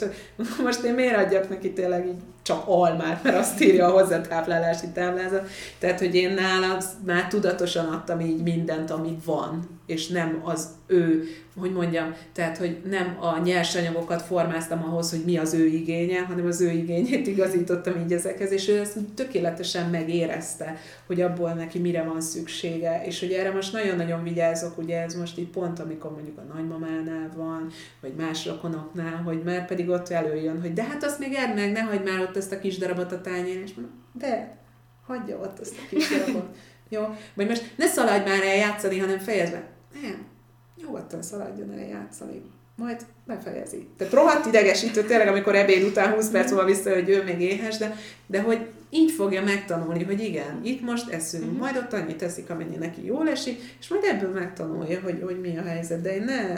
most én miért adjak neki tényleg így csak almát, mert azt írja a hozzátáplálási táblázat. Tehát, hogy én nála már tudatosan adtam így mindent, ami van, és nem az ő, hogy mondjam, tehát, hogy nem a nyersanyagokat formáztam ahhoz, hogy mi az ő igénye, hanem az ő igényét igazítottam így ezekhez, és ő ezt tökéletesen megérezte, hogy abból neki mire van szüksége, és hogy erre most nagyon-nagyon vigyázok, ugye ez most itt pont, amikor mondjuk a nagymamánál van, vagy más rokonoknál, hogy már pedig ott előjön, hogy de hát azt még edd meg, ne hagyd már ott ezt a kis darabot a tányén, és mondom, de, hagyja ott azt a kis darabot. Jó? Vagy most ne szaladj már el játszani, hanem fejezd be. Nem, nyugodtan szaladjon el játszani. Majd befejezi. Tehát rohadt idegesítő tényleg, amikor ebéd után 20 perc múlva vissza, hogy ő még éhes, de, de hogy így fogja megtanulni, hogy igen, itt most eszünk, mm-hmm. majd ott annyit teszik, amennyi neki jól esik, és majd ebből megtanulja, hogy, hogy mi a helyzet. De én ne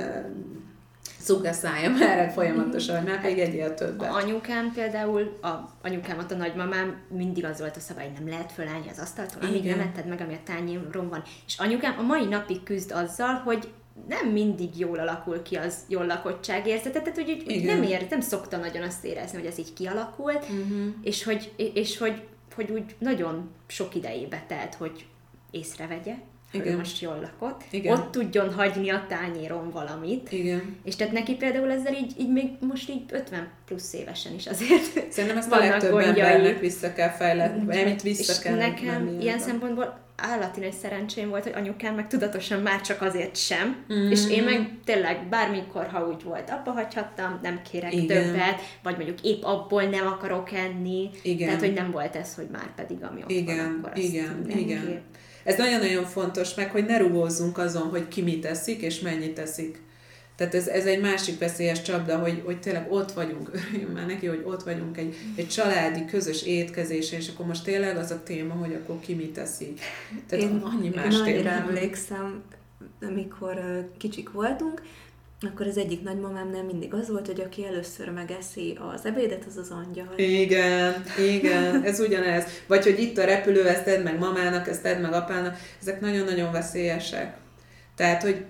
szugaszáljam erre folyamatosan, hogy már pedig egyél többet. Anyukám például, a anyukámat, a nagymamám mindig az volt a szabály, nem lehet fölállni az asztaltól, amíg nem etted meg, ami a tányéron van. És anyukám a mai napig küzd azzal, hogy nem mindig jól alakul ki az jól lakottság érzete, tehát hogy, hogy nem ér, nem szokta nagyon azt érezni, hogy ez így kialakult, uh-huh. és, hogy, és hogy, hogy úgy nagyon sok idejébe telt, hogy észrevegye, igen. ő most jól lakott, Igen. ott tudjon hagyni a tányéron valamit. Igen. És tehát neki például ezzel így, így még most így 50 plusz évesen is azért Szerintem ezt a legtöbb embernek vissza kell fejleszteni, amit vissza és kell nekem ilyen szempontból állati nagy szerencsém volt, hogy anyukám meg tudatosan már csak azért sem, mm-hmm. és én meg tényleg bármikor, ha úgy volt, abba hagyhattam, nem kérek Igen. többet, vagy mondjuk épp abból nem akarok enni, Igen. tehát hogy nem volt ez, hogy már pedig ami ott Igen. van, akkor Igen. Igen. Ez nagyon-nagyon fontos meg, hogy ne rugózzunk azon, hogy ki mit teszik és mennyit teszik. Tehát ez, ez egy másik veszélyes csapda, hogy, hogy tényleg ott vagyunk, örüljünk már neki, hogy ott vagyunk egy, egy családi, közös étkezésen, és akkor most tényleg az a téma, hogy akkor ki mit teszik. Tehát én, annyi más én téma. emlékszem, amikor kicsik voltunk, akkor az egyik nagymamámnál mindig az volt, hogy aki először megeszi az ebédet, az az angyal. Igen, igen, ez ugyanez. Vagy hogy itt a repülő, ezt tedd meg mamának, ezt tedd meg apának, ezek nagyon-nagyon veszélyesek. Tehát, hogy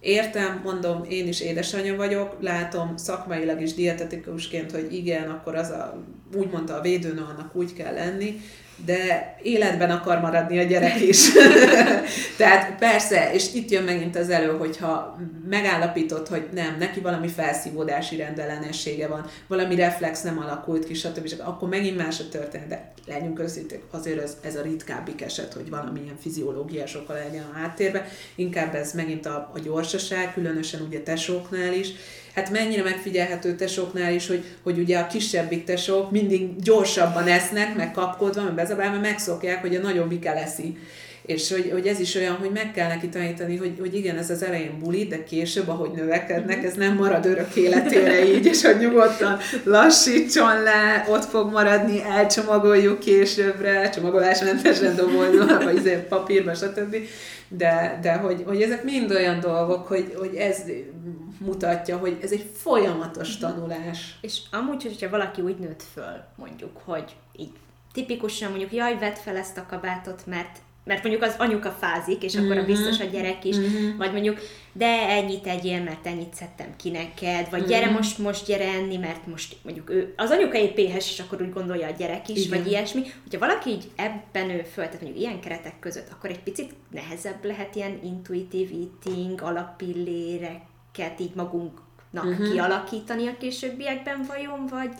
Értem, mondom, én is édesanyja vagyok, látom szakmailag is dietetikusként, hogy igen, akkor az a, úgy mondta a védőnő, annak úgy kell lenni, de életben akar maradni a gyerek is. Tehát persze, és itt jön megint az elő, hogyha megállapított, hogy nem, neki valami felszívódási rendellenessége van, valami reflex nem alakult ki, stb. stb. akkor megint más a történet, de legyünk őszinték, azért ez, ez a ritkábbik eset, hogy valamilyen fiziológiás oka legyen a háttérben, inkább ez megint a, a gyorsaság, különösen ugye tesóknál is, hát mennyire megfigyelhető tesóknál is, hogy, hogy ugye a kisebbik tesók mindig gyorsabban esznek, meg kapkodva, meg bezabálva, megszokják, hogy a nagyobbik eleszi. És hogy, hogy ez is olyan, hogy meg kell neki tanítani, hogy, hogy igen, ez az elején buli, de később, ahogy növekednek, ez nem marad örök életére így, és hogy nyugodtan lassítson le, ott fog maradni, elcsomagoljuk későbbre, csomagolásmentesen dobozolva, vagy izé papírba, stb. De, de hogy, hogy ezek mind olyan dolgok, hogy, hogy ez mutatja, hogy ez egy folyamatos mhm. tanulás. És amúgy, hogyha valaki úgy nőtt föl, mondjuk, hogy így tipikusan mondjuk, jaj, vedd fel ezt a kabátot, mert mert mondjuk az anyuka fázik, és akkor a mhm. biztos a gyerek is, mm-hmm. vagy mondjuk, de ennyit egyél, mert ennyit szedtem ki neked, vagy mm-hmm. gyere most, most gyere enni, mert most mondjuk ő, az anyuka épp éhes, és akkor úgy gondolja a gyerek is, Igen. vagy ilyesmi. Hogyha valaki így ebben nő föl, tehát mondjuk ilyen keretek között, akkor egy picit nehezebb lehet ilyen intuitive eating, alapilléreket így magunknak mm-hmm. kialakítani a későbbiekben vajon, vagy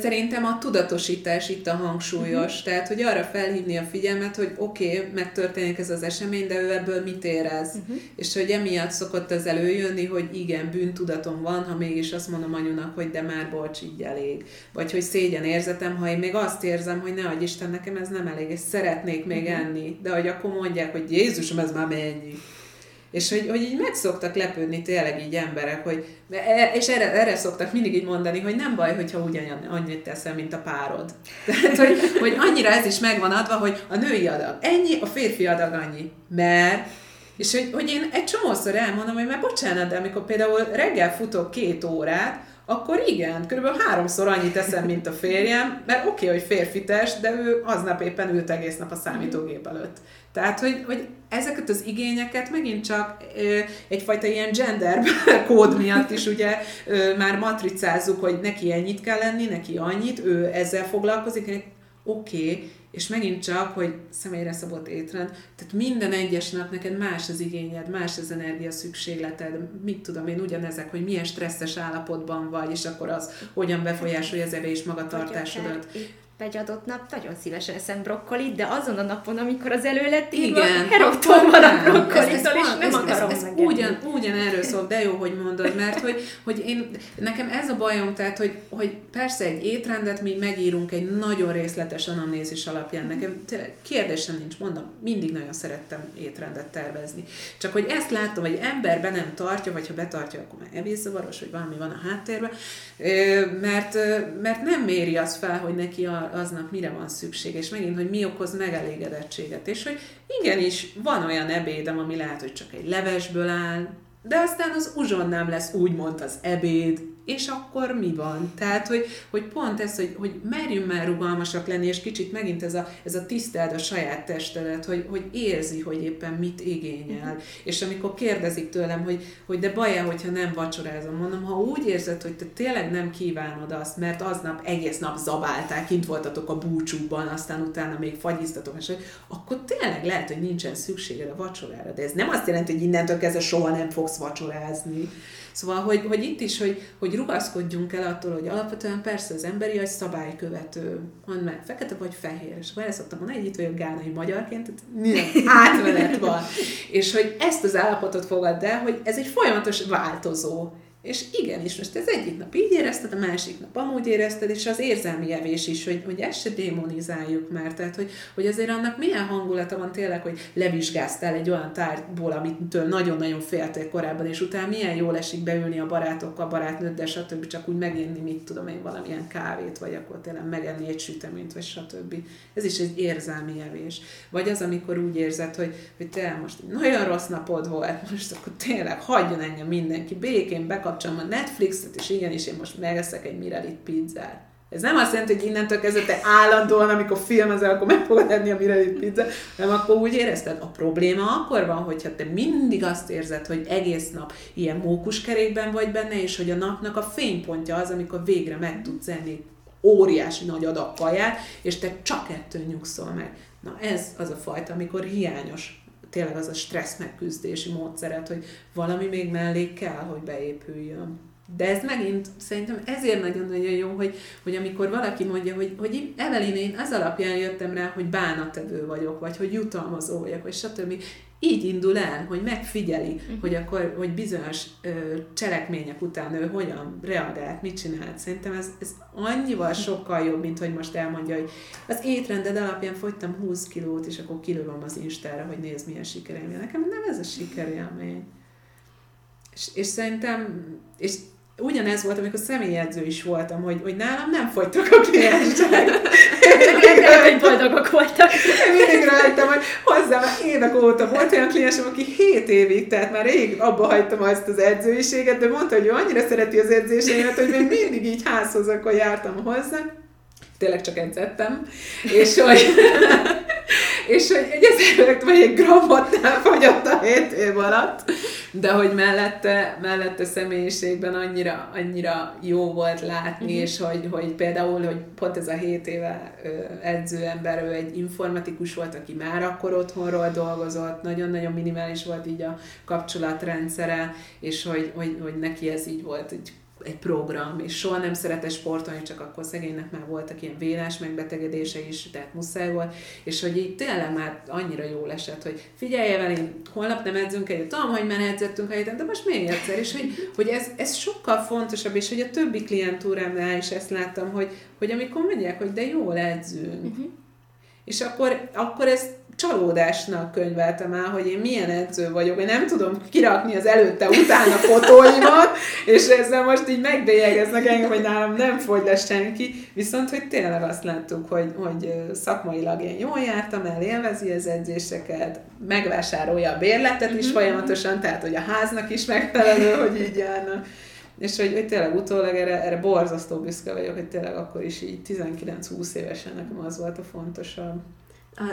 Szerintem a tudatosítás itt a hangsúlyos, uh-huh. tehát hogy arra felhívni a figyelmet, hogy oké, okay, megtörténik ez az esemény, de ő ebből mit érez, uh-huh. és hogy emiatt szokott az előjönni, hogy igen, bűntudatom van, ha mégis azt mondom anyunak, hogy de már bocs, így elég, vagy hogy szégyen érzetem, ha én még azt érzem, hogy ne adj Isten, nekem ez nem elég, és szeretnék még uh-huh. enni, de hogy akkor mondják, hogy Jézusom, ez már mennyi. És hogy, hogy így meg szoktak lepődni tényleg így emberek, hogy, e, és erre, erre szoktak mindig így mondani, hogy nem baj, hogyha ugyan annyit teszel, mint a párod. Tehát, hogy, hogy annyira ez is megvan adva, hogy a női adag ennyi, a férfi adag annyi. Mert és hogy, hogy én egy csomószor elmondom, hogy már bocsánat, de amikor például reggel futok két órát, akkor igen, körülbelül háromszor annyit teszem, mint a férjem, mert oké, okay, hogy férfi test, de ő aznap éppen ült egész nap a számítógép előtt. Tehát, hogy, hogy ezeket az igényeket megint csak ö, egyfajta ilyen gender kód miatt is ugye ö, már matricázzuk, hogy neki ennyit kell lenni, neki annyit, ő ezzel foglalkozik, oké, okay, és megint csak, hogy személyre szabott étrend, tehát minden egyes nap neked más az igényed, más az energia szükségleted, mit tudom én, ugyanezek, hogy milyen stresszes állapotban vagy, és akkor az hogyan befolyásolja az evés magatartásodat egy adott nap nagyon szívesen eszem brokkolit, de azon a napon, amikor az elő lett írva, heroktól van a brokkolitól, és nem ez, akarom ez, ez ugyan, ugyan erről szól, de jó, hogy mondod, mert hogy, hogy én, nekem ez a bajom, tehát, hogy, hogy persze egy étrendet mi megírunk egy nagyon részletes anamnézis alapján, nekem kérdésem nincs, mondom, mindig nagyon szerettem étrendet tervezni. Csak hogy ezt látom, hogy ember be nem tartja, vagy ha betartja, akkor már evészavaros, vagy valami van a háttérben, mert, mert nem méri azt fel, hogy neki a, aznap mire van szükség, és megint, hogy mi okoz megelégedettséget, és hogy igenis van olyan ebédem, ami lehet, hogy csak egy levesből áll, de aztán az uzson nem lesz úgymond az ebéd, és akkor mi van? Tehát, hogy, hogy pont ez, hogy, hogy merjünk már rugalmasak lenni, és kicsit megint ez a, ez a tiszteld a saját testedet, hogy, hogy érzi, hogy éppen mit igényel. Uh-huh. És amikor kérdezik tőlem, hogy, hogy de baj hogyha nem vacsorázom, mondom, ha úgy érzed, hogy te tényleg nem kívánod azt, mert aznap egész nap zabálták, kint voltatok a búcsúban, aztán utána még fagyiztatok, és akkor tényleg lehet, hogy nincsen szükséged a vacsorára. De ez nem azt jelenti, hogy innentől kezdve soha nem fogsz vacsorázni. Szóval, hogy, hogy itt is, hogy, hogy rugaszkodjunk el attól, hogy alapvetően persze az emberi agy szabálykövető, mondd meg, fekete vagy fehér, és akkor szoktam mondani, hogy itt vagyok gánai magyarként, tehát milyen átmenet van. és hogy ezt az állapotot fogadd el, hogy ez egy folyamatos változó. És igenis, most ez egyik nap így érezted, a másik nap amúgy érezted, és az érzelmi evés is, hogy, hogy ezt se démonizáljuk már. Tehát, hogy, hogy azért annak milyen hangulata van tényleg, hogy levizsgáztál egy olyan tárgyból, amitől nagyon-nagyon féltél korábban, és utána milyen jól esik beülni a barátokkal, barátnőddel, stb. csak úgy meginni, mit tudom én, valamilyen kávét, vagy akkor tényleg megenni egy süteményt, vagy stb. Ez is egy érzelmi evés. Vagy az, amikor úgy érzed, hogy, hogy te most nagyon rossz napod volt, most akkor tényleg hagyjon engem mindenki békén, bekap bekapcsolom a Netflixet, és igenis én most megeszek egy Mirelit pizzát. Ez nem azt jelenti, hogy innentől kezdve te állandóan, amikor filmezel, akkor meg fogod enni a Mirelit pizzát, hanem akkor úgy érezted, a probléma akkor van, hogyha te mindig azt érzed, hogy egész nap ilyen mókuskerékben vagy benne, és hogy a napnak a fénypontja az, amikor végre meg tudsz enni óriási nagy adag kaját, és te csak ettől nyugszol meg. Na ez az a fajta, amikor hiányos tényleg az a stressz megküzdési módszeret, hogy valami még mellé kell, hogy beépüljön. De ez megint szerintem ezért nagyon-nagyon jó, hogy, hogy amikor valaki mondja, hogy, hogy Evelyn, én az alapján jöttem rá, hogy bánattevő vagyok, vagy hogy jutalmazó vagyok, vagy stb így indul el, hogy megfigyeli, uh-huh. hogy akkor, hogy bizonyos ö, cselekmények után ő hogyan reagált, mit csinált. Szerintem ez, ez annyival sokkal jobb, mint hogy most elmondja, hogy az étrended alapján fogytam 20 kilót, és akkor kilövöm az Instára, hogy nézd, milyen sikereim Nekem nem ez a sikerélmény. És, és szerintem, és ugyanez volt, amikor személyedző is voltam, hogy, hogy nálam nem fogytak a kliensek. hogy boldogok voltak. Mindig rájöttem, hogy hozzám évek óta volt olyan kliensem, aki 7 évig, tehát már rég abba hagytam azt az edzőiséget, de mondta, hogy ő annyira szereti az edzéseimet, hogy még mindig így házhoz, akkor jártam hozzá. Tényleg csak edzettem. És hogy és hogy egy ezer vagy egy grammot nem fogyott a hét év alatt, de hogy mellette, mellette személyiségben annyira, annyira jó volt látni, uh-huh. és hogy, hogy például, hogy pont ez a hét éve edzőember, ő egy informatikus volt, aki már akkor otthonról dolgozott, nagyon-nagyon minimális volt így a kapcsolatrendszere, és hogy, hogy, hogy neki ez így volt, egy egy program, és soha nem szeretett sportolni, csak akkor szegénynek már voltak ilyen vélás megbetegedése is, tehát muszáj volt, és hogy így tényleg már annyira jól esett, hogy figyelj Evelyn, holnap nem edzünk egyet, tudom, hogy már edzettünk a héten, de most még egyszer, és hogy, hogy ez, ez sokkal fontosabb, és hogy a többi klientúrámnál is ezt láttam, hogy, hogy amikor mondják, hogy de jól edzünk, uh-huh. és akkor, akkor ezt csalódásnak könyveltem el, hogy én milyen edző vagyok, én nem tudom kirakni az előtte-utána fotóimat, és ezzel most így megbélyegeznek engem, hogy nálam nem fogy le senki, viszont hogy tényleg azt láttuk, hogy, hogy szakmailag én jól jártam el, élvezi az edzéseket, megvásárolja a bérletet is mm-hmm. folyamatosan, tehát hogy a háznak is megfelelő, hogy így járna. És hogy, hogy tényleg utólag erre, erre borzasztó büszke vagyok, hogy tényleg akkor is így 19-20 évesen nekem az volt a fontosabb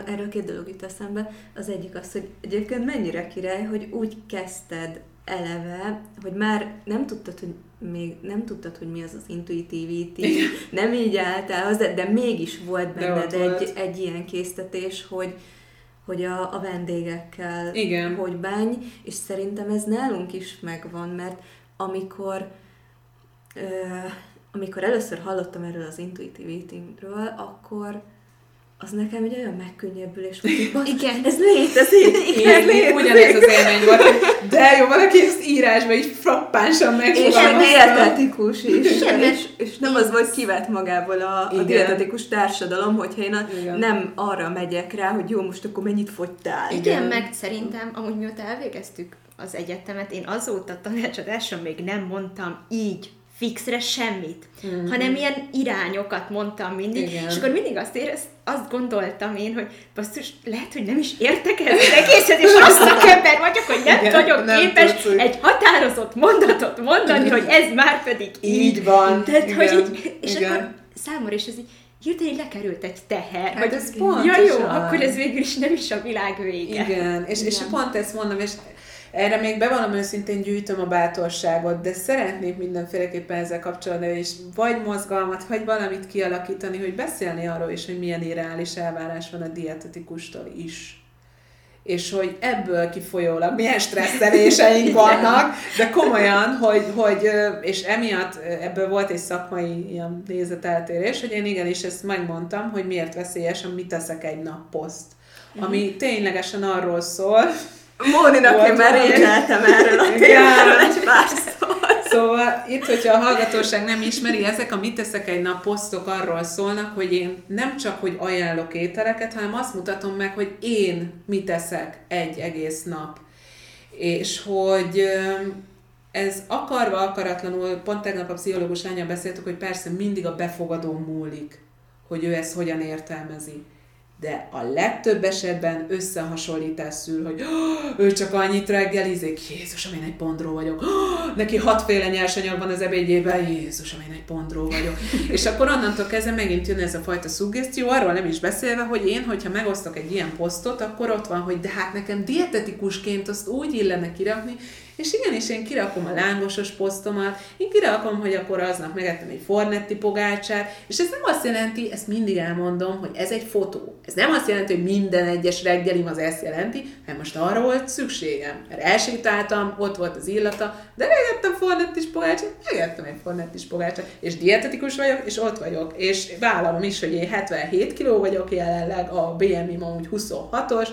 erről két dolog jut eszembe. Az egyik az, hogy egyébként mennyire király, hogy úgy kezdted eleve, hogy már nem tudtad, hogy még nem tudtad, hogy mi az az intuitivity, nem így álltál hozzá, de mégis volt benned egy, volt. egy ilyen késztetés, hogy, hogy a, a vendégekkel Igen. hogy bánj, és szerintem ez nálunk is megvan, mert amikor ö, amikor először hallottam erről az intuitivity-ről, akkor az nekem egy olyan megkönnyebbülés volt, hogy igen, ez létezik, igen, ez létezik. Ugyanez az élmény volt, de jó, valaki ezt írásban is frappánsan megfogalmazta. És dietetikus is, igen, és, és nem az volt kivett magából a, a dietetikus társadalom, hogyha én a, nem arra megyek rá, hogy jó, most akkor mennyit fogytál. Igen, igen, meg szerintem, amúgy mióta elvégeztük az egyetemet, én azóta tanácsadáson még nem mondtam így fixre semmit, mm-hmm. hanem ilyen irányokat mondtam mindig, Igen. és akkor mindig azt érez, azt gondoltam én, hogy basszus, lehet, hogy nem is értek el az egészet, és azt szakember vagyok, hogy nem Igen, vagyok nem képes tudsz, egy határozott mondatot mondani, hogy ez már pedig így. Így van. Tehát, Igen. hogy így, és Igen. akkor számomra is ez így, hirtelen lekerült egy teher. Hát ez pont. Ja jó, akkor ez végül is nem is a világ vége. Igen, és, Igen. és pont ezt mondom, és erre még bevallom őszintén gyűjtöm a bátorságot, de szeretnék mindenféleképpen ezzel kapcsolatban is vagy mozgalmat, vagy valamit kialakítani, hogy beszélni arról is, hogy milyen irreális elvárás van a dietetikustól is. És hogy ebből kifolyólag milyen stresszeléseink vannak, de komolyan, hogy, hogy, és emiatt ebből volt egy szakmai ilyen nézeteltérés, hogy én igenis ezt megmondtam, hogy miért veszélyes, amit teszek egy nap poszt. Ami ténylegesen arról szól, Móninak én már régeltem erről a témáról egy pár Szóval Szóval itt, hogyha a hallgatóság nem ismeri, ezek a mit teszek egy nap posztok arról szólnak, hogy én nem csak, hogy ajánlok ételeket, hanem azt mutatom meg, hogy én mit teszek egy egész nap. És hogy ez akarva, akaratlanul, pont tegnap a pszichológus lányal beszéltük, hogy persze mindig a befogadó múlik, hogy ő ezt hogyan értelmezi de a legtöbb esetben összehasonlítás szül, hogy oh, ő csak annyit reggelizik, Jézusom, én egy pondró vagyok, oh, neki hatféle nyersanyag van az ebédjében, Jézusom, én egy pondró vagyok. és akkor onnantól kezdve megint jön ez a fajta szuggesztió, arról nem is beszélve, hogy én, hogyha megosztok egy ilyen posztot, akkor ott van, hogy de hát nekem dietetikusként azt úgy illene kirakni, és igenis, én kirakom a lángosos posztomat, én kirakom, hogy akkor aznap megettem egy fornetti pogácsát, és ez nem azt jelenti, ezt mindig elmondom, hogy ez egy fotó. Ez nem azt jelenti, hogy minden egyes reggelim az ezt jelenti, hanem most arra volt szükségem. Mert elsétáltam, ott volt az illata, de megettem fornettis pogácsát, megettem egy fornettis pogácsát, és dietetikus vagyok, és ott vagyok, és vállalom is, hogy én 77 kiló vagyok jelenleg, a BMI-m amúgy 26-os,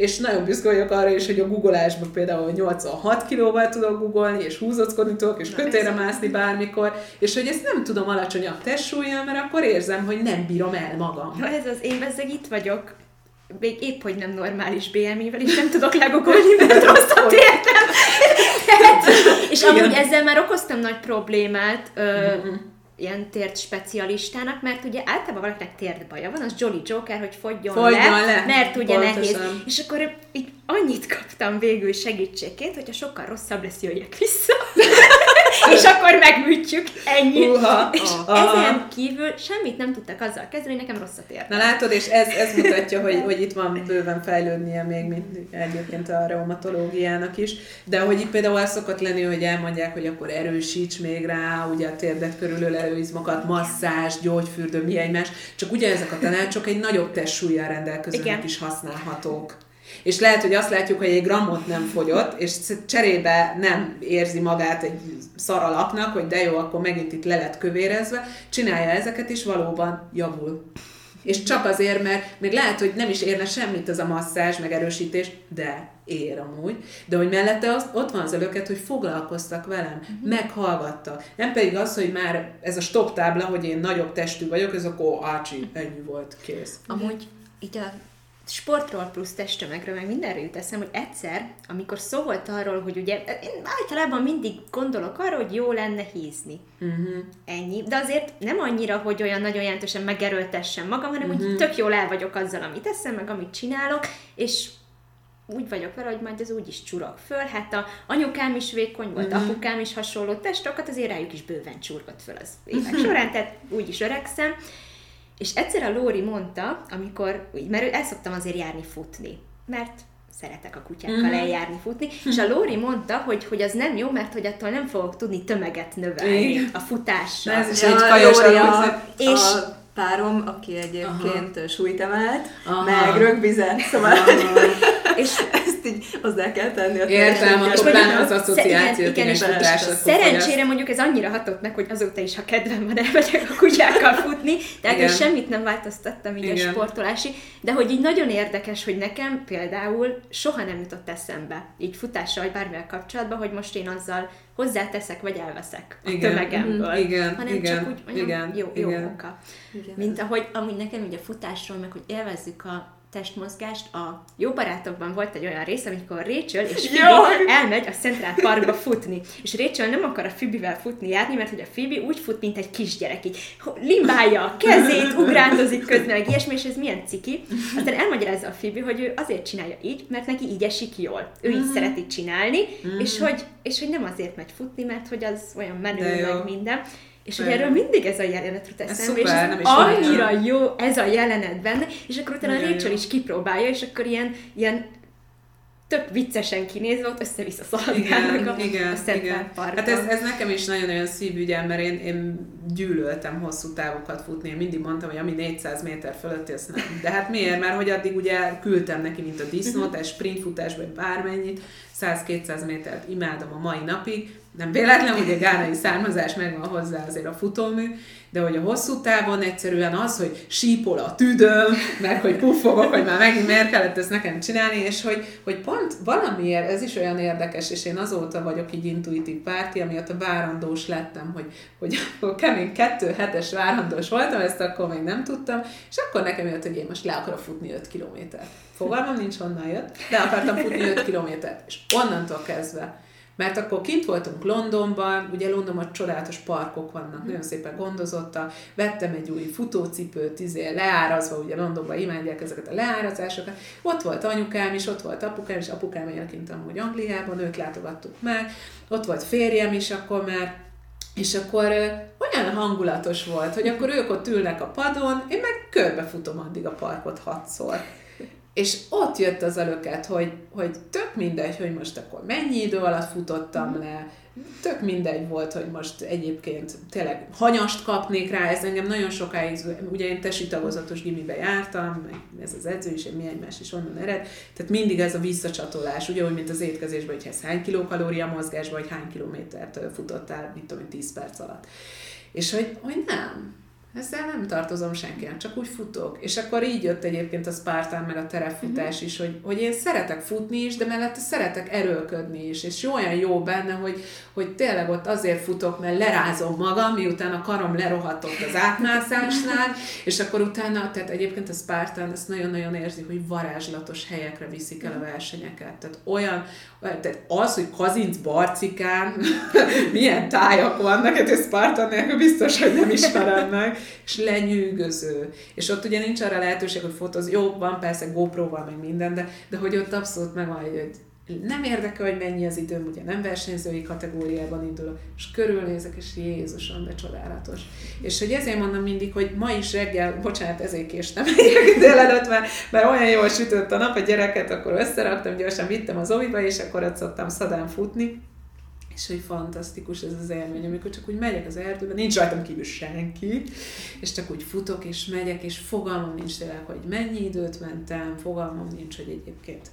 és nagyon büszke vagyok arra is, hogy a googolásban például 86 kilóval tudok googolni, és húzockodni tudok, és kötére mászni bármikor, és hogy ezt nem tudom alacsonyabb testsúlyjal, mert akkor érzem, hogy nem bírom el magam. Ja, ez az én bezzeg itt vagyok, még épp, hogy nem normális BMI-vel, és nem tudok legogolni, mert rosszat értem. és amúgy ezzel már okoztam nagy problémát, mm-hmm ilyen tért specialistának, mert ugye általában valakinek tért baja van, az Jolly Joker, hogy fogjon, fogjon le, le, mert ugye Pontosan. nehéz. És akkor így annyit kaptam végül segítségként, hogyha sokkal rosszabb lesz, jöjjek vissza. és akkor megműtjük, ennyi. Uh-ha, és uh-ha. ezen kívül semmit nem tudtak azzal kezdeni, nekem rosszat ért. Na látod, és ez, ez mutatja, hogy, hogy itt van bőven fejlődnie még, mint egyébként a reumatológiának is, de hogy itt például az szokott lenni, hogy elmondják, hogy akkor erősíts még rá, ugye a térdet körülölelő izmokat, masszázs, gyógyfürdő, mi egymás, csak ugye ezek a tanácsok egy nagyobb testsúlyjal rendelkezőnek is használhatók. És lehet, hogy azt látjuk, hogy egy grammot nem fogyott, és cserébe nem érzi magát egy szaralapnak, hogy de jó, akkor megint itt le lett kövérezve, csinálja ezeket, is valóban javul. És csak azért, mert még lehet, hogy nem is érne semmit az a masszázs, meg erősítés, de ér amúgy, de hogy mellette az, ott van az előket, hogy foglalkoztak velem, uh-huh. meghallgattak. Nem pedig az, hogy már ez a stop tábla, hogy én nagyobb testű vagyok, ez akkor ácsi, ennyi volt, kész. Amúgy így a sportról plusz testtömegről, meg mindenre jut eszem, hogy egyszer, amikor szó volt arról, hogy ugye én általában mindig gondolok arra, hogy jó lenne hízni. Uh-huh. Ennyi. De azért nem annyira, hogy olyan nagyon jelentősen megerőltessem magam, hanem uh-huh. hogy tök jól el vagyok azzal, amit teszem, meg amit csinálok, és úgy vagyok vele, hogy majd ez úgy is csurog föl. Hát a anyukám is vékony volt, uh-huh. apukám is hasonló testokat, azért rájuk is bőven csurgott föl az évek során, tehát úgy is öregszem. És egyszer a Lóri mondta, amikor, mert el szoktam azért járni futni, mert szeretek a kutyákkal uh-huh. eljárni, futni, és a Lóri mondta, hogy, hogy az nem jó, mert hogy attól nem fogok tudni tömeget növelni Igen. a futással. Ez is egy kajos és a párom, aki egyébként Aha. súlyt emelt, Aha. meg rögbizet, szóval és ezt így hozzá kell tenni a Értem, akkor pláne az asszociációt, igen, igen, igen, Szerencsére mondjuk ez annyira hatott meg, hogy azóta is, ha kedvem van, elmegyek a kutyákkal futni, tehát én semmit nem változtattam így igen. a sportolási, de hogy így nagyon érdekes, hogy nekem például soha nem jutott eszembe, így futással vagy bármivel kapcsolatban, hogy most én azzal hozzáteszek, vagy elveszek a igen, tömegemből. Igen, hanem igen, csak úgy olyan igen, jó, jó igen. munka. Igen. Mint ahogy amúgy nekem ugye a futásról, meg hogy élvezzük a testmozgást. A Jó Barátokban volt egy olyan rész, amikor Rachel és Phoebe elmegy a Central Parkba futni. És Rachel nem akar a Phoebe-vel futni járni, mert hogy a Phoebe úgy fut, mint egy kisgyerek, így limbálja a kezét, ugrándozik közben, meg ilyesmi, és ez milyen ciki. Aztán elmagyarázza a Phoebe, hogy ő azért csinálja így, mert neki így esik jól. Ő így mm. szereti csinálni, mm. és, hogy, és hogy nem azért megy futni, mert hogy az olyan menő, meg minden. És hogy erről mindig ez a jelenet jut eszembe, és ez annyira jó ez a jelenet benne, és akkor utána a Rachel is kipróbálja, és akkor ilyen, ilyen tök viccesen kinézve, ott össze-vissza szaladgálnak a, igen, a igen. Hát ez, ez, nekem is nagyon-nagyon szívügyem, mert én, én gyűlöltem hosszú távokat futni. Én mindig mondtam, hogy ami 400 méter fölött, ez nem. De hát miért? Mert hogy addig ugye küldtem neki, mint a disznót, egy sprintfutás, vagy bármennyit, 100-200 métert imádom a mai napig, nem véletlen, hogy a gánai származás megvan hozzá azért a futómű, de hogy a hosszú távon egyszerűen az, hogy sípol a tüdőm, meg hogy puffogok, hogy már megint miért kellett ezt nekem csinálni, és hogy, hogy pont valamiért ez is olyan érdekes, és én azóta vagyok így intuitív párti, amiatt a várandós lettem, hogy, hogy akkor kemény kettő hetes várandós voltam, ezt akkor még nem tudtam, és akkor nekem jött, hogy én most le akarok futni 5 kilométert. Fogalmam nincs, honnan jött, de akartam futni 5 kilométert, és onnantól kezdve mert akkor kint voltunk Londonban, ugye Londonban csodálatos parkok vannak, nagyon szépen gondozottak, vettem egy új futócipőt, izé, leárazva, ugye Londonban imádják ezeket a leárazásokat. Ott volt anyukám is, ott volt apukám is, apukám él kint amúgy Angliában, őt látogattuk meg, ott volt férjem is akkor már, és akkor olyan hangulatos volt, hogy akkor ők ott ülnek a padon, én meg körbefutom addig a parkot hatszor. És ott jött az a löket, hogy, hogy tök mindegy, hogy most akkor mennyi idő alatt futottam le, tök mindegy volt, hogy most egyébként tényleg hanyast kapnék rá, ez engem nagyon sokáig, ugye én tesi tagozatos gimibe jártam, meg ez az edző is, mi egymás is onnan ered, tehát mindig ez a visszacsatolás, ugye úgy, mint az étkezésben, hogy ez hány kilokalória mozgás, vagy hány kilométert futottál, mit tudom, 10 perc alatt. És hogy, hogy nem, ezzel nem tartozom senkinek, csak úgy futok. És akkor így jött egyébként a Spartan meg a terefutás uh-huh. is, hogy, hogy én szeretek futni is, de mellette szeretek erőlködni is, és olyan jó benne, hogy, hogy tényleg ott azért futok, mert lerázom magam, miután a karom lerohatott az átmászásnál, és akkor utána, tehát egyébként a Spartan ezt nagyon-nagyon érzi, hogy varázslatos helyekre viszik el a versenyeket. Tehát olyan, tehát az, hogy Kazinc Barcikán milyen tájak vannak, hát ez Spartan nélkül biztos, hogy nem ismered meg, és lenyűgöző. És ott ugye nincs arra lehetőség, hogy fotóz, jó, van persze GoPro-val, meg minden, de, de hogy ott abszolút meg van, hogy nem érdekel, hogy mennyi az időm, ugye nem versenyzői kategóriában indulok, és körülnézek, és Jézusom, de csodálatos. És hogy ezért mondom mindig, hogy ma is reggel, bocsánat, ezért késtem délelőtt, mert, mert olyan jól sütött a nap, a gyereket akkor összeraktam, gyorsan vittem az oviba, és akkor ott szoktam szadán futni, és hogy fantasztikus ez az élmény, amikor csak úgy megyek az erdőben, nincs rajtam kívül senki, és csak úgy futok, és megyek, és fogalmam nincs tényleg, hogy mennyi időt mentem, fogalmam nincs, hogy egyébként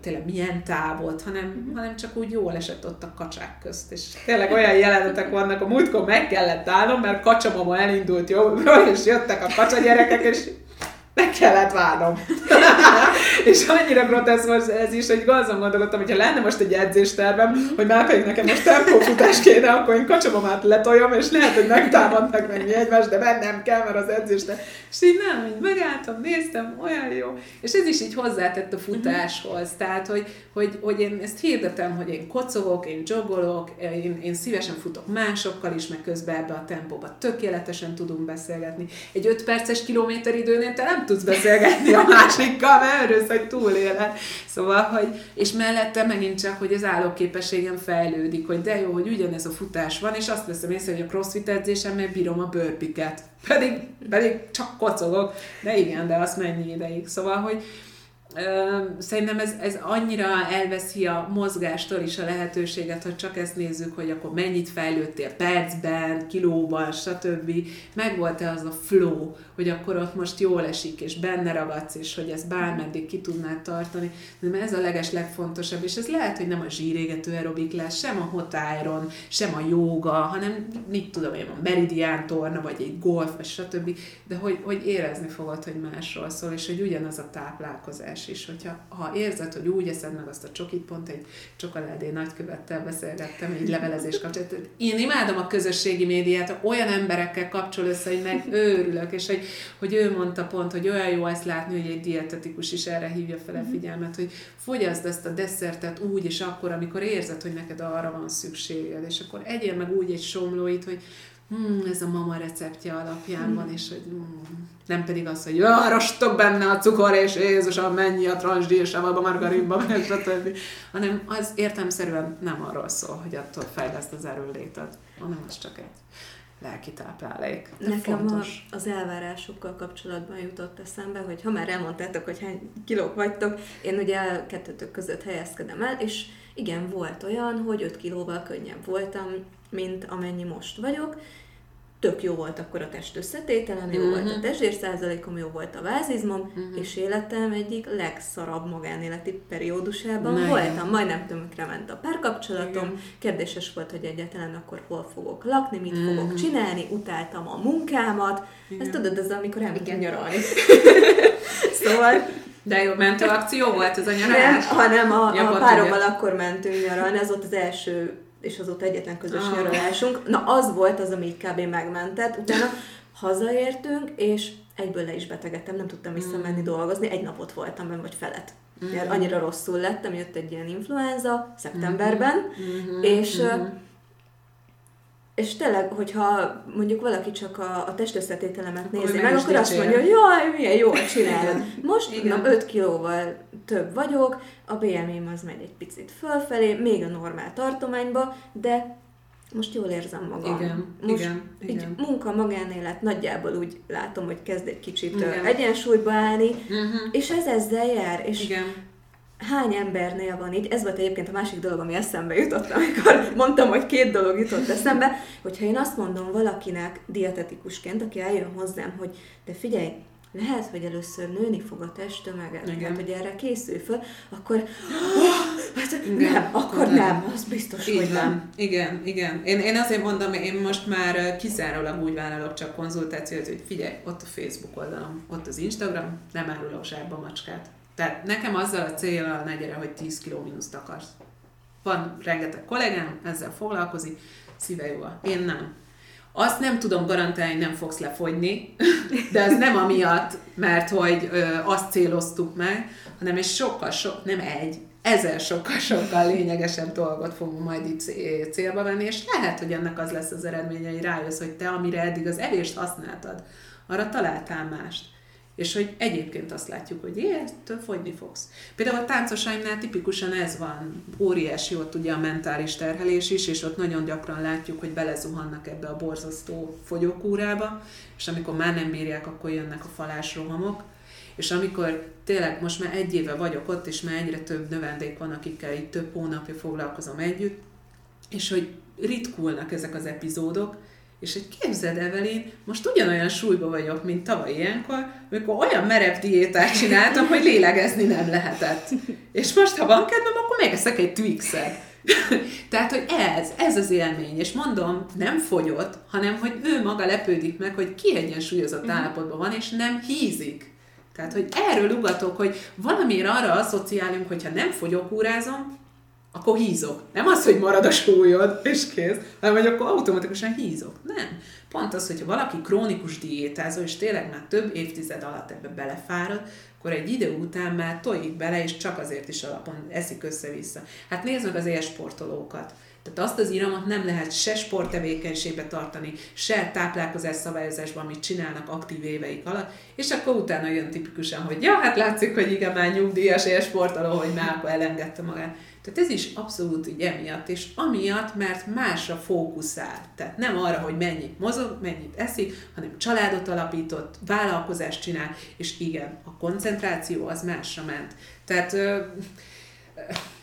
tényleg milyen távot, hanem, hanem csak úgy jól esett ott a kacsák közt. És tényleg olyan jelenetek vannak, a múltkor meg kellett állnom, mert kacsamama elindult jó, és jöttek a kacsa gyerekek, és meg kellett várnom. és annyira grotesz volt ez is, hogy azon gondolkodtam, hogy ha lenne most egy edzéstervem, hogy már pedig nekem most tempófutás kéne, akkor én kacsomamát letoljam, és lehet, hogy megtámadnak meg mi egymást, de bennem kell, mert az edzéster. És így nem, így megálltam, néztem, olyan jó. És ez is így hozzátett a futáshoz. Tehát, hogy, hogy, hogy én ezt hirdetem, hogy én kocogok, én joggolok, én, én szívesen futok másokkal is, meg közben ebbe a tempóba tökéletesen tudunk beszélgetni. Egy 5 perces kilométer időnél te tudsz beszélgetni a másikkal, mert örülsz, hogy túléled. Szóval, hogy, és mellette megint csak, hogy az állóképességem fejlődik, hogy de jó, hogy ugyanez a futás van, és azt veszem észre, hogy a crossfit edzésemmel bírom a bőrpiket. Pedig, pedig csak kocogok, de igen, de azt mennyi ideig. Szóval, hogy, szerintem ez, ez annyira elveszi a mozgástól is a lehetőséget, hogy csak ezt nézzük, hogy akkor mennyit fejlődtél percben, kilóban, stb. Megvolt-e az a flow, hogy akkor ott most jól esik, és benne ragadsz, és hogy ezt bármeddig ki tudnád tartani. De ez a leges legfontosabb, és ez lehet, hogy nem a zsírégető aerobik lesz, sem a hot iron, sem a jóga, hanem mit tudom én, a meridian torna, vagy egy golf, vagy stb. De hogy, hogy érezni fogod, hogy másról szól, és hogy ugyanaz a táplálkozás is, hogyha ha érzed, hogy úgy eszed meg azt a csokit, pont egy csokoládé nagykövettel beszélgettem, egy levelezés kapcsolatban. Én imádom a közösségi médiát, olyan emberekkel kapcsol össze, hogy meg őrülök, és hogy hogy ő mondta pont, hogy olyan jó ezt látni, hogy egy dietetikus is erre hívja fel a mhm. figyelmet, hogy fogyaszd ezt a desszertet úgy és akkor, amikor érzed, hogy neked arra van szükséged, és akkor egyél meg úgy egy somlóit, hogy hmm, ez a mama receptje alapján van, és hogy hmm, nem pedig az, hogy rostok benne a cukor, és Jézusom, mennyi a transdíjsav a margarinba, meg stb. Hanem az értelmszerűen nem arról szól, hogy attól fejleszt az erőlétet, hanem az csak egy lelki táplálék. De Nekem fontos. A, az elvárásokkal kapcsolatban jutott eszembe, hogy ha már elmondtátok, hogy hány kilók vagytok, én ugye kettőtök között helyezkedem el, és igen, volt olyan, hogy 5 kilóval könnyebb voltam, mint amennyi most vagyok, tök jó volt akkor a test összetételem, jó uh-huh. volt a mhm. testér százalékom, jó volt a vázizmom, uh-huh. és életem egyik legszarabb magánéleti periódusában Na, voltam. Igen. Majdnem tömükre ment a párkapcsolatom, igen. kérdéses volt, hogy egyáltalán akkor hol fogok lakni, mit uh-huh. fogok csinálni, utáltam a munkámat. Igen. Ezt tudod, ez amikor elmentünk nyaralni. szóval de jó, mentő akció volt ez a nyaralás? Nem, hanem a, ja, a párommal akkor mentünk nyaralni, ez volt az első és azóta egyetlen közös ah. nyaralásunk. Na, az volt az, ami kb. megmentett. Utána hazaértünk, és egyből le is betegedtem, nem tudtam visszamenni mm. dolgozni, egy napot voltam benne, vagy felet. Mm. Annyira rosszul lettem, jött egy ilyen influenza szeptemberben, mm-hmm. és mm-hmm és tényleg, hogyha mondjuk valaki csak a, a testösszetételemet akkor nézi meg, akkor azt mondja, hogy jaj, milyen jól csinálod. Most Igen. na, 5 kilóval több vagyok, a BMI az megy egy picit fölfelé, még a normál tartományba, de most jól érzem magam. Igen, most igen, igen. munka, magánélet nagyjából úgy látom, hogy kezd egy kicsit igen. egyensúlyba állni, uh-huh. és ez ezzel jár. És igen hány embernél van így, ez volt egyébként a másik dolog, ami eszembe jutott, amikor mondtam, hogy két dolog jutott eszembe, hogyha én azt mondom valakinek dietetikusként, aki eljön hozzám, hogy de figyelj, lehet, hogy először nőni fog a testtömeged, Igen. mert hogy erre készül föl, akkor hát igen, nem, akkor nem, nem, az biztos, Így hogy van. nem. Igen, igen. Én, én azért mondom, én most már kizárólag úgy vállalok csak konzultációt, hogy figyelj, ott a Facebook oldalom, ott az Instagram, nem árulok zsákba macskát. Tehát nekem azzal a célja ne gyere, hogy 10 kg mínuszt akarsz. Van rengeteg kollégám, ezzel foglalkozik, szíve jó. Én nem. Azt nem tudom garantálni, nem fogsz lefogyni, de ez nem amiatt, mert hogy ö, azt céloztuk meg, hanem egy sokkal, sok, nem egy, ezer sokkal-sokkal lényegesebb dolgot fogunk majd itt célba venni, és lehet, hogy ennek az lesz az eredménye, hogy rájössz, hogy te, amire eddig az evést használtad, arra találtál mást és hogy egyébként azt látjuk, hogy ettől fogyni fogsz. Például a táncosaimnál tipikusan ez van, óriási ott ugye a mentális terhelés is, és ott nagyon gyakran látjuk, hogy belezuhannak ebbe a borzasztó fogyókúrába, és amikor már nem bírják, akkor jönnek a falás rohamok, és amikor tényleg most már egy éve vagyok ott, és már egyre több növendék van, akikkel itt több hónapja foglalkozom együtt, és hogy ritkulnak ezek az epizódok, és hogy képzeld, Evelyn, most ugyanolyan súlyban vagyok, mint tavaly ilyenkor, amikor olyan merev diétát csináltam, hogy lélegezni nem lehetett. És most, ha van kedvem, akkor megeszek egy Twixet. Tehát, hogy ez, ez az élmény, és mondom, nem fogyott, hanem, hogy ő maga lepődik meg, hogy kiegyensúlyozott uh-huh. állapotban van, és nem hízik. Tehát, hogy erről ugatok, hogy valamiért arra asszociálunk, hogyha nem fogyókúrázom, akkor hízok. Nem az, hogy marad a súlyod, és kész, hanem hogy akkor automatikusan hízok. Nem. Pont az, hogyha valaki krónikus diétázó, és tényleg már több évtized alatt ebbe belefárad, akkor egy idő után már tojik bele, és csak azért is alapon eszik össze-vissza. Hát nézd meg az élsportolókat. Tehát azt az iramot nem lehet se sporttevékenységbe tartani, se táplálkozás szabályozásban, amit csinálnak aktív éveik alatt, és akkor utána jön tipikusan, hogy ja, hát látszik, hogy igen, már nyugdíjas élsportoló, hogy már akkor elengedte magát. Tehát ez is abszolút így emiatt, és amiatt, mert másra fókuszál. Tehát nem arra, hogy mennyit mozog, mennyit eszik, hanem családot alapított, vállalkozást csinál, és igen, a koncentráció az másra ment. Tehát ö,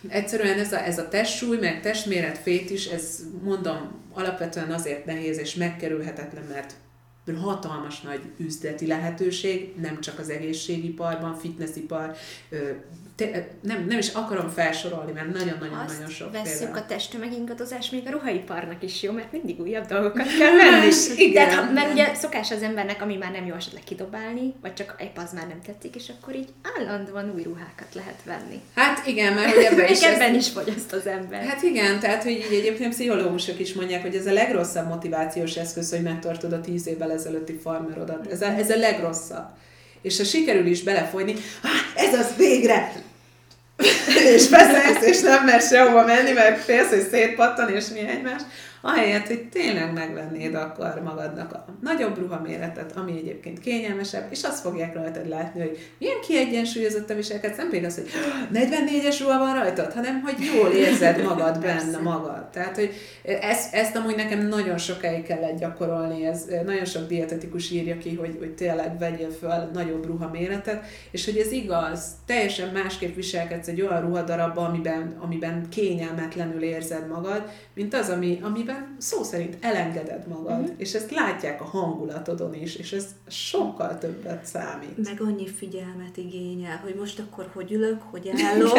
egyszerűen ez a, ez a testsúly, meg testméret fét is, ez mondom, alapvetően azért nehéz és megkerülhetetlen, mert hatalmas nagy üzleti lehetőség, nem csak az egészségiparban, fitnessipar, te, nem, nem is akarom felsorolni, mert nagyon-nagyon-nagyon sok például. a testtömegingadozás még a ruhaiparnak is jó, mert mindig újabb dolgokat kell venni. igen, Tehát, mert ugye szokás az embernek, ami már nem jó esetleg kidobálni, vagy csak egy az már nem tetszik, és akkor így állandóan új ruhákat lehet venni. Hát igen, mert hogy ebben is... ebben is fogyaszt az ember. Hát igen, tehát hogy így egyébként pszichológusok is mondják, hogy ez a legrosszabb motivációs eszköz, hogy megtartod a tíz évvel ezelőtti farmerodat. Ez a, ez a legrosszabb és ha sikerül is belefolyni, ez az végre, és beszélsz, és nem mer sehova menni, mert félsz, hogy szétpattan, és mi egymás, ahelyett, hogy tényleg megvennéd akkor magadnak a nagyobb ruhaméretet, ami egyébként kényelmesebb, és azt fogják rajtad látni, hogy milyen kiegyensúlyozott a viselkedsz, nem pedig az, hogy 44-es ruha van rajtad, hanem hogy jól érzed magad benne magad. Tehát, hogy ezt, ezt amúgy nekem nagyon sokáig kellett gyakorolni, ez nagyon sok dietetikus írja ki, hogy, hogy tényleg vegyél fel nagyobb ruhaméretet, és hogy ez igaz, teljesen másképp viselkedsz egy olyan ruhadarabban, amiben, amiben kényelmetlenül érzed magad, mint az, ami, ami amiben szó szerint elengeded magad, mm-hmm. és ezt látják a hangulatodon is, és ez sokkal többet számít. Meg annyi figyelmet igényel, hogy most akkor hogy ülök, hogy állok,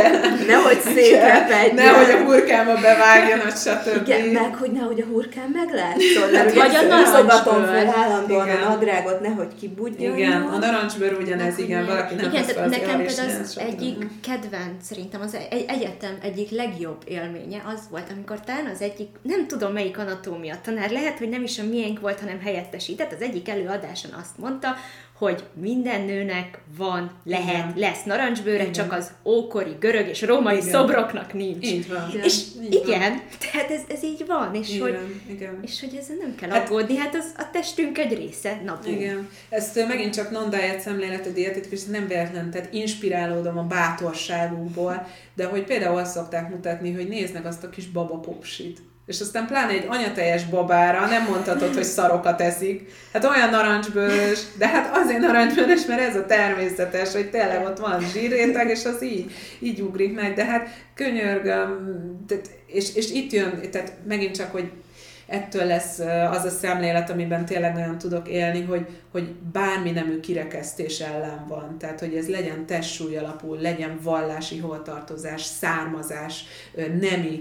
nehogy szétrepedjen. Nehogy a hurkámba bevágjon, stb. Igen, meg hogy nehogy a hurkám meglátszol. Mert vagy a narancsbőr. fel állandóan igen. a nadrágot, nehogy kibudjon. Igen, a narancsbőr ugyanez, igen, valaki nem igen, az nekem például az egyik kedvenc, szerintem az egy, egyetem egyik legjobb élménye az volt, amikor talán az egyik, nem tudom melyik anatómia tanár, lehet, hogy nem is a miénk volt, hanem helyettesített, az egyik előadáson azt mondta, hogy minden nőnek van, lehet, igen. lesz narancsbőre, igen. csak az ókori görög és római igen. szobroknak nincs. Így van. Igen. És így igen, van. tehát ez, ez így van, és, igen. hogy, igen. és hogy ezzel nem kell hát, aggódni, hát az a testünk egy része, na Igen. Ezt megint csak non-diet szemlélet a dietetikus, nem véletlen, tehát inspirálódom a bátorságukból, de hogy például azt szokták mutatni, hogy néznek azt a kis baba popsit és aztán pláne egy anyatejes babára nem mondhatod, hogy szarokat eszik. Hát olyan narancsbőrös, de hát azért narancsbőrös, mert ez a természetes, hogy tényleg ott van zsírréteg, és az így, így ugrik meg. De hát könyörgöm, és, és itt jön, tehát megint csak, hogy ettől lesz az a szemlélet, amiben tényleg nagyon tudok élni, hogy, hogy bármi nemű kirekesztés ellen van. Tehát, hogy ez legyen testsúly alapú, legyen vallási holtartozás, származás, nemi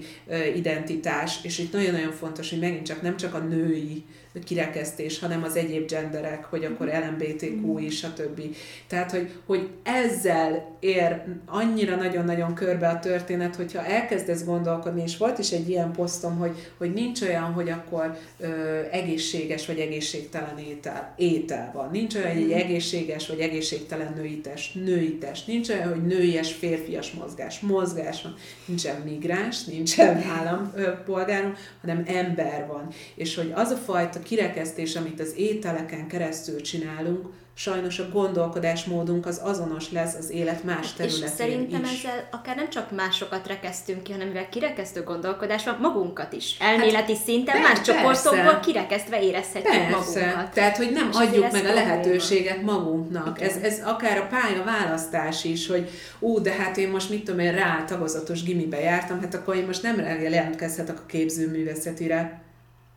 identitás, és itt nagyon-nagyon fontos, hogy megint csak nem csak a női kirekesztés, hanem az egyéb genderek, hogy akkor. LMBTQ is, stb. Tehát, hogy, hogy ezzel ér annyira nagyon-nagyon körbe a történet, hogyha elkezdesz gondolkodni, és volt is egy ilyen posztom, hogy, hogy nincs olyan, hogy akkor ö, egészséges vagy egészségtelen étel, étel van. Nincs olyan, hogy egy mhm. egészséges vagy egészségtelen női test, női test. Nincs olyan, hogy nőies, férfias mozgás. Mozgás van. Nincsen migráns, nincsen állampolgárom, hanem ember van. És hogy az a fajta kirekesztés, amit az ételeken keresztül csinálunk, sajnos a gondolkodásmódunk az azonos lesz az élet más területén És szerintem is. ezzel akár nem csak másokat rekesztünk ki, hanem mivel kirekesztő gondolkodás van, magunkat is. Elméleti hát, szinten más csoportokból kirekesztve érezhetjük persze. magunkat. Tehát, hogy nem És adjuk meg a lehetőséget magunknak. Ez, ez akár a pálya választás is, hogy ú, de hát én most mit tudom én, rá tagozatos gimibe jártam, hát akkor én most nem jelentkezhetek a képzőművészetire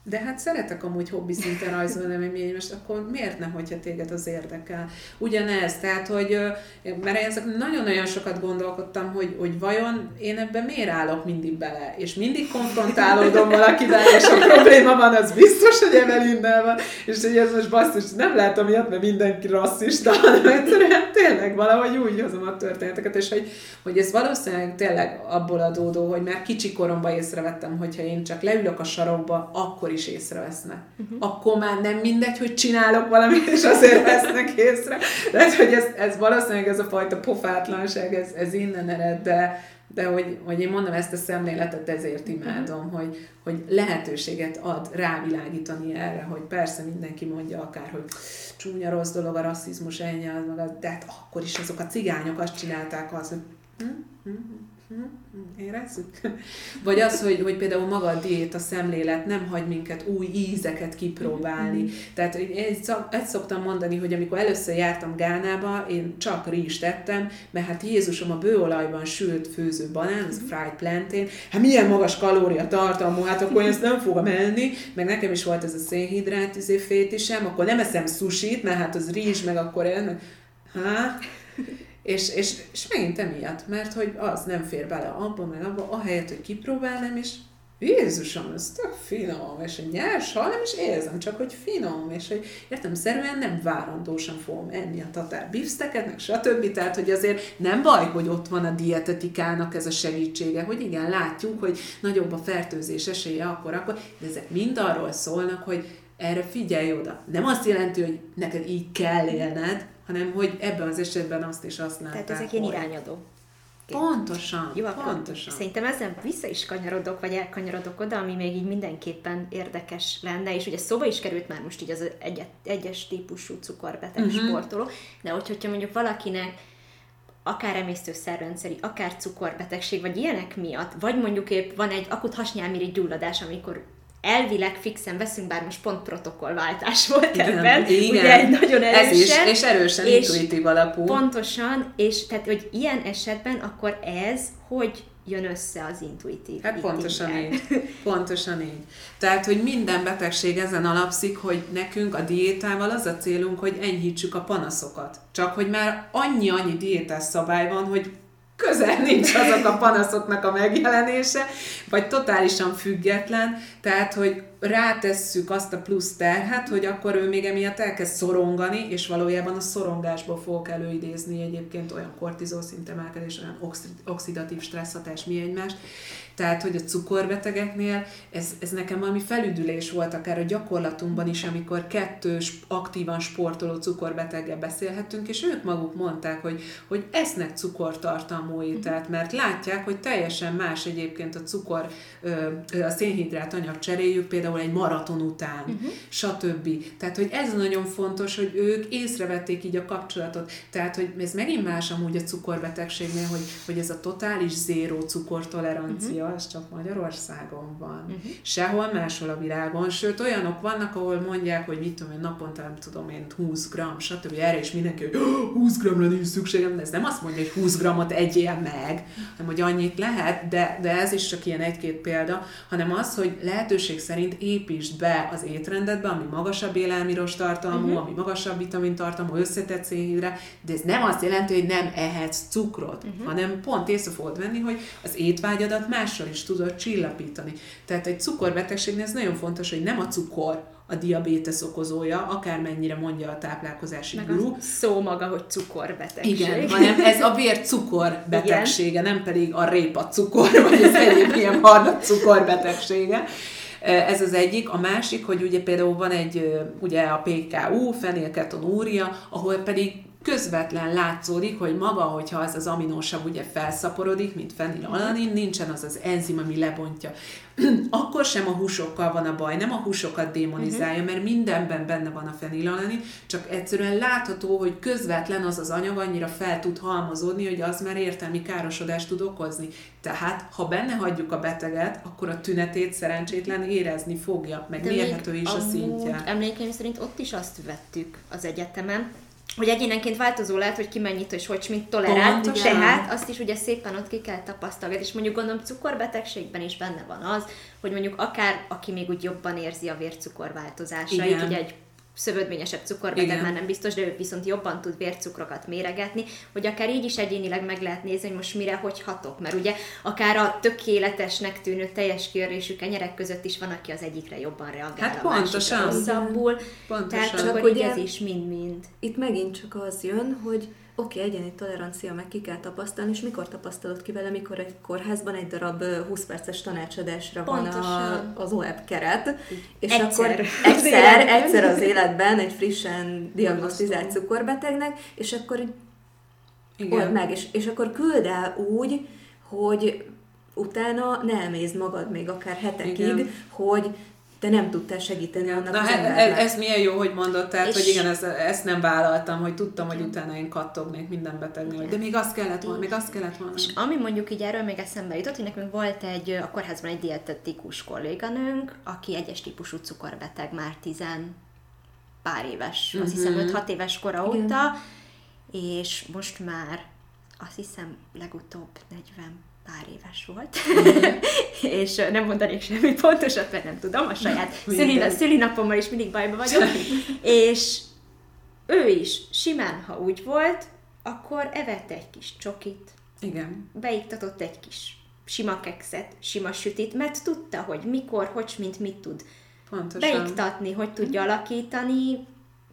de hát szeretek amúgy hobbi szinten rajzolni, ami mi most akkor miért nem, hogyha téged az érdekel? Ugyanez, tehát, hogy mert én ezek nagyon-nagyon sokat gondolkodtam, hogy, hogy vajon én ebben miért állok mindig bele, és mindig konfrontálódom valakivel, és a probléma van, az biztos, hogy Evelinnel van, és hogy ez most basszus, nem látom miatt, mert mindenki rasszista, hanem egyszerűen tényleg valahogy úgy hozom a történeteket, és hogy, hogy ez valószínűleg tényleg abból adódó, hogy már kicsi koromban észrevettem, hogyha én csak leülök a sarokba, akkor is észrevesznek. Uh-huh. Akkor már nem mindegy, hogy csinálok valamit, és azért vesznek észre. Tehát, hogy ez, ez valószínűleg ez a fajta pofátlanság, ez, ez innen ered, de, de hogy, hogy én mondom, ezt a szemléletet ezért imádom, uh-huh. hogy, hogy lehetőséget ad rávilágítani erre, hogy persze mindenki mondja akár, hogy csúnya rossz dolog a rasszizmus, ennyi, de hát akkor is azok a cigányok azt csinálták az, hogy hm? Hm? Érezzük? Vagy az, hogy, hogy például maga a diéta szemlélet nem hagy minket új ízeket kipróbálni. Mm-hmm. Tehát én ezt szoktam mondani, hogy amikor először jártam Gánába, én csak rizst ettem, mert hát Jézusom a bőolajban sült főző banán, az fried plantain, hát milyen magas kalória tartalmú, hát akkor én ezt nem fogom enni, meg nekem is volt ez a szénhidrát izé fétisem, akkor nem eszem sushit, mert hát az rizs, meg akkor én, ha? És, és, és megint emiatt, mert hogy az nem fér bele abba, meg abba, ahelyett, hogy kipróbálnám, és Jézusom, ez tök finom, és hogy nyers hal, nem is érzem, csak hogy finom, és hogy értem, szerűen nem várandósan fogom enni a tatár bifsteket, meg stb. Tehát, hogy azért nem baj, hogy ott van a dietetikának ez a segítsége, hogy igen, látjuk, hogy nagyobb a fertőzés esélye akkor, akkor, de ezek mind arról szólnak, hogy erre figyelj oda. Nem azt jelenti, hogy neked így kell élned, hanem hogy ebben az esetben azt és azt látták. Tehát ezek ilyen irányadó. Pontosan, Jó, pontosan. Szerintem ezzel vissza is kanyarodok, vagy elkanyarodok oda, ami még így mindenképpen érdekes lenne, és ugye szóba is került már most így az egyet, egyes típusú cukorbeteg uh-huh. sportoló, de hogy, hogyha mondjuk valakinek akár emésztőszerrendszeri, akár cukorbetegség, vagy ilyenek miatt, vagy mondjuk épp van egy akut hasnyálmirigy gyulladás, amikor elvileg fixen veszünk, bár most pont protokollváltás volt igen, ebben, igen. ugye egy nagyon erősen. Ez is, és erősen és intuitív alapú. Pontosan, és tehát, hogy ilyen esetben akkor ez hogy jön össze az intuitív Hát pontosan így. Pontosan így. Tehát, hogy minden betegség ezen alapszik, hogy nekünk a diétával az a célunk, hogy enyhítsük a panaszokat. Csak hogy már annyi-annyi diétás szabály van, hogy közel nincs azok a panaszoknak a megjelenése, vagy totálisan független, tehát, hogy rátesszük azt a plusz terhet, hogy akkor ő még emiatt elkezd szorongani, és valójában a szorongásból fogok előidézni egyébként olyan kortizol szintemelkedés, olyan oxidatív stresszhatás, mi egymást, tehát, hogy a cukorbetegeknél ez, ez nekem valami felüdülés volt akár a gyakorlatunkban is, amikor kettős aktívan sportoló cukorbeteggel beszélhetünk, és ők maguk mondták, hogy, hogy esznek cukortartalmú ételt, mert látják, hogy teljesen más egyébként a cukor, a szénhidrát anyag cseréljük például egy maraton után, uh-huh. stb. Tehát, hogy ez nagyon fontos, hogy ők észrevették így a kapcsolatot. Tehát, hogy ez megint más amúgy a cukorbetegségnél, hogy, hogy ez a totális zéró cukortolerancia, uh-huh. az csak Magyarországon van. Uh-huh. Sehol máshol a világon, sőt olyanok vannak, ahol mondják, hogy mit tudom én, naponta nem tudom én 20 gram, stb. Erre is mindenki, hogy 20 gramra nincs szükségem, de ez nem azt mondja, hogy 20 gramot egyél meg, hanem hogy annyit lehet, de, de ez is csak ilyen egy-két példa, hanem az, hogy lehetőség szerint építsd be az étrendedbe, ami magasabb élelmiros tartalmú, uh-huh. ami magasabb vitamintartalmú, összetett szénhidrát, de ez nem azt jelenti, hogy nem ehetsz cukrot, uh-huh. hanem pont észre fogod venni, hogy az étvágyadat mással is tudod csillapítani. Tehát egy cukorbetegségnél ez nagyon fontos, hogy nem a cukor a diabétesz okozója, akármennyire mondja a táplálkozási Meg guru. szó maga, hogy cukorbetegség. Igen, hanem ez a vércukor betegsége, Igen. nem pedig a répa cukor, vagy az egyéb ilyen harnat cukor betegsége. Ez az egyik. A másik, hogy ugye például van egy, ugye a PKU, fenélketonúria, ahol pedig közvetlen látszódik, hogy maga, hogyha az az aminósav ugye felszaporodik, mint fenilalanin, nincsen az az enzim, ami lebontja. Akkor sem a húsokkal van a baj, nem a húsokat démonizálja, mert mindenben benne van a fenilalanin, csak egyszerűen látható, hogy közvetlen az az anyag annyira fel tud halmozódni, hogy az már értelmi károsodást tud okozni. Tehát, ha benne hagyjuk a beteget, akkor a tünetét szerencsétlen érezni fogja, meg De mérhető is a szintje. Emlékeim szerint ott is azt vettük az egyetemen, hogy egyénenként változó lehet, hogy ki mennyit és hogy mit tolerál, Pontosan. tehát azt is ugye szépen ott ki kell tapasztalni, és mondjuk gondolom cukorbetegségben is benne van az, hogy mondjuk akár aki még úgy jobban érzi a vércukor változásait, ugye egy szövődményesebb cukorbeteg Igen. már nem biztos, de ő viszont jobban tud vércukrokat méregetni, hogy akár így is egyénileg meg lehet nézni, hogy most mire hogy hatok. Mert ugye akár a tökéletesnek tűnő teljes kiörésű kenyerek között is van, aki az egyikre jobban reagál, hát a pontosan. rosszabbul. Pontosan. Tehát csak, hogy ez is mind-mind. Itt megint csak az jön, hogy oké, okay, egyéni tolerancia, meg ki kell tapasztalni, és mikor tapasztalod ki vele, mikor egy kórházban egy darab 20 perces tanácsadásra Pontosan. van a, az OEB keret, és egyszer. akkor egyszer, egyszer az életben egy frissen diagnosztizált cukorbetegnek, és akkor old meg, és, és akkor küld el úgy, hogy utána ne emézd magad még akár hetekig, Igen. hogy te nem tudtál segíteni annak Na, az ez, e- ez milyen jó, hogy mondod, tehát, és hogy igen, ezt, ezt nem vállaltam, hogy tudtam, hogy utána én kattognék minden betegnél, de még azt kellett volna, még azt kellett volna. És ami mondjuk így erről még eszembe jutott, hogy nekünk volt egy, a kórházban egy dietetikus kolléganőnk, aki egyes típusú cukorbeteg már tizen pár éves, uh-huh. azt hiszem 5-6 mhm. éves kora igen. óta, és most már azt hiszem legutóbb 40 pár éves volt, mm. és nem mondanék semmi pontosat, mert nem tudom, a saját szüli, szülinapommal is mindig bajba vagyok, és ő is simán, ha úgy volt, akkor evett egy kis csokit, Igen. beiktatott egy kis sima kekszet, sima sütit, mert tudta, hogy mikor, hogy, mint mit tud Pontosan. beiktatni, hogy tudja alakítani,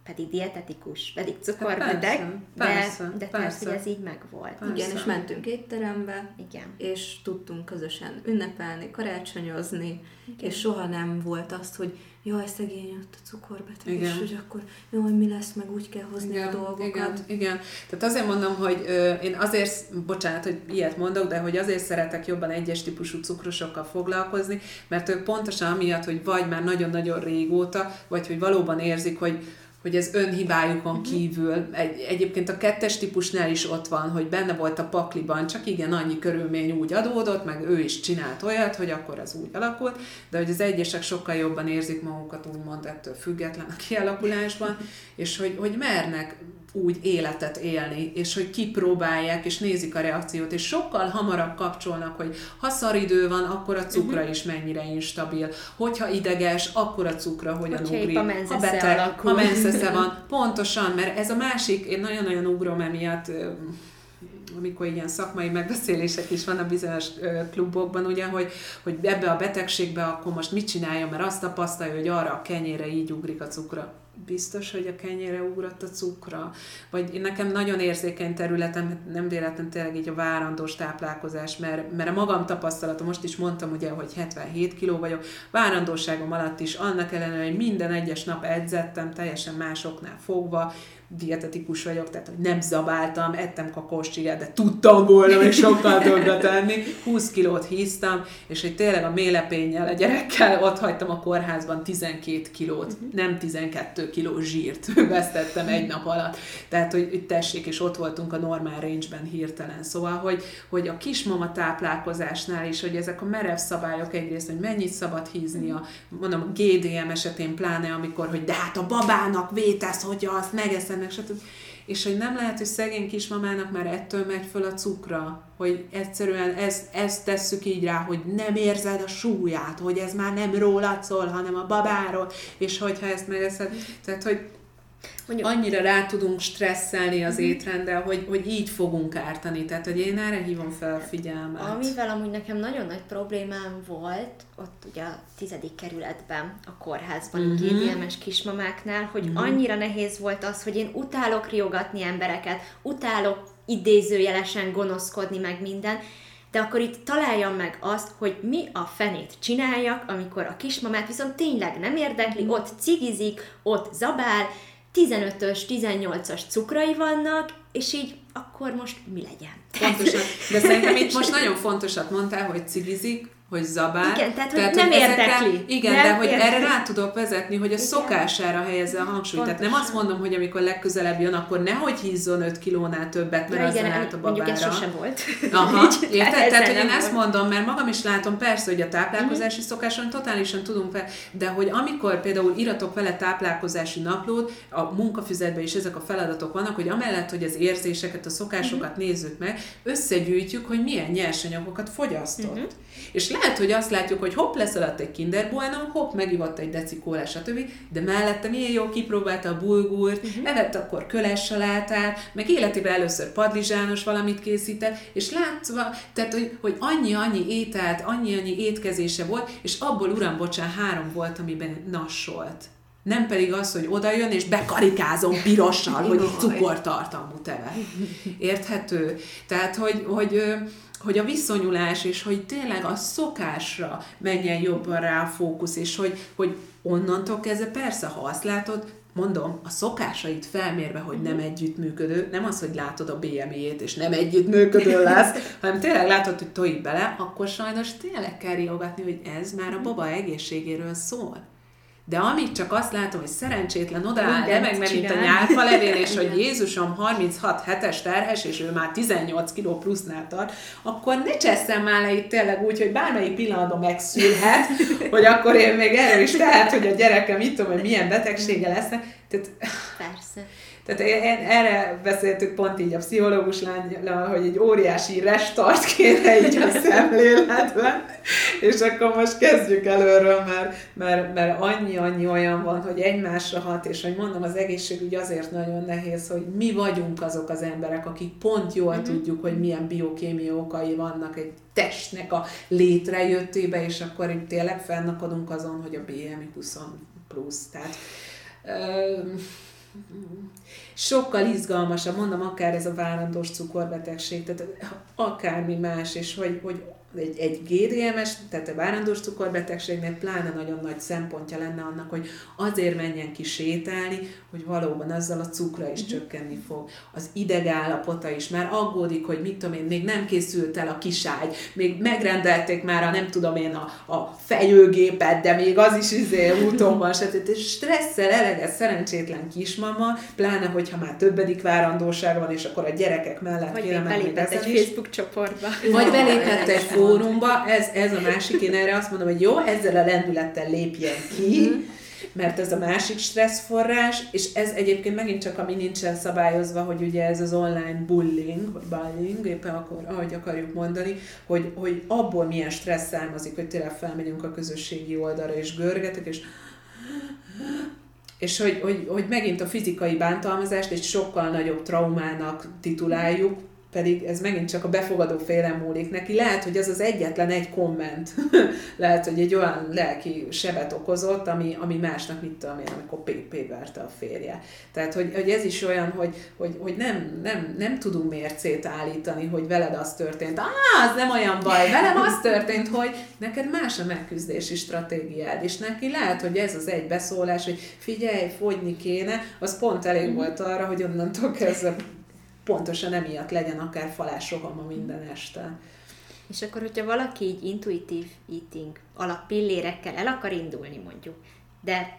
pedig dietetikus, pedig cukorbeteg, hát persze, de, de persze, hogy ez így megvolt. Persze. Igen, és mentünk étterembe, Igen. és tudtunk közösen ünnepelni, karácsonyozni, Igen. és soha nem volt azt, hogy jaj, szegény ott a cukorbeteg, igen. és hogy akkor jaj, mi lesz, meg úgy kell hozni igen, a dolgokat. Igen, igen. Tehát azért mondom, hogy ö, én azért, bocsánat, hogy ilyet mondok, de hogy azért szeretek jobban egyes típusú cukrosokkal foglalkozni, mert ők pontosan amiatt, hogy vagy már nagyon-nagyon régóta, vagy hogy valóban érzik, hogy hogy ez önhibájukon uh-huh. kívül, egy, egyébként a kettes típusnál is ott van, hogy benne volt a pakliban, csak igen, annyi körülmény úgy adódott, meg ő is csinált olyat, hogy akkor az úgy alakult, de hogy az egyesek sokkal jobban érzik magukat úgymond ettől független a kialakulásban, és hogy, hogy mernek úgy életet élni, és hogy kipróbálják, és nézik a reakciót, és sokkal hamarabb kapcsolnak, hogy ha szaridő van, akkor a cukra uh-huh. is mennyire instabil. Hogyha ideges, akkor a cukra hogyan Hogyha ugrik. A, a beteg, alakul. ha menszese van. Pontosan, mert ez a másik, én nagyon-nagyon ugrom emiatt, amikor ilyen szakmai megbeszélések is vannak bizonyos klubokban, ugye, hogy, hogy ebbe a betegségbe akkor most mit csináljon, mert azt tapasztalja, hogy arra a kenyére így ugrik a cukra biztos, hogy a kenyére ugrott a cukra, vagy nekem nagyon érzékeny területem, nem véletlen tényleg így a várandós táplálkozás, mert, mert a magam tapasztalata, most is mondtam ugye, hogy 77 kiló vagyok, várandóságom alatt is, annak ellenére, hogy minden egyes nap edzettem, teljesen másoknál fogva, dietetikus vagyok, tehát hogy nem zabáltam, ettem kakóscsigát, de tudtam volna még sokkal többet tenni. 20 kilót híztam, és hogy tényleg a mélepénnyel, a gyerekkel ott hagytam a kórházban 12 kilót, uh-huh. nem 12 kiló zsírt vesztettem egy nap alatt. Tehát, hogy, hogy tessék, és ott voltunk a normál range-ben hirtelen. Szóval, hogy, hogy a kismama táplálkozásnál is, hogy ezek a merev szabályok egyrészt, hogy mennyit szabad hízni, a, mondom, a GDM esetén pláne, amikor, hogy de hát a babának vétesz, hogyha azt megeszem, ennek, stb. És hogy nem lehet, hogy szegény kismamának már ettől megy föl a cukra, hogy egyszerűen ezt, ezt tesszük így rá, hogy nem érzed a súlyát, hogy ez már nem rólad szól, hanem a babáról, és hogyha ezt megeszed, tehát hogy Mondjuk, annyira rá tudunk stresszelni az mhm. étrenddel, hogy, hogy így fogunk ártani. Tehát, hogy én erre hívom fel a figyelmet. Amivel amúgy nekem nagyon nagy problémám volt, ott ugye a tizedik kerületben, a kórházban, uh-huh. GDM-es kismamáknál, hogy uh-huh. annyira nehéz volt az, hogy én utálok riogatni embereket, utálok idézőjelesen gonoszkodni meg minden, de akkor itt találjam meg azt, hogy mi a fenét csináljak, amikor a kismamát viszont tényleg nem érdekli, ott cigizik, ott zabál, 15-ös, 18-as cukrai vannak, és így akkor most mi legyen? Pontosan. De szerintem itt most nagyon fontosat mondtál, hogy cigizik, hogy zabál. Igen, tehát, tehát hogy nem hogy érdekli. Igen, nem de hogy érdekli. erre rá tudok vezetni, hogy a igen. szokására helyezze a hangsúlyt. Pontosan. Tehát nem azt mondom, hogy amikor legközelebb jön, akkor nehogy hízzon 5 kilónál többet, mert ja, az igen, át a babára. Mondjuk ez sosem volt. Aha, érted? Tehát, hogy én ezt mondom, mert magam is látom, persze, hogy a táplálkozási mm-hmm. szokáson totálisan tudunk fel, de hogy amikor például iratok vele táplálkozási naplót, a munkafüzetben is ezek a feladatok vannak, hogy amellett, hogy az érzéseket, a szokásokat mm-hmm. nézzük meg, összegyűjtjük, hogy milyen nyersanyagokat fogyasztott. Mm-hmm. És lehet, hogy azt látjuk, hogy hopp, alatt egy Kinder Bueno, hopp, megivott egy deci kóla, stb. De mellette milyen jó kipróbálta a bulgurt, uh-huh. evett akkor köles salátát, meg életében először padlizsános valamit készített, és látva, tehát, hogy, hogy annyi-annyi ételt, annyi-annyi étkezése volt, és abból, uram, bocsán, három volt, amiben nassolt. Nem pedig az, hogy oda jön és bekarikázom pirossal, hogy cukortartalmú teve. Érthető? Tehát, hogy, hogy hogy a viszonyulás, és hogy tényleg a szokásra menjen jobban rá a fókusz, és hogy, hogy onnantól kezdve persze, ha azt látod, mondom, a szokásait felmérve, hogy nem együttműködő, nem az, hogy látod a BMI-ét, és nem együttműködő lesz, hanem tényleg látod, hogy tojik bele, akkor sajnos tényleg kell riogatni, hogy ez már a baba egészségéről szól. De amit csak azt látom, hogy szerencsétlen odaáll, de meg mint a nyárfa levél, és hogy Jézusom 36 hetes terhes, és ő már 18 kiló plusznál tart, akkor ne cseszem már le itt tényleg úgy, hogy bármelyik pillanatban megszülhet, hogy akkor én még erről is lehet, hogy a gyerekem mit tudom, hogy milyen betegsége lesz. Tehát, Persze. Tehát én, erre beszéltük pont így a pszichológus lányjal, hogy egy óriási restart kéne így a szemléletben, és akkor most kezdjük előről, mert, mert, mert annyi-annyi olyan van, hogy egymásra hat, és hogy mondom, az egészségügy azért nagyon nehéz, hogy mi vagyunk azok az emberek, akik pont jól mm-hmm. tudjuk, hogy milyen biokémiai okai vannak egy testnek a létrejöttébe, és akkor itt tényleg fennakadunk azon, hogy a BMI 20 plusz. Tehát, sokkal izgalmasabb, mondom, akár ez a várandós cukorbetegség, tehát akármi más, és hogy, hogy egy, egy GDMS, tehát a várandós cukorbetegségnél pláne nagyon nagy szempontja lenne annak, hogy azért menjen ki sétálni, hogy valóban azzal a cukra is mm-hmm. csökkenni fog. Az idegállapota is már aggódik, hogy mit tudom én, még nem készült el a kiságy, még megrendelték már a nem tudom én a, a fejőgépet, de még az is izé úton van, stb. És stresszel eleget szerencsétlen kismama, pláne, hogyha már többedik várandóság van, és akkor a gyerekek mellett Vagy kéne menni egy Facebook csoportba. Vagy belépett egy fórumba, ez, ez a másik, én erre azt mondom, hogy jó, ezzel a lendülettel lépjen ki, mhm. mert ez a másik stresszforrás, és ez egyébként megint csak, ami nincsen szabályozva, hogy ugye ez az online bullying, vagy bullying, éppen akkor, ahogy akarjuk mondani, hogy, hogy abból milyen stressz származik, hogy tényleg felmegyünk a közösségi oldalra, és görgetek, és és hogy, hogy, hogy megint a fizikai bántalmazást egy sokkal nagyobb traumának tituláljuk, pedig ez megint csak a befogadó félem múlik neki. Lehet, hogy az az egyetlen egy komment, lehet, hogy egy olyan lelki sebet okozott, ami, ami másnak, mit tudom én, amikor PP verte a férje. Tehát, hogy, hogy ez is olyan, hogy, hogy, hogy nem, nem, nem tudunk mércét állítani, hogy veled az történt. Á, az nem olyan baj, velem az történt, hogy neked más a megküzdési stratégiád, és neki lehet, hogy ez az egy beszólás, hogy figyelj, fogyni kéne, az pont elég mhm. volt arra, hogy onnantól kezdve pontosan emiatt legyen akár falásrohama minden este. És akkor, hogyha valaki így intuitív eating alappillérekkel el akar indulni mondjuk, de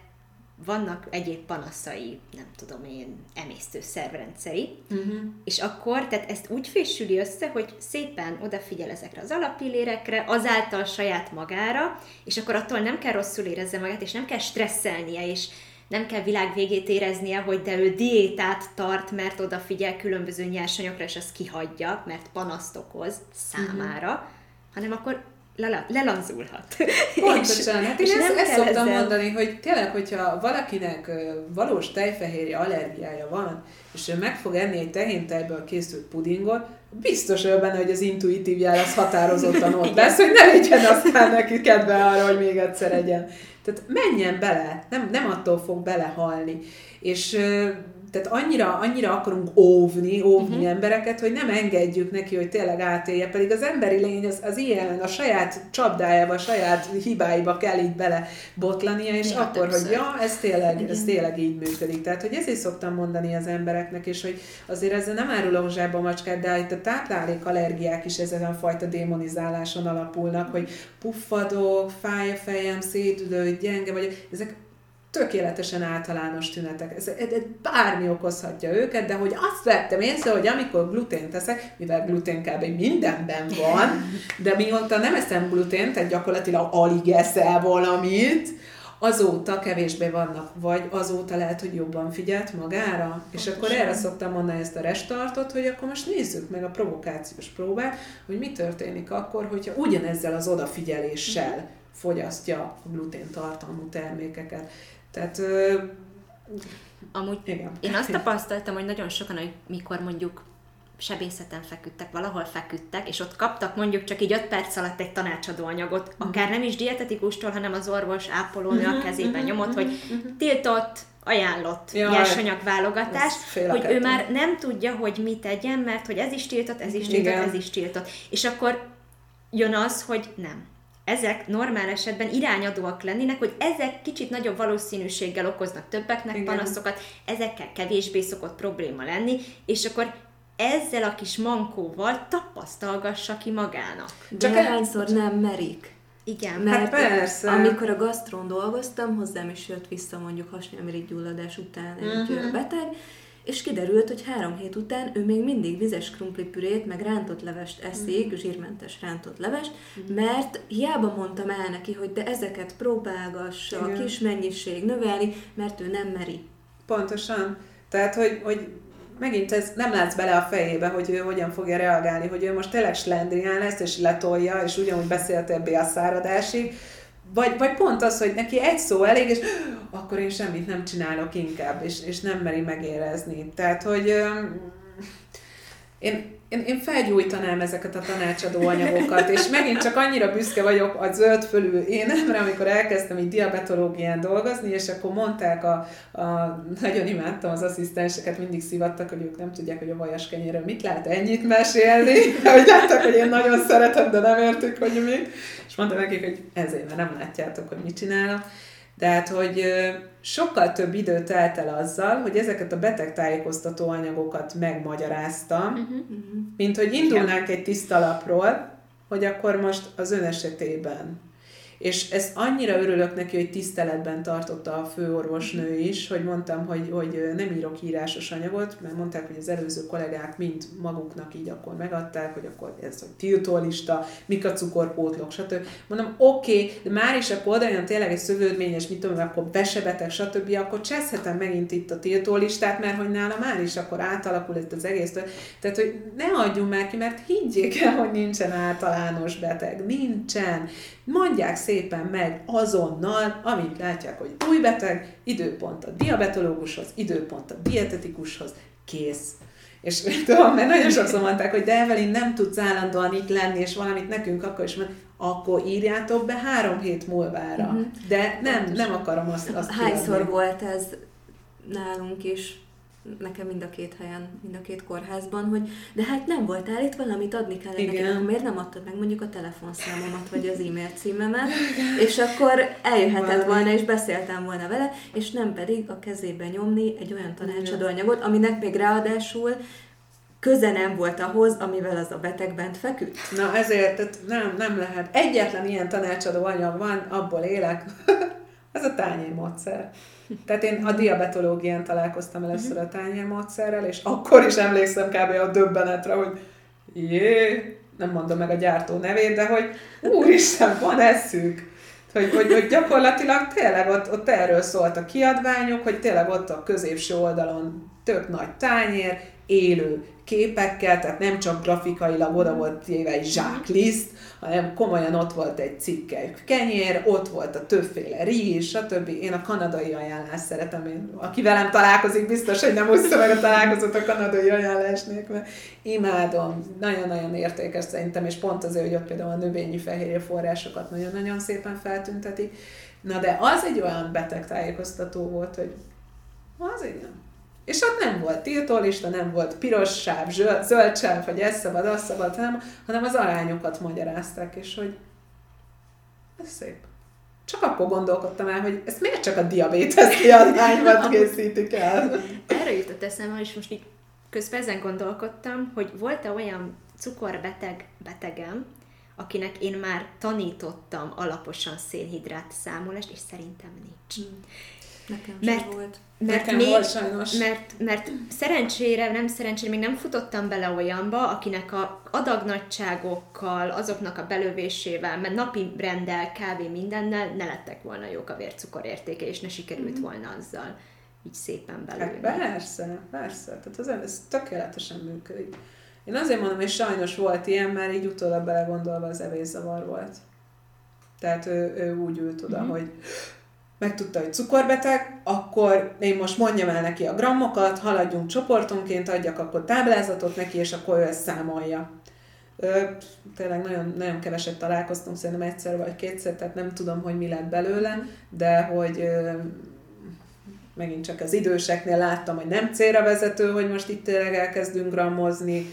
vannak egyéb panaszai, nem tudom én, emésztőszervrendszeri, uh-huh. és akkor, tehát ezt úgy fésüli össze, hogy szépen odafigyel ezekre az alappillérekre, azáltal saját magára, és akkor attól nem kell rosszul érezze magát, és nem kell stresszelnie, és nem kell világ végét éreznie, hogy de ő diétát tart, mert odafigyel különböző nyersanyagokra, és azt kihagyja, mert panaszt okoz számára, uh-huh. hanem akkor lelanzulhat. Pontosan, hát én ezt, ezt szoktam ezzel... mondani, hogy tényleg, hogyha valakinek valós tejfehérje allergiája van, és ő meg fog enni egy tehéntejből készült pudingot, biztos ő benne, hogy az intuitív jel az határozottan ott lesz, hogy ne legyen aztán neki kedve arra, hogy még egyszer egyen. Tehát menjen bele, nem, nem attól fog belehalni. És tehát annyira, annyira akarunk óvni, óvni uh-huh. embereket, hogy nem engedjük neki, hogy tényleg átélje, pedig az emberi lény az, az ilyen, a saját csapdájába, a saját hibáiba kell így bele botlania, és ja, akkor, hogy ja, ez tényleg, ez tényleg így működik. Tehát, hogy ezért szoktam mondani az embereknek, és hogy azért ezzel nem árulok zsába macskát, de itt a táplálék allergiák is ezen a fajta démonizáláson alapulnak, hogy puffadok, fáj a fejem, szédülő, gyenge vagy, ezek tökéletesen általános tünetek. Ez, ez, ez bármi okozhatja őket, de hogy azt vettem észre, hogy amikor glutén teszek, mivel glutén kb. mindenben van, de mióta nem eszem glutén, tehát gyakorlatilag alig eszel valamit, azóta kevésbé vannak, vagy azóta lehet, hogy jobban figyelt magára. És akkor erre szoktam mondani ezt a restartot, hogy akkor most nézzük meg a provokációs próbát, hogy mi történik akkor, hogyha ugyanezzel az odafigyeléssel fogyasztja a glutén tartalmú termékeket. Tehát Amúgy igen. én azt tapasztaltam, hogy nagyon sokan, hogy mikor mondjuk sebészeten feküdtek, valahol feküdtek, és ott kaptak mondjuk csak így 5 perc alatt egy tanácsadó anyagot, uh-huh. akár nem is dietetikustól, hanem az orvos ápolónő uh-huh, a kezében uh-huh, nyomott, hogy uh-huh. tiltott, ajánlott nyersanyagválogatás, hogy ő már nem tudja, hogy mit tegyen, mert hogy ez is tiltott, ez is tiltott, Igen. ez is tiltott. És akkor jön az, hogy nem ezek normál esetben irányadóak lennének, hogy ezek kicsit nagyobb valószínűséggel okoznak többeknek Igen. panaszokat, ezekkel kevésbé szokott probléma lenni, és akkor ezzel a kis mankóval tapasztalgassa ki magának. Csak hányszor nem merik. Igen, mert hát persze. amikor a gasztrón dolgoztam, hozzám is jött vissza mondjuk hasnyálmirigy gyulladás után egy uh-huh. beteg, és kiderült, hogy három hét után ő még mindig vizes krumplipürét, meg rántott levest eszik, mm. zsírmentes rántott levest, mm. mert hiába mondtam el neki, hogy de ezeket próbálgassa, Igen. kis mennyiség növelni, mert ő nem meri. Pontosan. Tehát, hogy, hogy megint ez nem látsz bele a fejébe, hogy ő hogyan fogja reagálni, hogy ő most tényleg slendrián lesz, és letolja, és ugyanúgy beszélt a száradásig, vagy, vagy pont az, hogy neki egy szó elég, és akkor én semmit nem csinálok inkább, és, és nem meri megérezni. Tehát, hogy én, én, én felgyújtanám ezeket a tanácsadó anyagokat, és megint csak annyira büszke vagyok a zöld fölül énemre, amikor elkezdtem így diabetológián dolgozni, és akkor mondták, a, a, nagyon imádtam az asszisztenseket, mindig szivattak, hogy ők nem tudják, hogy a vajas kenyérről mit lehet ennyit mesélni, hogy látták, hogy én nagyon szeretem, de nem értik, hogy mi. És mondtam nekik, hogy ezért, mert nem látjátok, hogy mit csinálok. Tehát, hogy sokkal több idő telt el azzal, hogy ezeket a betegtájékoztató anyagokat megmagyaráztam, uh-huh. mint hogy indulnánk egy tiszta lapról, hogy akkor most az ön esetében és ez annyira örülök neki, hogy tiszteletben tartotta a főorvosnő is, hogy mondtam, hogy, hogy nem írok írásos anyagot, mert mondták, hogy az előző kollégák mind maguknak így akkor megadták, hogy akkor ez a tiltólista, mik a cukorpótlok, stb. Mondom, oké, okay, de már is akkor oda jön tényleg egy szövődményes, mit tudom, akkor besebeteg, stb., akkor cseszhetem megint itt a tiltólistát, mert hogy nála már is akkor átalakul itt az egész. Tehát, hogy ne adjunk már ki, mert higgyék el, hogy nincsen általános beteg. Nincsen. Mondják szépen meg azonnal, amint látják, hogy új beteg, időpont a diabetológushoz, időpont a dietetikushoz, kész. És tudom, mert nagyon sokszor mondták, hogy de Evelyn nem tudsz állandóan itt lenni, és valamit nekünk akkor is mondani, akkor írjátok be három hét múlvára. Uh-huh. De nem, nem akarom azt, azt Hányszor kiadni. volt ez nálunk is? Nekem mind a két helyen, mind a két kórházban, hogy de hát nem voltál itt, valamit adni kellene Igen. nekem, miért nem adtad meg mondjuk a telefonszámomat, vagy az e-mail címemet, és akkor eljöhetett volna, és beszéltem volna vele, és nem pedig a kezébe nyomni egy olyan tanácsadóanyagot, aminek még ráadásul köze nem volt ahhoz, amivel az a beteg bent feküdt. Na ezért tehát nem, nem lehet. Egyetlen ilyen tanácsadó anyag van, abból élek. Ez a tányérmódszer. Tehát én a diabetológián találkoztam először a tányérmódszerrel, és akkor is emlékszem kb. a döbbenetre, hogy jé, nem mondom meg a gyártó nevét, de hogy úristen, van eszük. Hogy, hogy, hogy gyakorlatilag tényleg ott, ott erről szólt a kiadványok, hogy tényleg ott a középső oldalon tök nagy tányér, élő képekkel, tehát nem csak grafikailag oda volt téve egy zsákliszt, hanem komolyan ott volt egy cikke kenyér, ott volt a többféle rizs, stb. Én a kanadai ajánlást szeretem, én, aki velem találkozik, biztos, hogy nem úszta meg a találkozót a kanadai ajánlás nélkül. Imádom, nagyon-nagyon értékes szerintem, és pont azért, hogy ott például a növényi fehérje forrásokat nagyon-nagyon szépen feltüntetik. Na de az egy olyan betegtájékoztató volt, hogy az igen. És ott nem volt tiltólista, nem volt piros sáv, zöld sáv, vagy ez szabad, az szabad, hanem, hanem az arányokat magyarázták, és hogy ez szép. Csak akkor gondolkodtam el, hogy ezt miért csak a diabétesz kiadványban készítik el. Erre jutott eszembe, és most így közben ezen gondolkodtam, hogy volt-e olyan cukorbeteg betegem, akinek én már tanítottam alaposan szénhidrát számolást, és szerintem nincs. Hmm. Nekem mert, volt. Mert Nekem még, volt sajnos. Mert, mert szerencsére, nem szerencsére, még nem futottam bele olyanba, akinek a adagnagyságokkal, azoknak a belövésével, mert napi rendel, kb. mindennel ne lettek volna jók a vércukorértéke, és ne sikerült mm. volna azzal így szépen belőle. Hát persze, persze. Tehát az, ez tökéletesen működik. Én azért mondom, hogy sajnos volt ilyen, mert így utólag belegondolva az evészavar volt. Tehát ő, ő úgy ült oda, mm-hmm. hogy megtudta, hogy cukorbeteg, akkor én most mondjam el neki a grammokat, haladjunk csoportonként, adjak akkor táblázatot neki, és akkor ő ezt számolja. Ö, tényleg nagyon, nagyon keveset találkoztunk, szerintem egyszer vagy kétszer, tehát nem tudom, hogy mi lett belőle, de hogy ö, megint csak az időseknél láttam, hogy nem célra vezető, hogy most itt tényleg elkezdünk grammozni,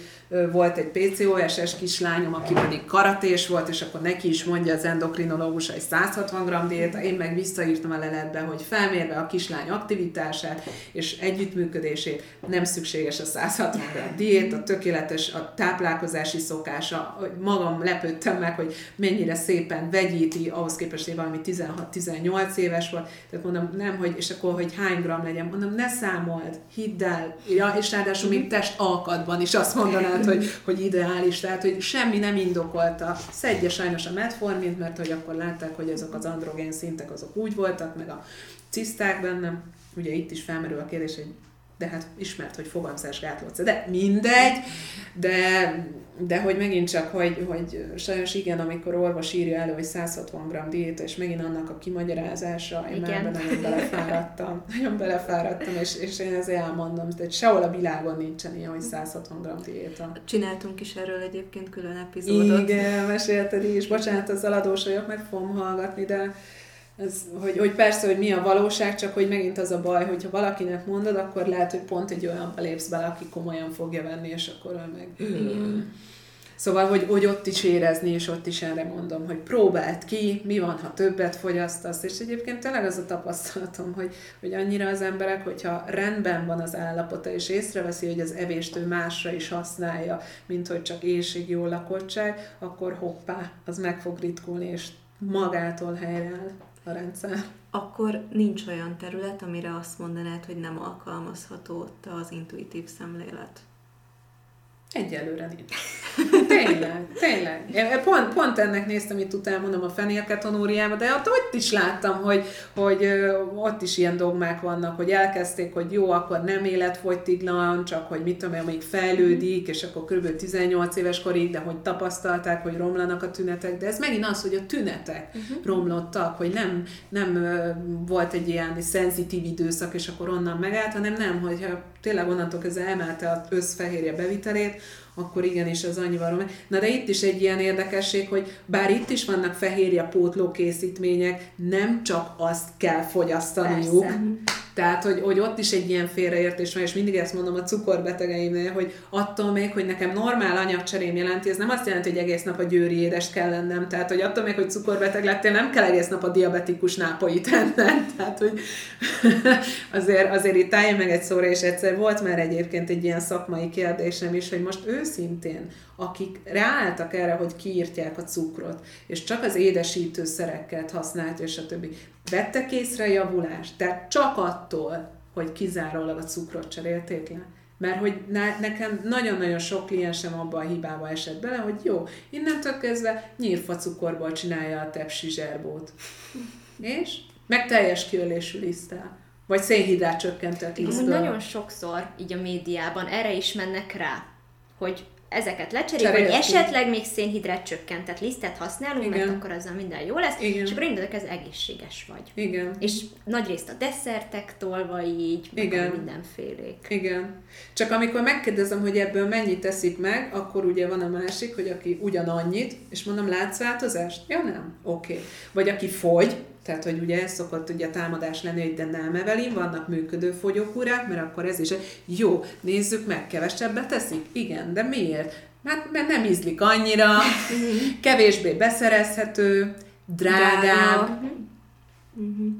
volt egy PCOS-es kislányom, aki pedig karatés volt, és akkor neki is mondja az endokrinológus, hogy 160 g diéta, én meg visszaírtam a leletbe, hogy felmérve a kislány aktivitását és együttműködését nem szükséges a 160 g diéta, tökéletes a táplálkozási szokása, magam lepődtem meg, hogy mennyire szépen vegyíti, ahhoz képest, hogy valami 16-18 éves volt, tehát mondom, nem, hogy, és akkor, hogy hány gram legyen, mondom, ne számold, hidd el, ja, és ráadásul még test alkatban is azt mondanád, tehát hogy, hogy ideális, tehát hogy semmi nem indokolta. Szedje sajnos a metformint, mert hogy akkor látták, hogy ezek az androgén szintek azok úgy voltak, meg a ciszták bennem. Ugye itt is felmerül a kérdés, hogy de hát ismert, hogy fogamzásgátlóca, de mindegy, de, de hogy megint csak, hogy, hogy sajnos igen, amikor orvos írja elő, hogy 160 g diéta, és megint annak a kimagyarázása, én igen. már nagyon belefáradtam, nagyon belefáradtam, és, és én ezért elmondom, hogy sehol a világon nincsen ilyen, hogy 160 g diéta. Csináltunk is erről egyébként külön epizódot. Igen, mesélted is, bocsánat, az aladós vagyok, meg fogom hallgatni, de ez, hogy, hogy persze, hogy mi a valóság, csak hogy megint az a baj, hogyha valakinek mondod, akkor lehet, hogy pont egy olyan lépsz bele, aki komolyan fogja venni, és akkor ő meg... Igen. Szóval, hogy, hogy ott is érezni, és ott is erre mondom, hogy próbáld ki, mi van, ha többet fogyasztasz, és egyébként tényleg az a tapasztalatom, hogy, hogy annyira az emberek, hogyha rendben van az állapota, és észreveszi, hogy az evést ő másra is használja, mint hogy csak éjség, jó lakottság, akkor hoppá, az meg fog ritkulni, és magától helyreáll a rendszer. Akkor nincs olyan terület, amire azt mondanád, hogy nem alkalmazható ott az intuitív szemlélet. Egyelőre nincs. Tényleg, tényleg. Én pont, pont ennek néztem, itt utána mondom a fenélketonóriába, de ott, ott is láttam, hogy, hogy ott is ilyen dogmák vannak, hogy elkezdték, hogy jó, akkor nem életfogytiglan, csak hogy mit tudom én, még fejlődik, és akkor kb. 18 éves korig, de hogy tapasztalták, hogy romlanak a tünetek, de ez megint az, hogy a tünetek uh-huh. romlottak, hogy nem, nem volt egy ilyen szenzitív időszak, és akkor onnan megállt, hanem nem, hogyha tényleg onnantól kezdve emelte az összfehérje bevitelét, akkor igenis az annyival rom. Na de itt is egy ilyen érdekesség, hogy bár itt is vannak fehérje pótló készítmények, nem csak azt kell fogyasztaniuk, Persze. Tehát, hogy, hogy ott is egy ilyen félreértés van, és mindig ezt mondom a cukorbetegeimnél, hogy attól még, hogy nekem normál anyagcserém jelenti, ez nem azt jelenti, hogy egész nap a győri édes kell lennem. Tehát, hogy attól még, hogy cukorbeteg lettél, nem kell egész nap a diabetikus nápoit ennem. Tehát, hogy azért, azért itt állj meg egy szóra, és egyszer volt már egyébként egy ilyen szakmai kérdésem is, hogy most őszintén, akik ráálltak erre, hogy kiírtják a cukrot, és csak az édesítőszerekkel használt, és a többi, vettek észre javulást, tehát csak attól, hogy kizárólag a cukrot cserélték le. Mert hogy ne, nekem nagyon-nagyon sok kliensem abba a hibába esett bele, hogy jó, innentől kezdve nyírfa cukorból csinálja a tepsi zserbót. És? Meg teljes kiölésű liszttel. Vagy szénhidrát csökkentett lisztből. Nagyon sokszor így a médiában erre is mennek rá, hogy ezeket lecseréljük, vagy esetleg még szénhidrát csökkentett lisztet használunk, Igen. mert akkor azzal minden jó lesz, Igen. és akkor innentől ez egészséges vagy. Igen. És nagyrészt a desszertek tolva így, Igen. mindenfélék. Igen. Csak amikor megkérdezem, hogy ebből mennyit teszik meg, akkor ugye van a másik, hogy aki ugyanannyit, és mondom, látsz változást? Ja, nem. Oké. Okay. Vagy aki fogy, tehát, hogy ugye ez szokott ugye támadás lenni, hogy de nem evelin, vannak működő fogyókúrák, mert akkor ez is jó, nézzük meg, kevesebbet teszik? Igen, de miért? Hát, mert nem ízlik annyira, kevésbé beszerezhető, drágább.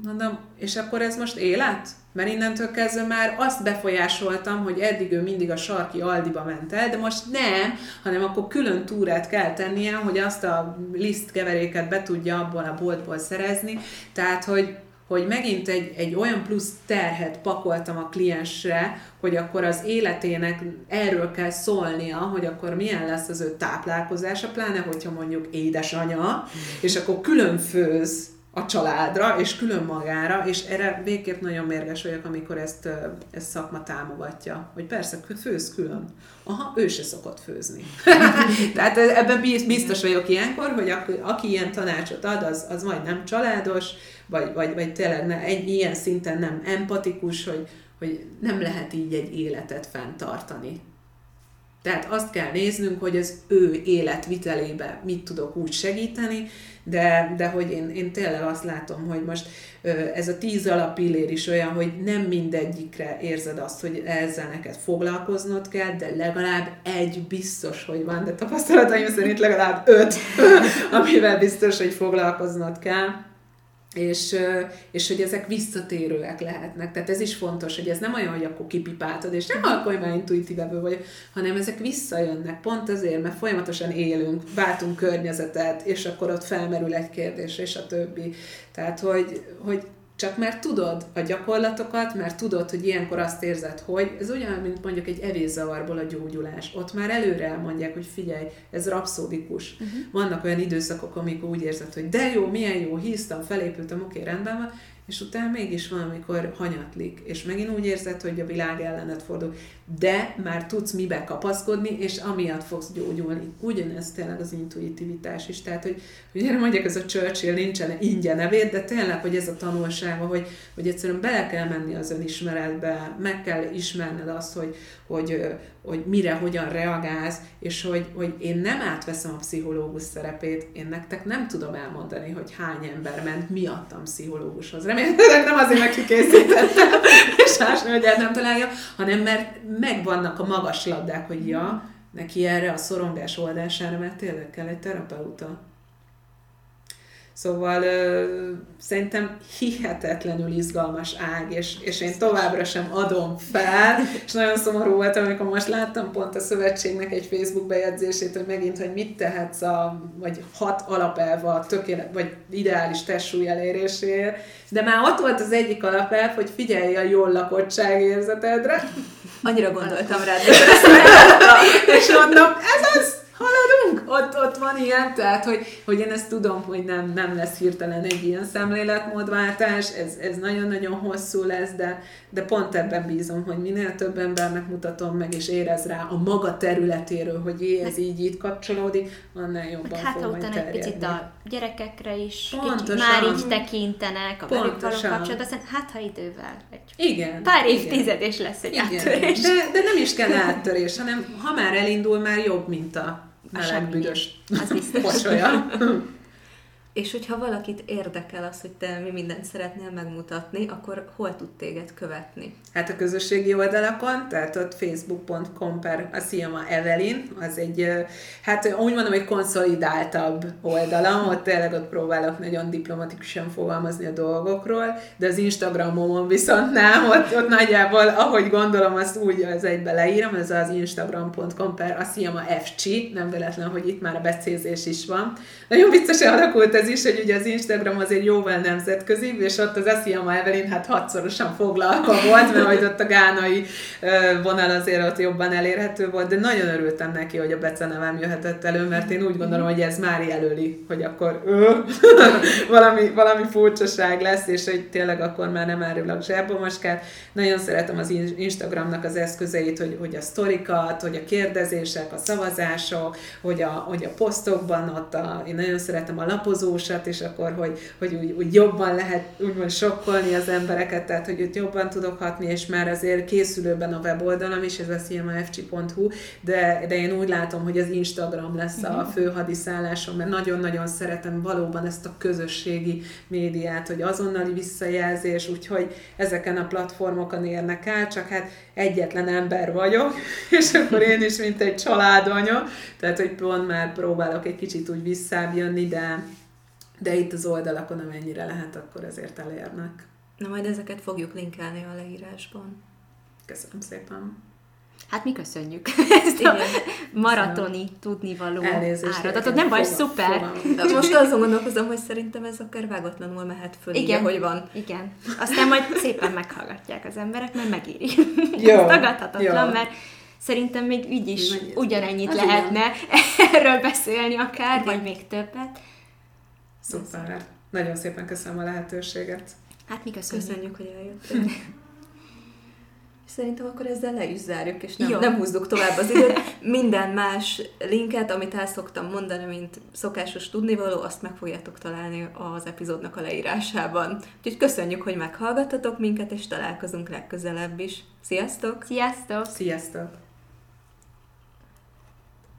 Mondom, és akkor ez most élet? Mert innentől kezdve már azt befolyásoltam, hogy eddig ő mindig a sarki Aldiba ment el, de most nem, hanem akkor külön túrát kell tennie, hogy azt a liszt keveréket be tudja abból a boltból szerezni. Tehát, hogy hogy megint egy, egy olyan plusz terhet pakoltam a kliensre, hogy akkor az életének erről kell szólnia, hogy akkor milyen lesz az ő táplálkozása, pláne hogyha mondjuk édesanya, és akkor külön főz a családra, és külön magára, és erre végképp nagyon mérges vagyok, amikor ezt, ezt szakma támogatja. Hogy persze, főz külön. Aha, ő se szokott főzni. Tehát ebben biztos vagyok ilyenkor, hogy aki, aki ilyen tanácsot ad, az, az majd nem családos, vagy, vagy, vagy tényleg ne, egy ilyen szinten nem empatikus, hogy, hogy nem lehet így egy életet fenntartani. Tehát azt kell néznünk, hogy az ő életvitelébe mit tudok úgy segíteni, de, de hogy én, én tényleg azt látom, hogy most ez a tíz alapillér is olyan, hogy nem mindegyikre érzed azt, hogy ezzel neked foglalkoznod kell, de legalább egy biztos, hogy van, de tapasztalataim szerint legalább öt, amivel biztos, hogy foglalkoznod kell és, és hogy ezek visszatérőek lehetnek. Tehát ez is fontos, hogy ez nem olyan, hogy akkor kipipáltad, és nem akkor már intuitívebb vagy, hanem ezek visszajönnek. Pont azért, mert folyamatosan élünk, váltunk környezetet, és akkor ott felmerül egy kérdés, és a többi. Tehát, hogy, hogy csak mert tudod a gyakorlatokat, mert tudod, hogy ilyenkor azt érzed, hogy ez olyan, mint mondjuk egy evészavarból a gyógyulás. Ott már előre elmondják, hogy figyelj, ez rapszódikus. Uh-huh. Vannak olyan időszakok, amikor úgy érzed, hogy de jó, milyen jó, híztam, felépültem, oké, rendben van, és utána mégis valamikor hanyatlik, és megint úgy érzed, hogy a világ ellenet fordul, de már tudsz mibe kapaszkodni, és amiatt fogsz gyógyulni. Ugyanez tényleg az intuitivitás is. Tehát, hogy, erre mondják, ez a Churchill nincsen ingyen nevét, de tényleg, hogy ez a tanulsága, hogy, hogy egyszerűen bele kell menni az önismeretbe, meg kell ismerned azt, hogy, hogy, hogy mire, hogyan reagálsz, és hogy, hogy én nem átveszem a pszichológus szerepét, én nektek nem tudom elmondani, hogy hány ember ment miattam pszichológushoz. Remélhetőleg nem azért, mert kikészítettem, és más hogy nem találja, hanem mert megvannak a magas labdák, hogy ja, neki erre a szorongás oldására, mert tényleg kell egy terapeuta. Szóval ö, szerintem hihetetlenül izgalmas ág, és, és én továbbra sem adom fel, és nagyon szomorú voltam, amikor most láttam pont a szövetségnek egy Facebook bejegyzését, hogy megint, hogy mit tehetsz a, vagy hat alapelv a tökélet, vagy ideális testsúly eléréséért, de már ott volt az egyik alapelv, hogy figyelj a jól lakottság érzetedre. Annyira gondoltam rád. és mondom, ez az, haladunk, ott, ott van ilyen, tehát hogy, hogy én ezt tudom, hogy nem, nem lesz hirtelen egy ilyen szemléletmódváltás, ez, ez nagyon-nagyon hosszú lesz, de, de pont ebben bízom, hogy minél több embernek mutatom meg, és érez rá a maga területéről, hogy ez így így kapcsolódik, annál jobban hát, fog utána egy picit a gyerekekre is Pontosan. már így tekintenek, a velük való kapcsolat, aztán hát ha idővel egy igen, pár évtized, és lesz egy igen. áttörés. De, de nem is kell áttörés, hanem ha már elindul, már jobb, mint a meleg büdös. Biztos. És hogyha valakit érdekel az, hogy te mi mindent szeretnél megmutatni, akkor hol tud téged követni? Hát a közösségi oldalakon, tehát ott facebook.com per a Sziama Evelyn, az egy, hát úgy mondom, egy konszolidáltabb oldalam, ott tényleg ott próbálok nagyon diplomatikusan fogalmazni a dolgokról, de az Instagramomon viszont nem, ott, ott nagyjából, ahogy gondolom, azt úgy az egybe leírom, ez az instagram.com per a Sziama FC, nem véletlen, hogy itt már a becézés is van. Nagyon viccosan alakult ez is, hogy ugye az Instagram azért jóval nemzetközi, és ott az Asiama Evelyn hát hatszorosan foglalva volt, mert hogy ott a gánai vonal azért ott jobban elérhető volt, de nagyon örültem neki, hogy a becenevem jöhetett elő, mert én úgy gondolom, hogy ez már jelöli, hogy akkor ő, valami, valami furcsaság lesz, és hogy tényleg akkor már nem árulok zsebbo moskát. Nagyon szeretem az Instagramnak az eszközeit, hogy, hogy a sztorikat, hogy a kérdezések, a szavazások, hogy a, hogy a posztokban ott a, én nagyon szeretem a lapozósat, és akkor, hogy, hogy úgy, úgy jobban lehet úgymond sokkolni az embereket, tehát hogy ott jobban tudok hatni, és már azért készülőben a weboldalam is, ez a cmafc.hu, de, de én úgy látom, hogy az Instagram lesz a fő hadiszállásom, mert nagyon-nagyon szeretem valóban ezt a közösségi médiát, hogy azonnali visszajelzés, úgyhogy ezeken a platformokon érnek el, csak hát egyetlen ember vagyok, és akkor én is, mint egy családanya, tehát hogy pont már próbálok egy kicsit úgy visszább jönni, de, de itt az oldalakon, amennyire lehet, akkor ezért elérnek. Na majd ezeket fogjuk linkelni a leírásban. Köszönöm szépen. Hát mi köszönjük ezt a maratoni tudnivaló áradatot. Nem vagy szuper. De most azon gondolkozom, hogy szerintem ez akár vágatlanul mehet föl, igen, így, hogy van. Igen. Aztán majd szépen meghallgatják az emberek, mert megéri. Jó. ez tagadhatatlan, Jó. mert szerintem még így is ugyanennyit az lehetne igen. erről beszélni akár, igen. vagy még többet. Szuper. Nagyon szépen köszönöm a lehetőséget. Hát mi köszönjük. Köszönjük, hogy eljöttél. Szerintem akkor ezzel le is zárjuk, és nem, nem húzzuk tovább az időt. Minden más linket, amit el szoktam mondani, mint szokásos tudnivaló, azt meg fogjátok találni az epizódnak a leírásában. Úgyhogy köszönjük, hogy meghallgattatok minket, és találkozunk legközelebb is. Sziasztok! Sziasztok! Sziasztok!